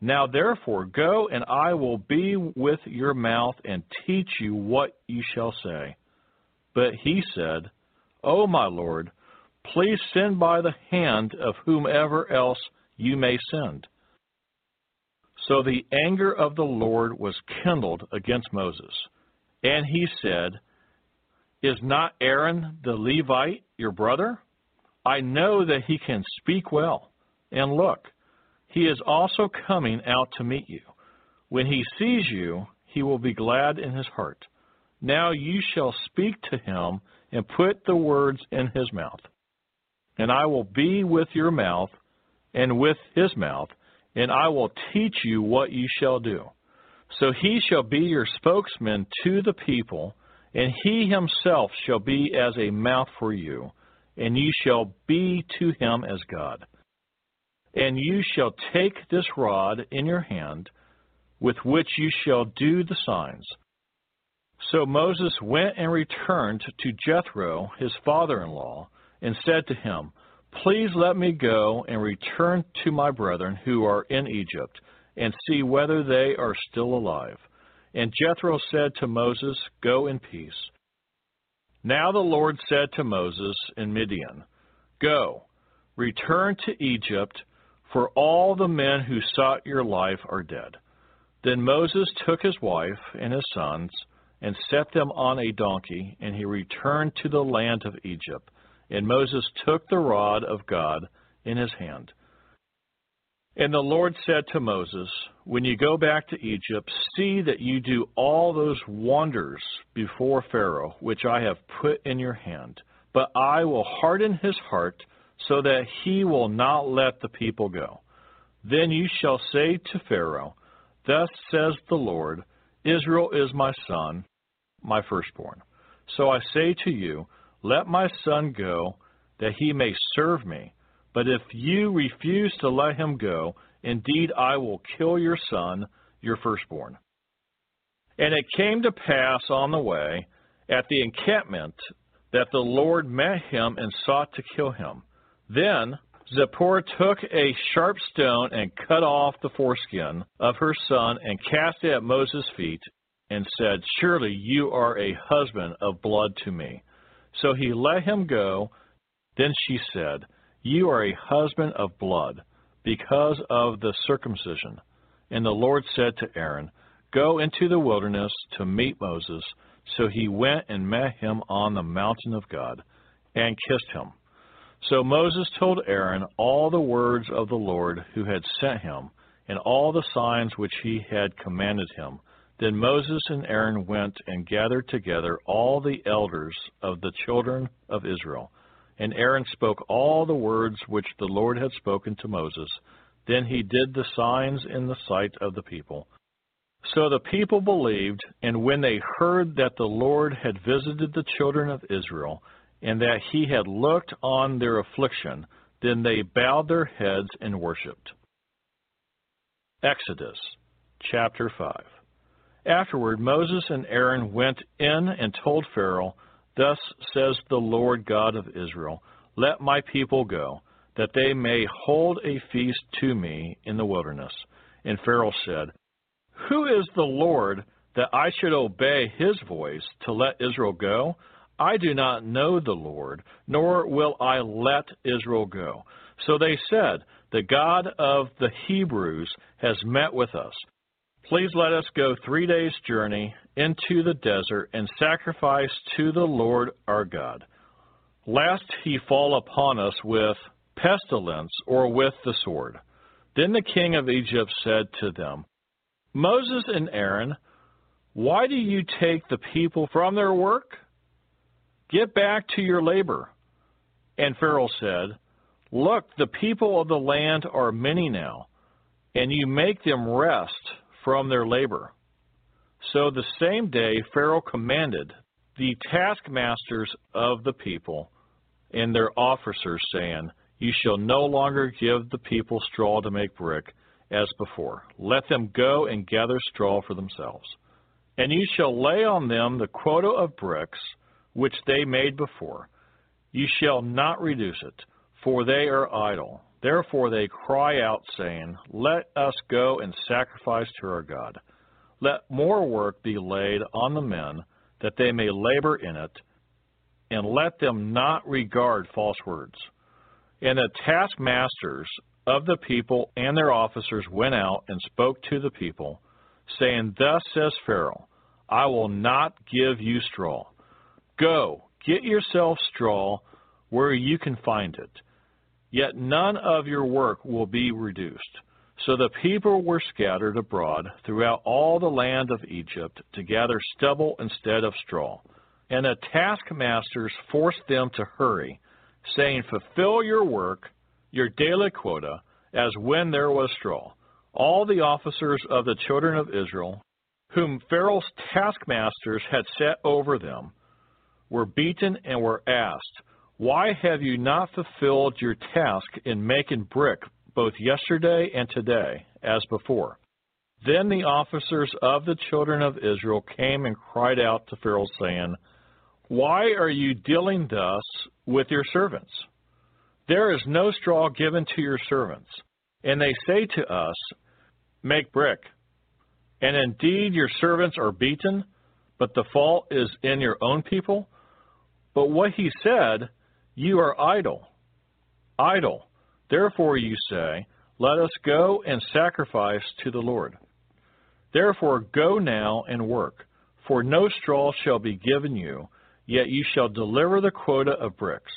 Now therefore go, and I will be with your mouth and teach you what you shall say. But he said, O my Lord, please send by the hand of whomever else you may send. So the anger of the Lord was kindled against Moses. And he said, Is not Aaron the Levite your brother? I know that he can speak well. And look, he is also coming out to meet you. When he sees you, he will be glad in his heart. Now you shall speak to him and put the words in his mouth. And I will be with your mouth and with his mouth, and I will teach you what you shall do. So he shall be your spokesman to the people, and he himself shall be as a mouth for you, and you shall be to him as God. And you shall take this rod in your hand, with which you shall do the signs. So Moses went and returned to Jethro, his father in law, and said to him, Please let me go and return to my brethren who are in Egypt, and see whether they are still alive. And Jethro said to Moses, Go in peace. Now the Lord said to Moses in Midian, Go, return to Egypt, for all the men who sought your life are dead. Then Moses took his wife and his sons, and set them on a donkey, and he returned to the land of Egypt. And Moses took the rod of God in his hand. And the Lord said to Moses, When you go back to Egypt, see that you do all those wonders before Pharaoh, which I have put in your hand. But I will harden his heart, so that he will not let the people go. Then you shall say to Pharaoh, Thus says the Lord, Israel is my son, my firstborn. So I say to you, Let my son go, that he may serve me. But if you refuse to let him go, indeed I will kill your son, your firstborn. And it came to pass on the way, at the encampment, that the Lord met him and sought to kill him. Then Zipporah took a sharp stone and cut off the foreskin of her son and cast it at Moses' feet and said, Surely you are a husband of blood to me. So he let him go. Then she said, You are a husband of blood because of the circumcision. And the Lord said to Aaron, Go into the wilderness to meet Moses. So he went and met him on the mountain of God and kissed him. So Moses told Aaron all the words of the Lord who had sent him, and all the signs which he had commanded him. Then Moses and Aaron went and gathered together all the elders of the children of Israel. And Aaron spoke all the words which the Lord had spoken to Moses. Then he did the signs in the sight of the people. So the people believed, and when they heard that the Lord had visited the children of Israel, and that he had looked on their affliction, then they bowed their heads and worshipped. Exodus chapter 5 Afterward Moses and Aaron went in and told Pharaoh, Thus says the Lord God of Israel, Let my people go, that they may hold a feast to me in the wilderness. And Pharaoh said, Who is the Lord that I should obey his voice to let Israel go? I do not know the Lord, nor will I let Israel go. So they said, The God of the Hebrews has met with us. Please let us go three days' journey into the desert and sacrifice to the Lord our God, lest he fall upon us with pestilence or with the sword. Then the king of Egypt said to them, Moses and Aaron, why do you take the people from their work? Get back to your labor. And Pharaoh said, Look, the people of the land are many now, and you make them rest from their labor. So the same day Pharaoh commanded the taskmasters of the people and their officers, saying, You shall no longer give the people straw to make brick as before. Let them go and gather straw for themselves. And you shall lay on them the quota of bricks which they made before. You shall not reduce it, for they are idle. Therefore they cry out, saying, Let us go and sacrifice to our God. Let more work be laid on the men, that they may labor in it, and let them not regard false words. And the taskmasters of the people and their officers went out and spoke to the people, saying, Thus says Pharaoh, I will not give you straw. Go, get yourself straw where you can find it. Yet none of your work will be reduced. So the people were scattered abroad throughout all the land of Egypt to gather stubble instead of straw. And the taskmasters forced them to hurry, saying, Fulfill your work, your daily quota, as when there was straw. All the officers of the children of Israel, whom Pharaoh's taskmasters had set over them, were beaten and were asked, Why have you not fulfilled your task in making brick both yesterday and today, as before? Then the officers of the children of Israel came and cried out to Pharaoh, saying, Why are you dealing thus with your servants? There is no straw given to your servants. And they say to us, Make brick. And indeed your servants are beaten, but the fault is in your own people. But what he said, You are idle. Idle. Therefore you say, Let us go and sacrifice to the Lord. Therefore go now and work, for no straw shall be given you, yet you shall deliver the quota of bricks.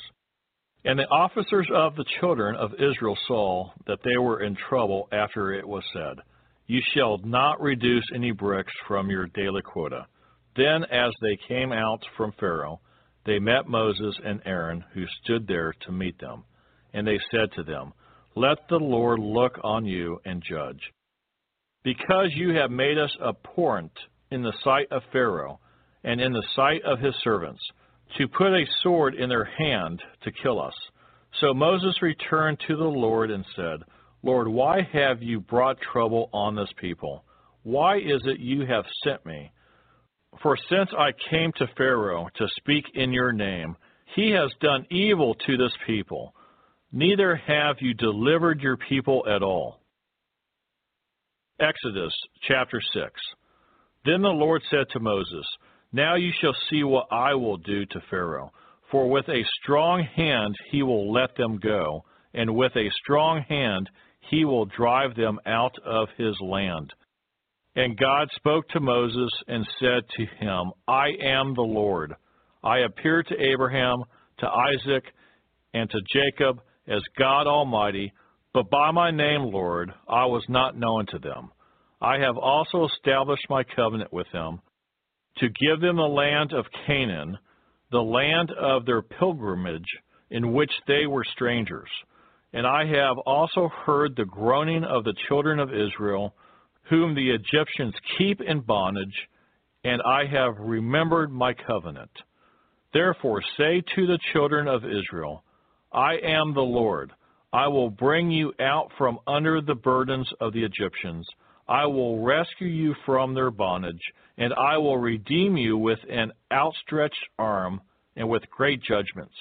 And the officers of the children of Israel saw that they were in trouble after it was said, You shall not reduce any bricks from your daily quota. Then, as they came out from Pharaoh, they met Moses and Aaron, who stood there to meet them. And they said to them, Let the Lord look on you and judge. Because you have made us abhorrent in the sight of Pharaoh and in the sight of his servants, to put a sword in their hand to kill us. So Moses returned to the Lord and said, Lord, why have you brought trouble on this people? Why is it you have sent me? For since I came to Pharaoh to speak in your name, he has done evil to this people. Neither have you delivered your people at all. Exodus chapter 6 Then the Lord said to Moses, now you shall see what I will do to Pharaoh. For with a strong hand he will let them go, and with a strong hand he will drive them out of his land. And God spoke to Moses and said to him, I am the Lord. I appeared to Abraham, to Isaac, and to Jacob as God Almighty, but by my name, Lord, I was not known to them. I have also established my covenant with them to give them the land of Canaan, the land of their pilgrimage, in which they were strangers. And I have also heard the groaning of the children of Israel, whom the Egyptians keep in bondage, and I have remembered my covenant. Therefore say to the children of Israel, I am the Lord. I will bring you out from under the burdens of the Egyptians. I will rescue you from their bondage and I will redeem you with an outstretched arm and with great judgments.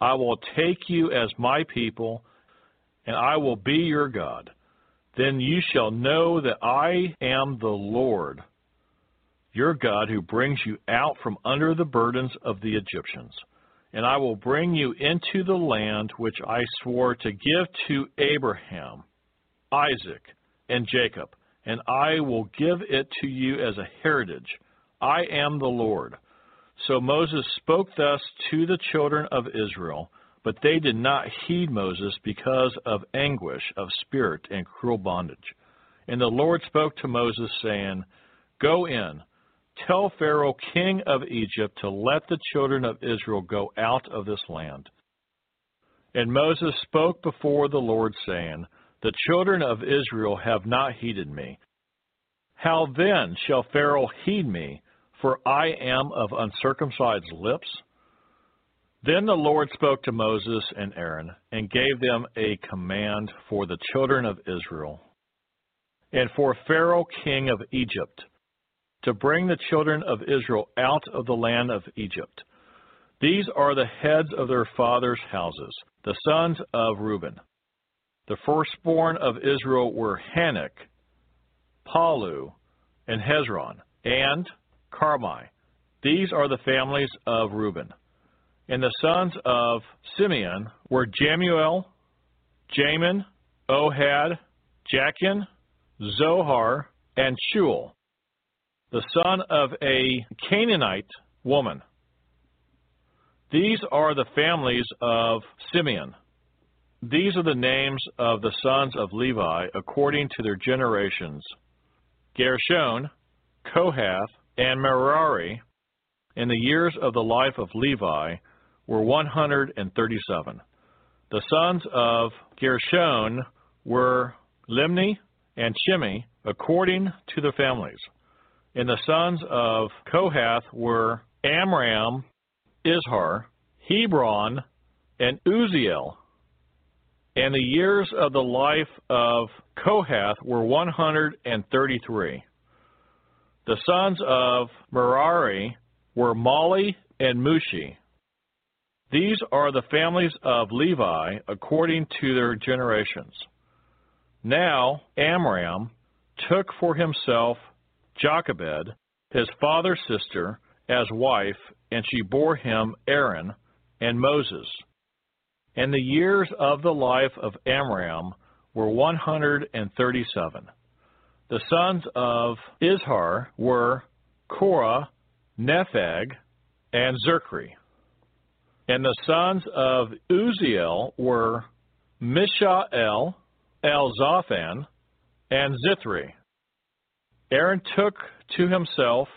I will take you as my people, and I will be your God. Then you shall know that I am the Lord, your God, who brings you out from under the burdens of the Egyptians. And I will bring you into the land which I swore to give to Abraham, Isaac, and Jacob and I will give it to you as a heritage. I am the Lord. So Moses spoke thus to the children of Israel, but they did not heed Moses because of anguish of spirit and cruel bondage. And the Lord spoke to Moses, saying, Go in, tell Pharaoh, king of Egypt, to let the children of Israel go out of this land. And Moses spoke before the Lord, saying, the children of Israel have not heeded me. How then shall Pharaoh heed me, for I am of uncircumcised lips? Then the Lord spoke to Moses and Aaron, and gave them a command for the children of Israel, and for Pharaoh king of Egypt, to bring the children of Israel out of the land of Egypt. These are the heads of their fathers' houses, the sons of Reuben. The firstborn of Israel were Hanoch, Pallu, and Hezron, and Carmi. These are the families of Reuben. And the sons of Simeon were Jemuel, Jamin, Ohad, Jachin, Zohar, and Shuel, the son of a Canaanite woman. These are the families of Simeon. These are the names of the sons of Levi according to their generations Gershon, Kohath, and Merari in the years of the life of Levi were 137. The sons of Gershon were Libni and Shimi according to their families. And the sons of Kohath were Amram, Izhar, Hebron, and Uzziel. And the years of the life of Kohath were 133. The sons of Merari were Mahli and Mushi. These are the families of Levi according to their generations. Now Amram took for himself Jochebed, his father's sister, as wife, and she bore him Aaron and Moses. And the years of the life of Amram were 137. The sons of Izhar were Korah, Nepheg, and Zerchri. And the sons of Uzziel were Mishael, Elzaphan, and Zithri. Aaron took to himself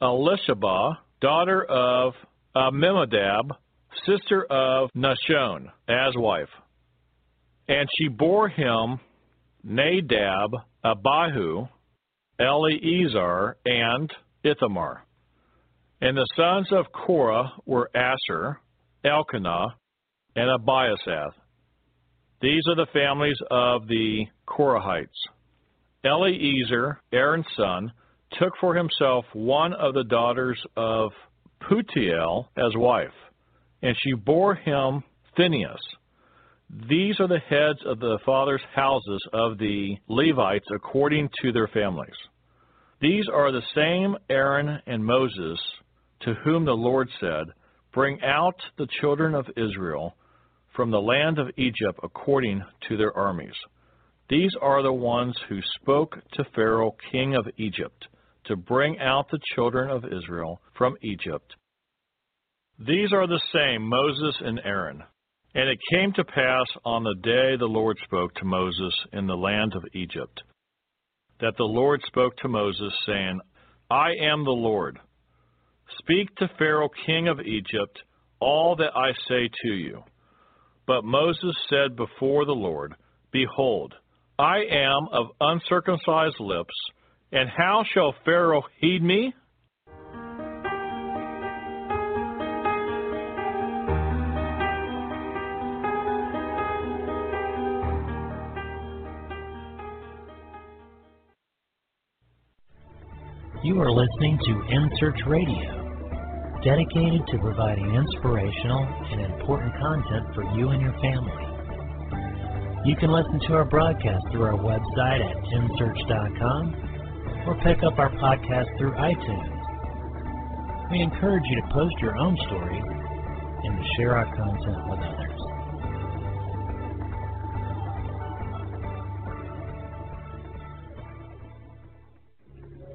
Elisheba, daughter of Amminadab, sister of Nahshon, as wife. And she bore him Nadab, Abihu, Eleazar, and Ithamar. And the sons of Korah were Assir, Elkanah, and Abiasaph. These are the families of the Korahites. Eleazar, Aaron's son, took for himself one of the daughters of Putiel as wife, and she bore him Phinehas. These are the heads of the fathers' houses of the Levites according to their families. These are the same Aaron and Moses to whom the Lord said, Bring out the children of Israel from the land of Egypt according to their armies. These are the ones who spoke to Pharaoh, king of Egypt, to bring out the children of Israel from Egypt. These are the same Moses and Aaron. And it came to pass on the day the Lord spoke to Moses in the land of Egypt, that the Lord spoke to Moses, saying, I am the Lord. Speak to Pharaoh, king of Egypt, all that I say to you. But Moses said before the Lord, Behold, I am of uncircumcised lips, and how shall Pharaoh heed me?
You are listening to nsearch Radio dedicated to providing inspirational and important content for you and your family. You can listen to our broadcast through our website at nsearch.com or pick up our podcast through iTunes. We encourage you to post your own story and to share our content with others.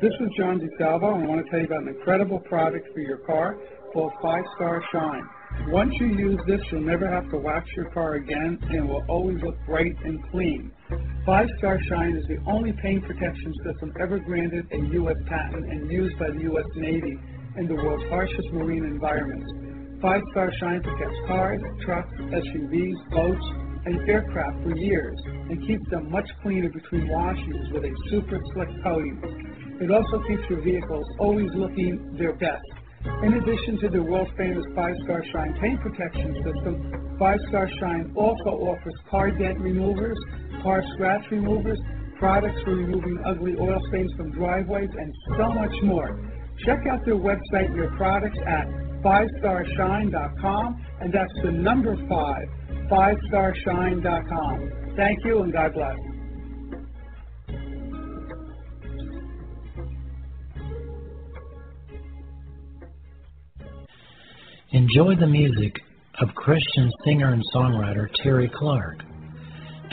This is John DeSalvo, and I want to tell you about an incredible product for your car called Five Star Shine. Once you use this, you'll never have to wax your car again, and it will always look bright and clean. Five Star Shine is the only paint protection system ever granted a U.S. patent and used by the U.S. Navy in the world's harshest marine environments. Five Star Shine protects cars, trucks, SUVs, boats, and aircraft for years and keeps them much cleaner between washes with a super slick coating. It also keeps your vehicles always looking their best. In addition to the world famous Five Star Shine paint protection system, Five Star Shine also offers car dent removers, car scratch removers, products for removing ugly oil stains from driveways, and so much more. Check out their website and their products at FiveStarShine.com, and that's the number five, FiveStarShine.com. Thank you, and God bless.
Enjoy the music of Christian singer and songwriter Terry Clark.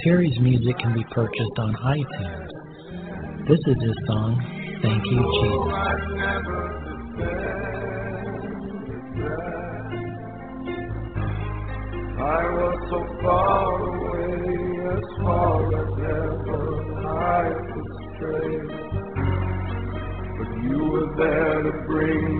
Terry's music can be purchased on iTunes. This is his song, Thank You, Jesus.
I was so far away, as far as ever I could stray. But you were there to bring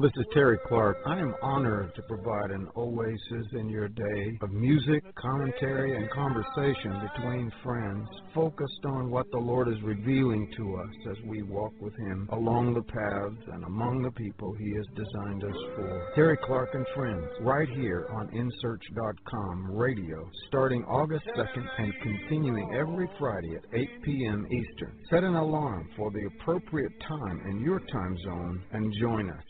this is Terry Clark. I am honored to provide an oasis in your day of music, commentary, and conversation between friends, focused on what the Lord is revealing to us as we walk with Him along the paths and among the people He has designed us for. Terry Clark and Friends, right here on nsearch.com radio, starting August 2nd and continuing every Friday at 8 p.m. Eastern. Set an alarm for the appropriate time in your time zone and join us.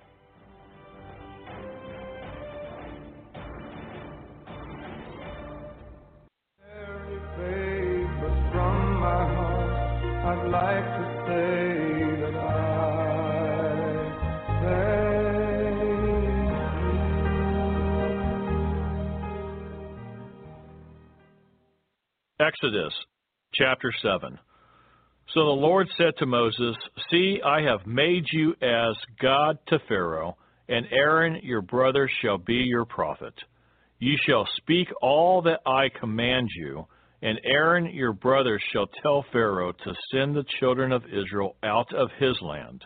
Exodus chapter 7. So the Lord said to Moses, See, I have made you as God to Pharaoh, and Aaron your brother shall be your prophet. You shall speak all that I command you, and Aaron your brother shall tell Pharaoh to send the children of Israel out of his land.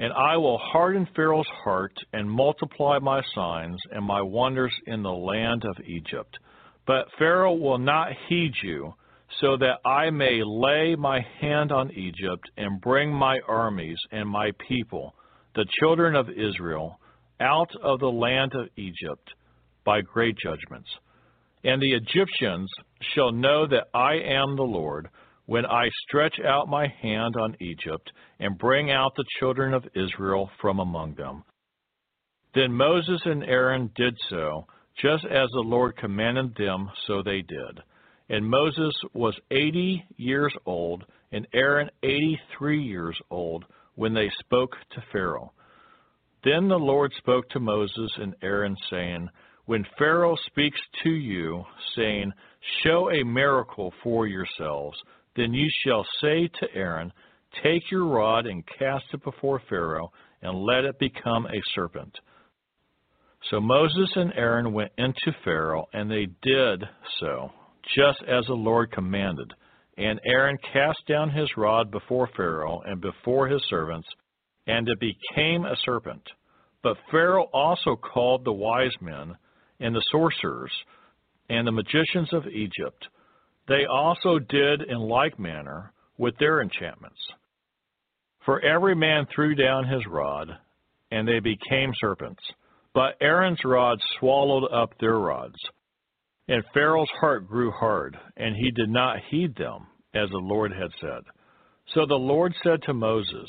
And I will harden Pharaoh's heart and multiply my signs and my wonders in the land of Egypt. But Pharaoh will not heed you, so that I may lay my hand on Egypt and bring my armies and my people, the children of Israel, out of the land of Egypt by great judgments. And the Egyptians shall know that I am the Lord when I stretch out my hand on Egypt and bring out the children of Israel from among them. Then Moses and Aaron did so, just as the Lord commanded them, so they did. And Moses was eighty years old, and Aaron eighty three years old, when they spoke to Pharaoh. Then the Lord spoke to Moses and Aaron, saying, When Pharaoh speaks to you, saying, Show a miracle for yourselves, then you shall say to Aaron, Take your rod and cast it before Pharaoh, and let it become a serpent. So Moses and Aaron went into Pharaoh, and they did so, just as the Lord commanded. And Aaron cast down his rod before Pharaoh and before his servants, and it became a serpent. But Pharaoh also called the wise men and the sorcerers and the magicians of Egypt. They also did in like manner with their enchantments. For every man threw down his rod, and they became serpents. But Aaron's rod swallowed up their rods. And Pharaoh's heart grew hard, and he did not heed them, as the Lord had said. So the Lord said to Moses,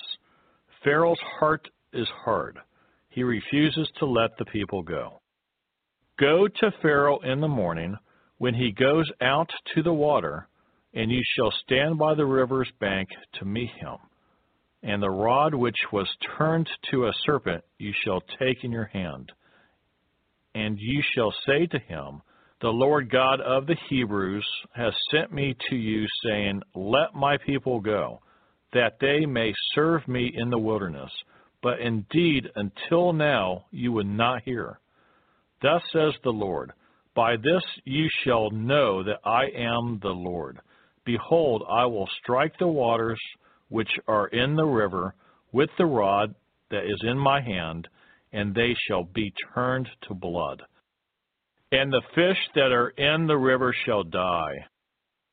Pharaoh's heart is hard. He refuses to let the people go. Go to Pharaoh in the morning when he goes out to the water, and you shall stand by the river's bank to meet him. And the rod which was turned to a serpent you shall take in your hand. And you shall say to him, The Lord God of the Hebrews has sent me to you, saying, Let my people go, that they may serve me in the wilderness. But indeed, until now you would not hear. Thus says the Lord By this you shall know that I am the Lord. Behold, I will strike the waters which are in the river with the rod that is in my hand, and they shall be turned to blood. And the fish that are in the river shall die.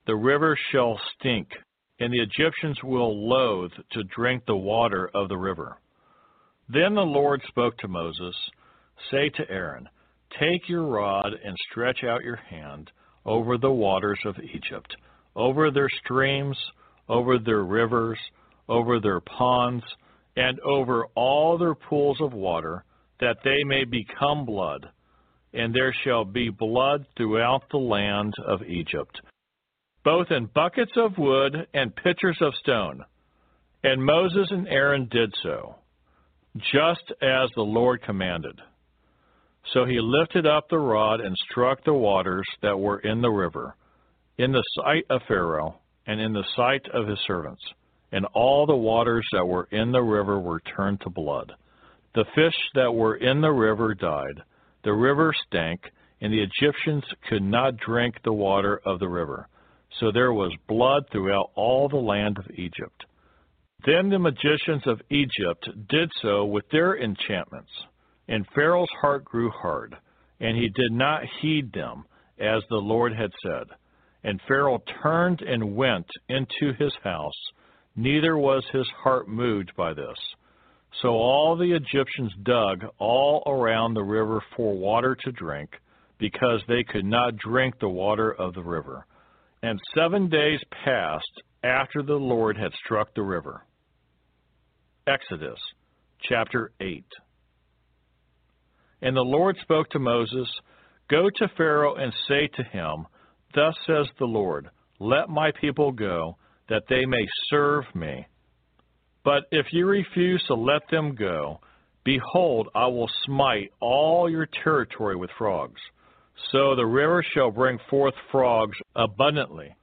The river shall stink, and the Egyptians will loathe to drink the water of the river. Then the Lord spoke to Moses, Say to Aaron, Take your rod and stretch out your hand over the waters of Egypt, over their streams, over their rivers, over their ponds, and over all their pools of water, that they may become blood. And there shall be blood throughout the land of Egypt, both in buckets of wood and pitchers of stone. And Moses and Aaron did so, just as the Lord commanded. So he lifted up the rod and struck the waters that were in the river, in the sight of Pharaoh, and in the sight of his servants. And all the waters that were in the river were turned to blood. The fish that were in the river died. The river stank, and the Egyptians could not drink the water of the river. So there was blood throughout all the land of Egypt. Then the magicians of Egypt did so with their enchantments. And Pharaoh's heart grew hard, and he did not heed them, as the Lord had said. And Pharaoh turned and went into his house, neither was his heart moved by this. So all the Egyptians dug all around the river for water to drink, because they could not drink the water of the river. And seven days passed after the Lord had struck the river. Exodus chapter 8. And the Lord spoke to Moses, Go to Pharaoh and say to him, Thus says the Lord, Let my people go, that they may serve me. But if you refuse to let them go, behold, I will smite all your territory with frogs. So the river shall bring forth frogs abundantly,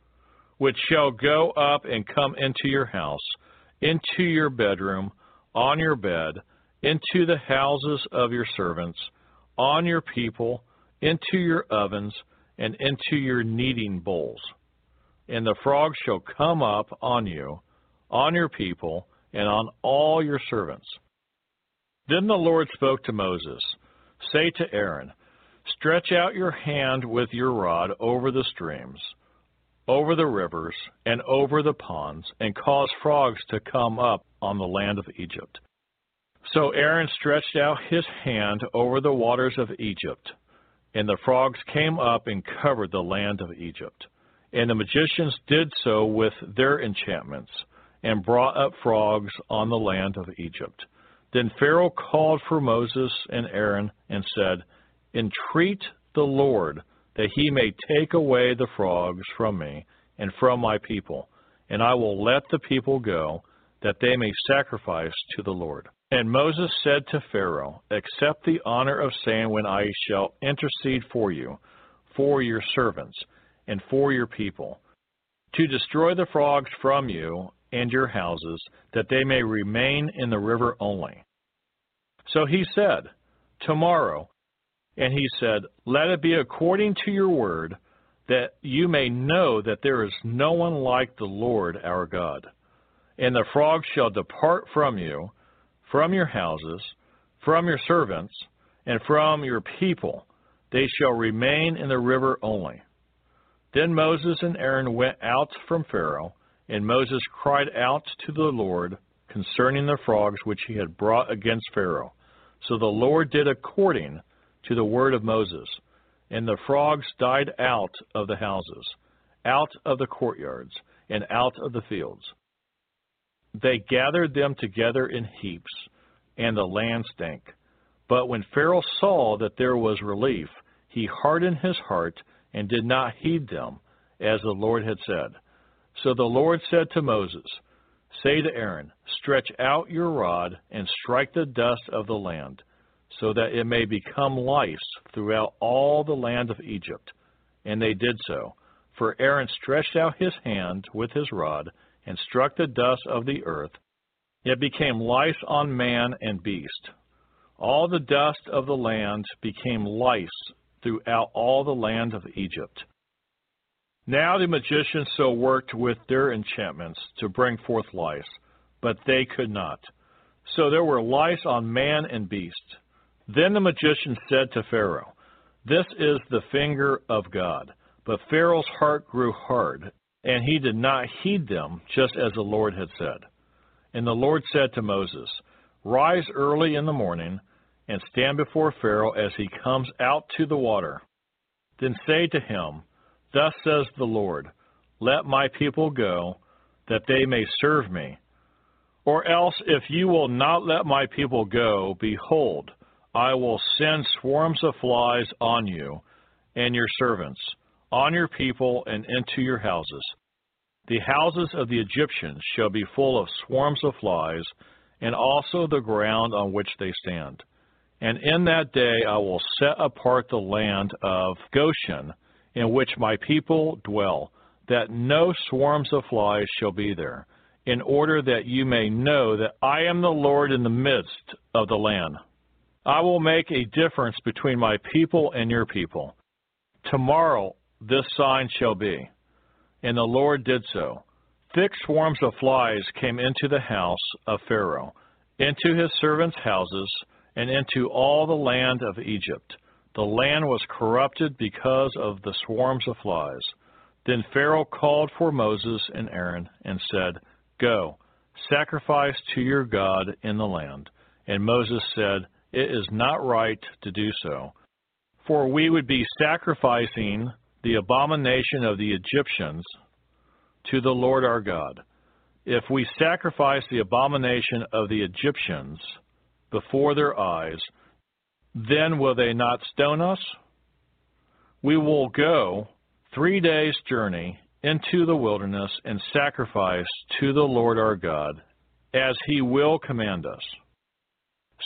which shall go up and come into your house, into your bedroom, on your bed, into the houses of your servants, on your people, into your ovens, and into your kneading bowls. And the frogs shall come up on you, on your people, and on all your servants. Then the Lord spoke to Moses Say to Aaron, Stretch out your hand with your rod over the streams, over the rivers, and over the ponds, and cause frogs to come up on the land of Egypt. So Aaron stretched out his hand over the waters of Egypt, and the frogs came up and covered the land of Egypt. And the magicians did so with their enchantments, and brought up frogs on the land of Egypt. Then Pharaoh called for Moses and Aaron and said, Entreat the Lord that he may take away the frogs from me and from my people, and I will let the people go, that they may sacrifice to the Lord. And Moses said to Pharaoh, Accept the honor of saying when I shall intercede for you, for your servants, and for your people, to destroy the frogs from you and your houses, that they may remain in the river only. So he said, Tomorrow. And he said, Let it be according to your word, that you may know that there is no one like the Lord our God. And the frogs shall depart from you, from your houses, from your servants, and from your people. They shall remain in the river only. Then Moses and Aaron went out from Pharaoh, and Moses cried out to the Lord concerning the frogs which he had brought against Pharaoh. So the Lord did according to the word of Moses, and the frogs died out of the houses, out of the courtyards, and out of the fields. They gathered them together in heaps, and the land stank. But when Pharaoh saw that there was relief, he hardened his heart and did not heed them, as the Lord had said. So the Lord said to Moses, Say to Aaron, Stretch out your rod and strike the dust of the land, so that it may become lice throughout all the land of Egypt. And they did so. For Aaron stretched out his hand with his rod and struck the dust of the earth. It became lice on man and beast. All the dust of the land became lice throughout all the land of Egypt. Now the magicians so worked with their enchantments to bring forth lice, but they could not. So there were lice on man and beast. Then the magician said to Pharaoh, This is the finger of God. But Pharaoh's heart grew hard, and he did not heed them, just as the Lord had said. And the Lord said to Moses, Rise early in the morning, and stand before Pharaoh as he comes out to the water. Then say to him, Thus says the Lord, Let my people go, that they may serve me. Or else, if you will not let my people go, behold, I will send swarms of flies on you and your servants, on your people, and into your houses. The houses of the Egyptians shall be full of swarms of flies, and also the ground on which they stand. And in that day I will set apart the land of Goshen, in which my people dwell, that no swarms of flies shall be there, in order that you may know that I am the Lord in the midst of the land. I will make a difference between my people and your people. Tomorrow this sign shall be. And the Lord did so. Thick swarms of flies came into the house of Pharaoh, into his servants' houses, and into all the land of Egypt. The land was corrupted because of the swarms of flies. Then Pharaoh called for Moses and Aaron and said, Go, sacrifice to your God in the land. And Moses said, It is not right to do so, for we would be sacrificing the abomination of the Egyptians to the Lord our God. If we sacrifice the abomination of the Egyptians before their eyes, then will they not stone us? We will go three days' journey into the wilderness and sacrifice to the Lord our God, as he will command us.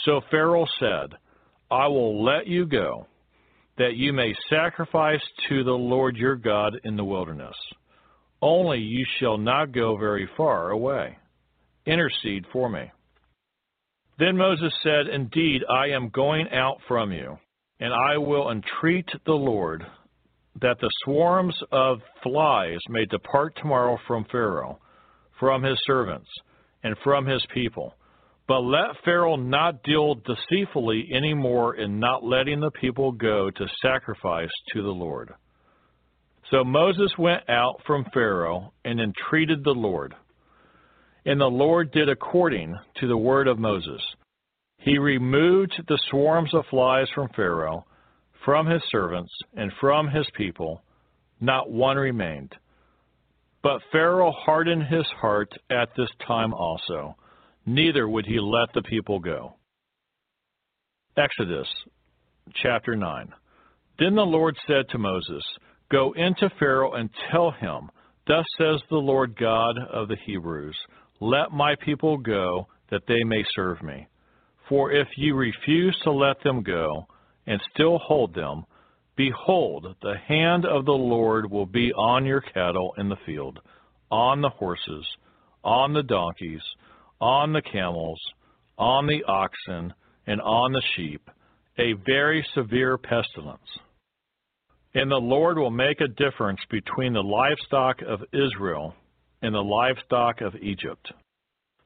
So Pharaoh said, I will let you go that you may sacrifice to the Lord your God in the wilderness. Only you shall not go very far away. Intercede for me. Then Moses said, Indeed, I am going out from you, and I will entreat the Lord that the swarms of flies may depart tomorrow from Pharaoh, from his servants, and from his people but let Pharaoh not deal deceitfully any more in not letting the people go to sacrifice to the Lord. So Moses went out from Pharaoh and entreated the Lord. And the Lord did according to the word of Moses. He removed the swarms of flies from Pharaoh, from his servants, and from his people. Not one remained. But Pharaoh hardened his heart at this time also neither would he let the people go. Exodus chapter 9. Then the Lord said to Moses, Go into Pharaoh and tell him, Thus says the Lord God of the Hebrews, Let my people go, that they may serve me. For if you refuse to let them go, and still hold them, behold, the hand of the Lord will be on your cattle in the field, on the horses, on the donkeys, on the camels, on the oxen, and on the sheep, a very severe pestilence. And the Lord will make a difference between the livestock of Israel and the livestock of Egypt.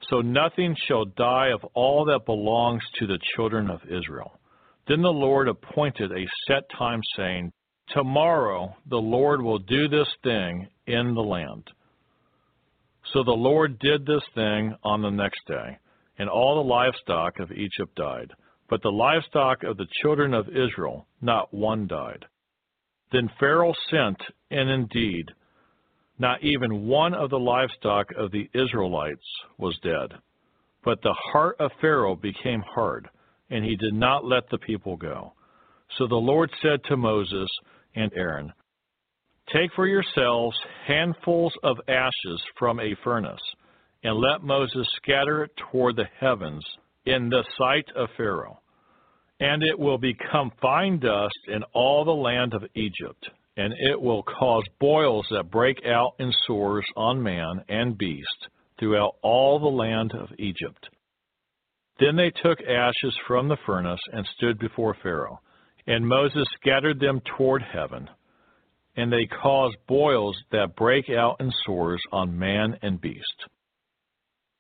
So nothing shall die of all that belongs to the children of Israel. Then the Lord appointed a set time, saying, Tomorrow the Lord will do this thing in the land. So the Lord did this thing on the next day, and all the livestock of Egypt died. But the livestock of the children of Israel, not one died. Then Pharaoh sent, and indeed, not even one of the livestock of the Israelites was dead. But the heart of Pharaoh became hard, and he did not let the people go. So the Lord said to Moses and Aaron, Take for yourselves handfuls of ashes from a furnace, and let Moses scatter it toward the heavens in the sight of Pharaoh. And it will become fine dust in all the land of Egypt, and it will cause boils that break out in sores on man and beast throughout all the land of Egypt. Then they took ashes from the furnace and stood before Pharaoh. And Moses scattered them toward heaven, and they caused boils that break out in sores on man and beast.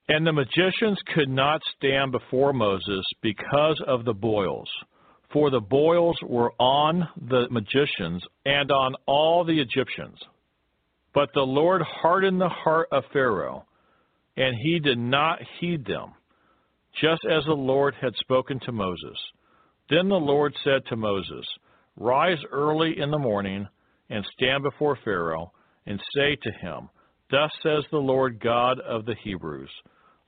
And the magicians could not stand before Moses because of the boils, for the boils were on the magicians and on all the Egyptians. But the Lord hardened the heart of Pharaoh, and he did not heed them, just as the Lord had spoken to Moses. Then the Lord said to Moses, Rise early in the morning and stand before Pharaoh, and say to him, Thus says the Lord God of the Hebrews,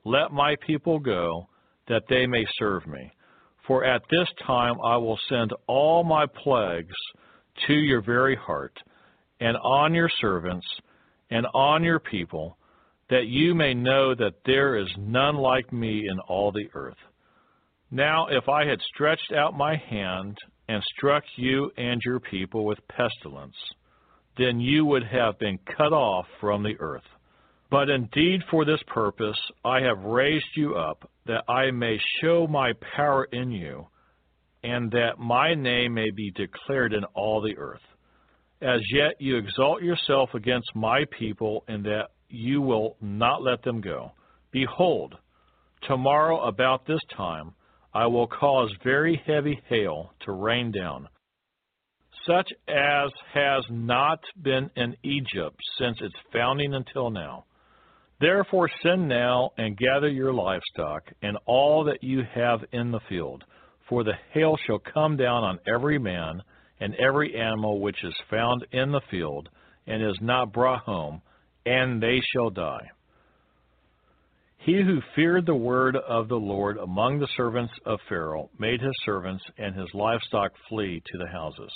let my people go, that they may serve me. For at this time I will send all my plagues to your very heart, and on your servants, and on your people, that you may know that there is none like me in all the earth. Now, if I had stretched out my hand and struck you and your people with pestilence, then you would have been cut off from the earth. But indeed, for this purpose I have raised you up, that I may show my power in you, and that my name may be declared in all the earth. As yet you exalt yourself against my people, and that you will not let them go. Behold, tomorrow about this time I will cause very heavy hail to rain down, such as has not been in Egypt since its founding until now Therefore send now and gather your livestock and all that you have in the field, for the hail shall come down on every man and every animal which is found in the field and is not brought home, and they shall die. He who feared the word of the Lord among the servants of Pharaoh made his servants and his livestock flee to the houses.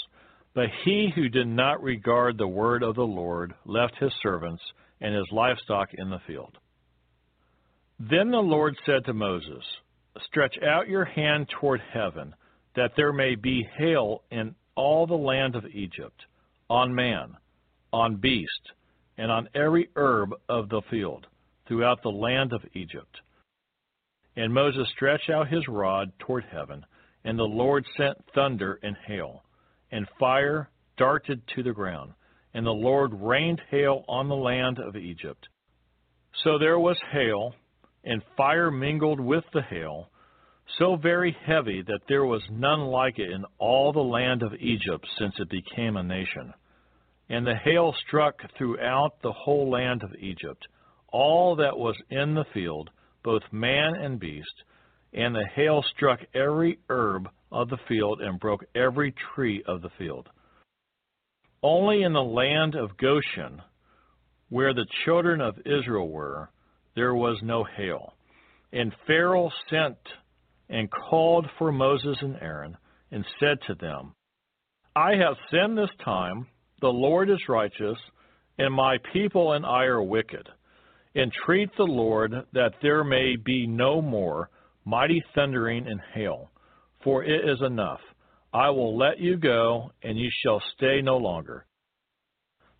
But he who did not regard the word of the Lord left his servants and his livestock in the field. Then the Lord said to Moses, Stretch out your hand toward heaven, that there may be hail in all the land of Egypt, on man, on beast, and on every herb of the field, throughout the land of Egypt. And Moses stretched out his rod toward heaven, and the Lord sent thunder and hail, and fire darted to the ground and the Lord rained hail on the land of Egypt. So there was hail, and fire mingled with the hail, so very heavy that there was none like it in all the land of Egypt since it became a nation. And the hail struck throughout the whole land of Egypt, all that was in the field, both man and beast, and the hail struck every herb of the field and broke every tree of the field. Only in the land of Goshen, where the children of Israel were, there was no hail. And Pharaoh sent and called for Moses and Aaron, and said to them, I have sinned this time, the Lord is righteous, and my people and I are wicked. Entreat the Lord that there may be no more mighty thundering and hail, for it is enough. I will let you go, and you shall stay no longer.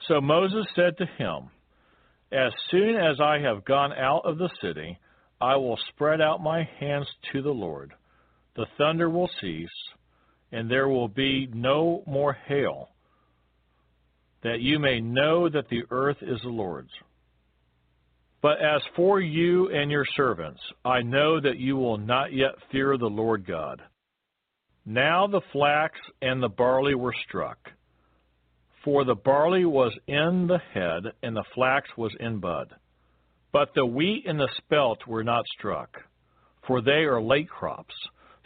So Moses said to him, As soon as I have gone out of the city, I will spread out my hands to the Lord. The thunder will cease, and there will be no more hail, that you may know that the earth is the Lord's. But as for you and your servants, I know that you will not yet fear the Lord God. Now the flax and the barley were struck, for the barley was in the head, and the flax was in bud. But the wheat and the spelt were not struck, for they are late crops.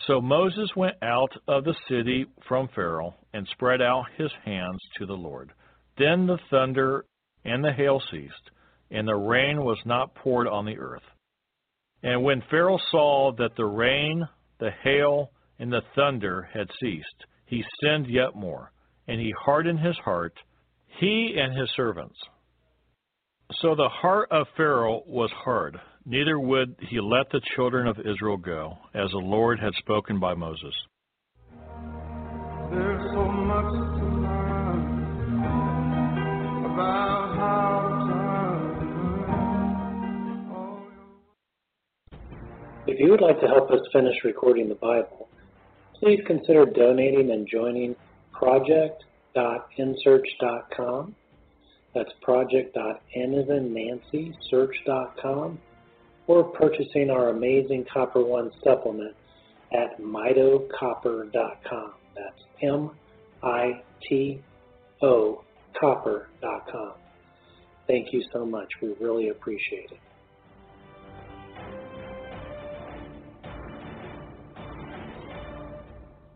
So Moses went out of the city from Pharaoh, and spread out his hands to the Lord. Then the thunder and the hail ceased, and the rain was not poured on the earth. And when Pharaoh saw that the rain, the hail, and the thunder had ceased, he sinned yet more, and he hardened his heart, he and his servants. So the heart of Pharaoh was hard, neither would he let the children of Israel go, as the Lord had spoken by Moses.
There's so much to learn about how to.
If you would like to help us finish recording the Bible, please consider donating and joining project.nsearch.com. That's project.n as in Nancy, search.com, or purchasing our amazing Copper One supplement at mitocopper.com. That's M I T O copper.com. Thank you so much. We really appreciate it.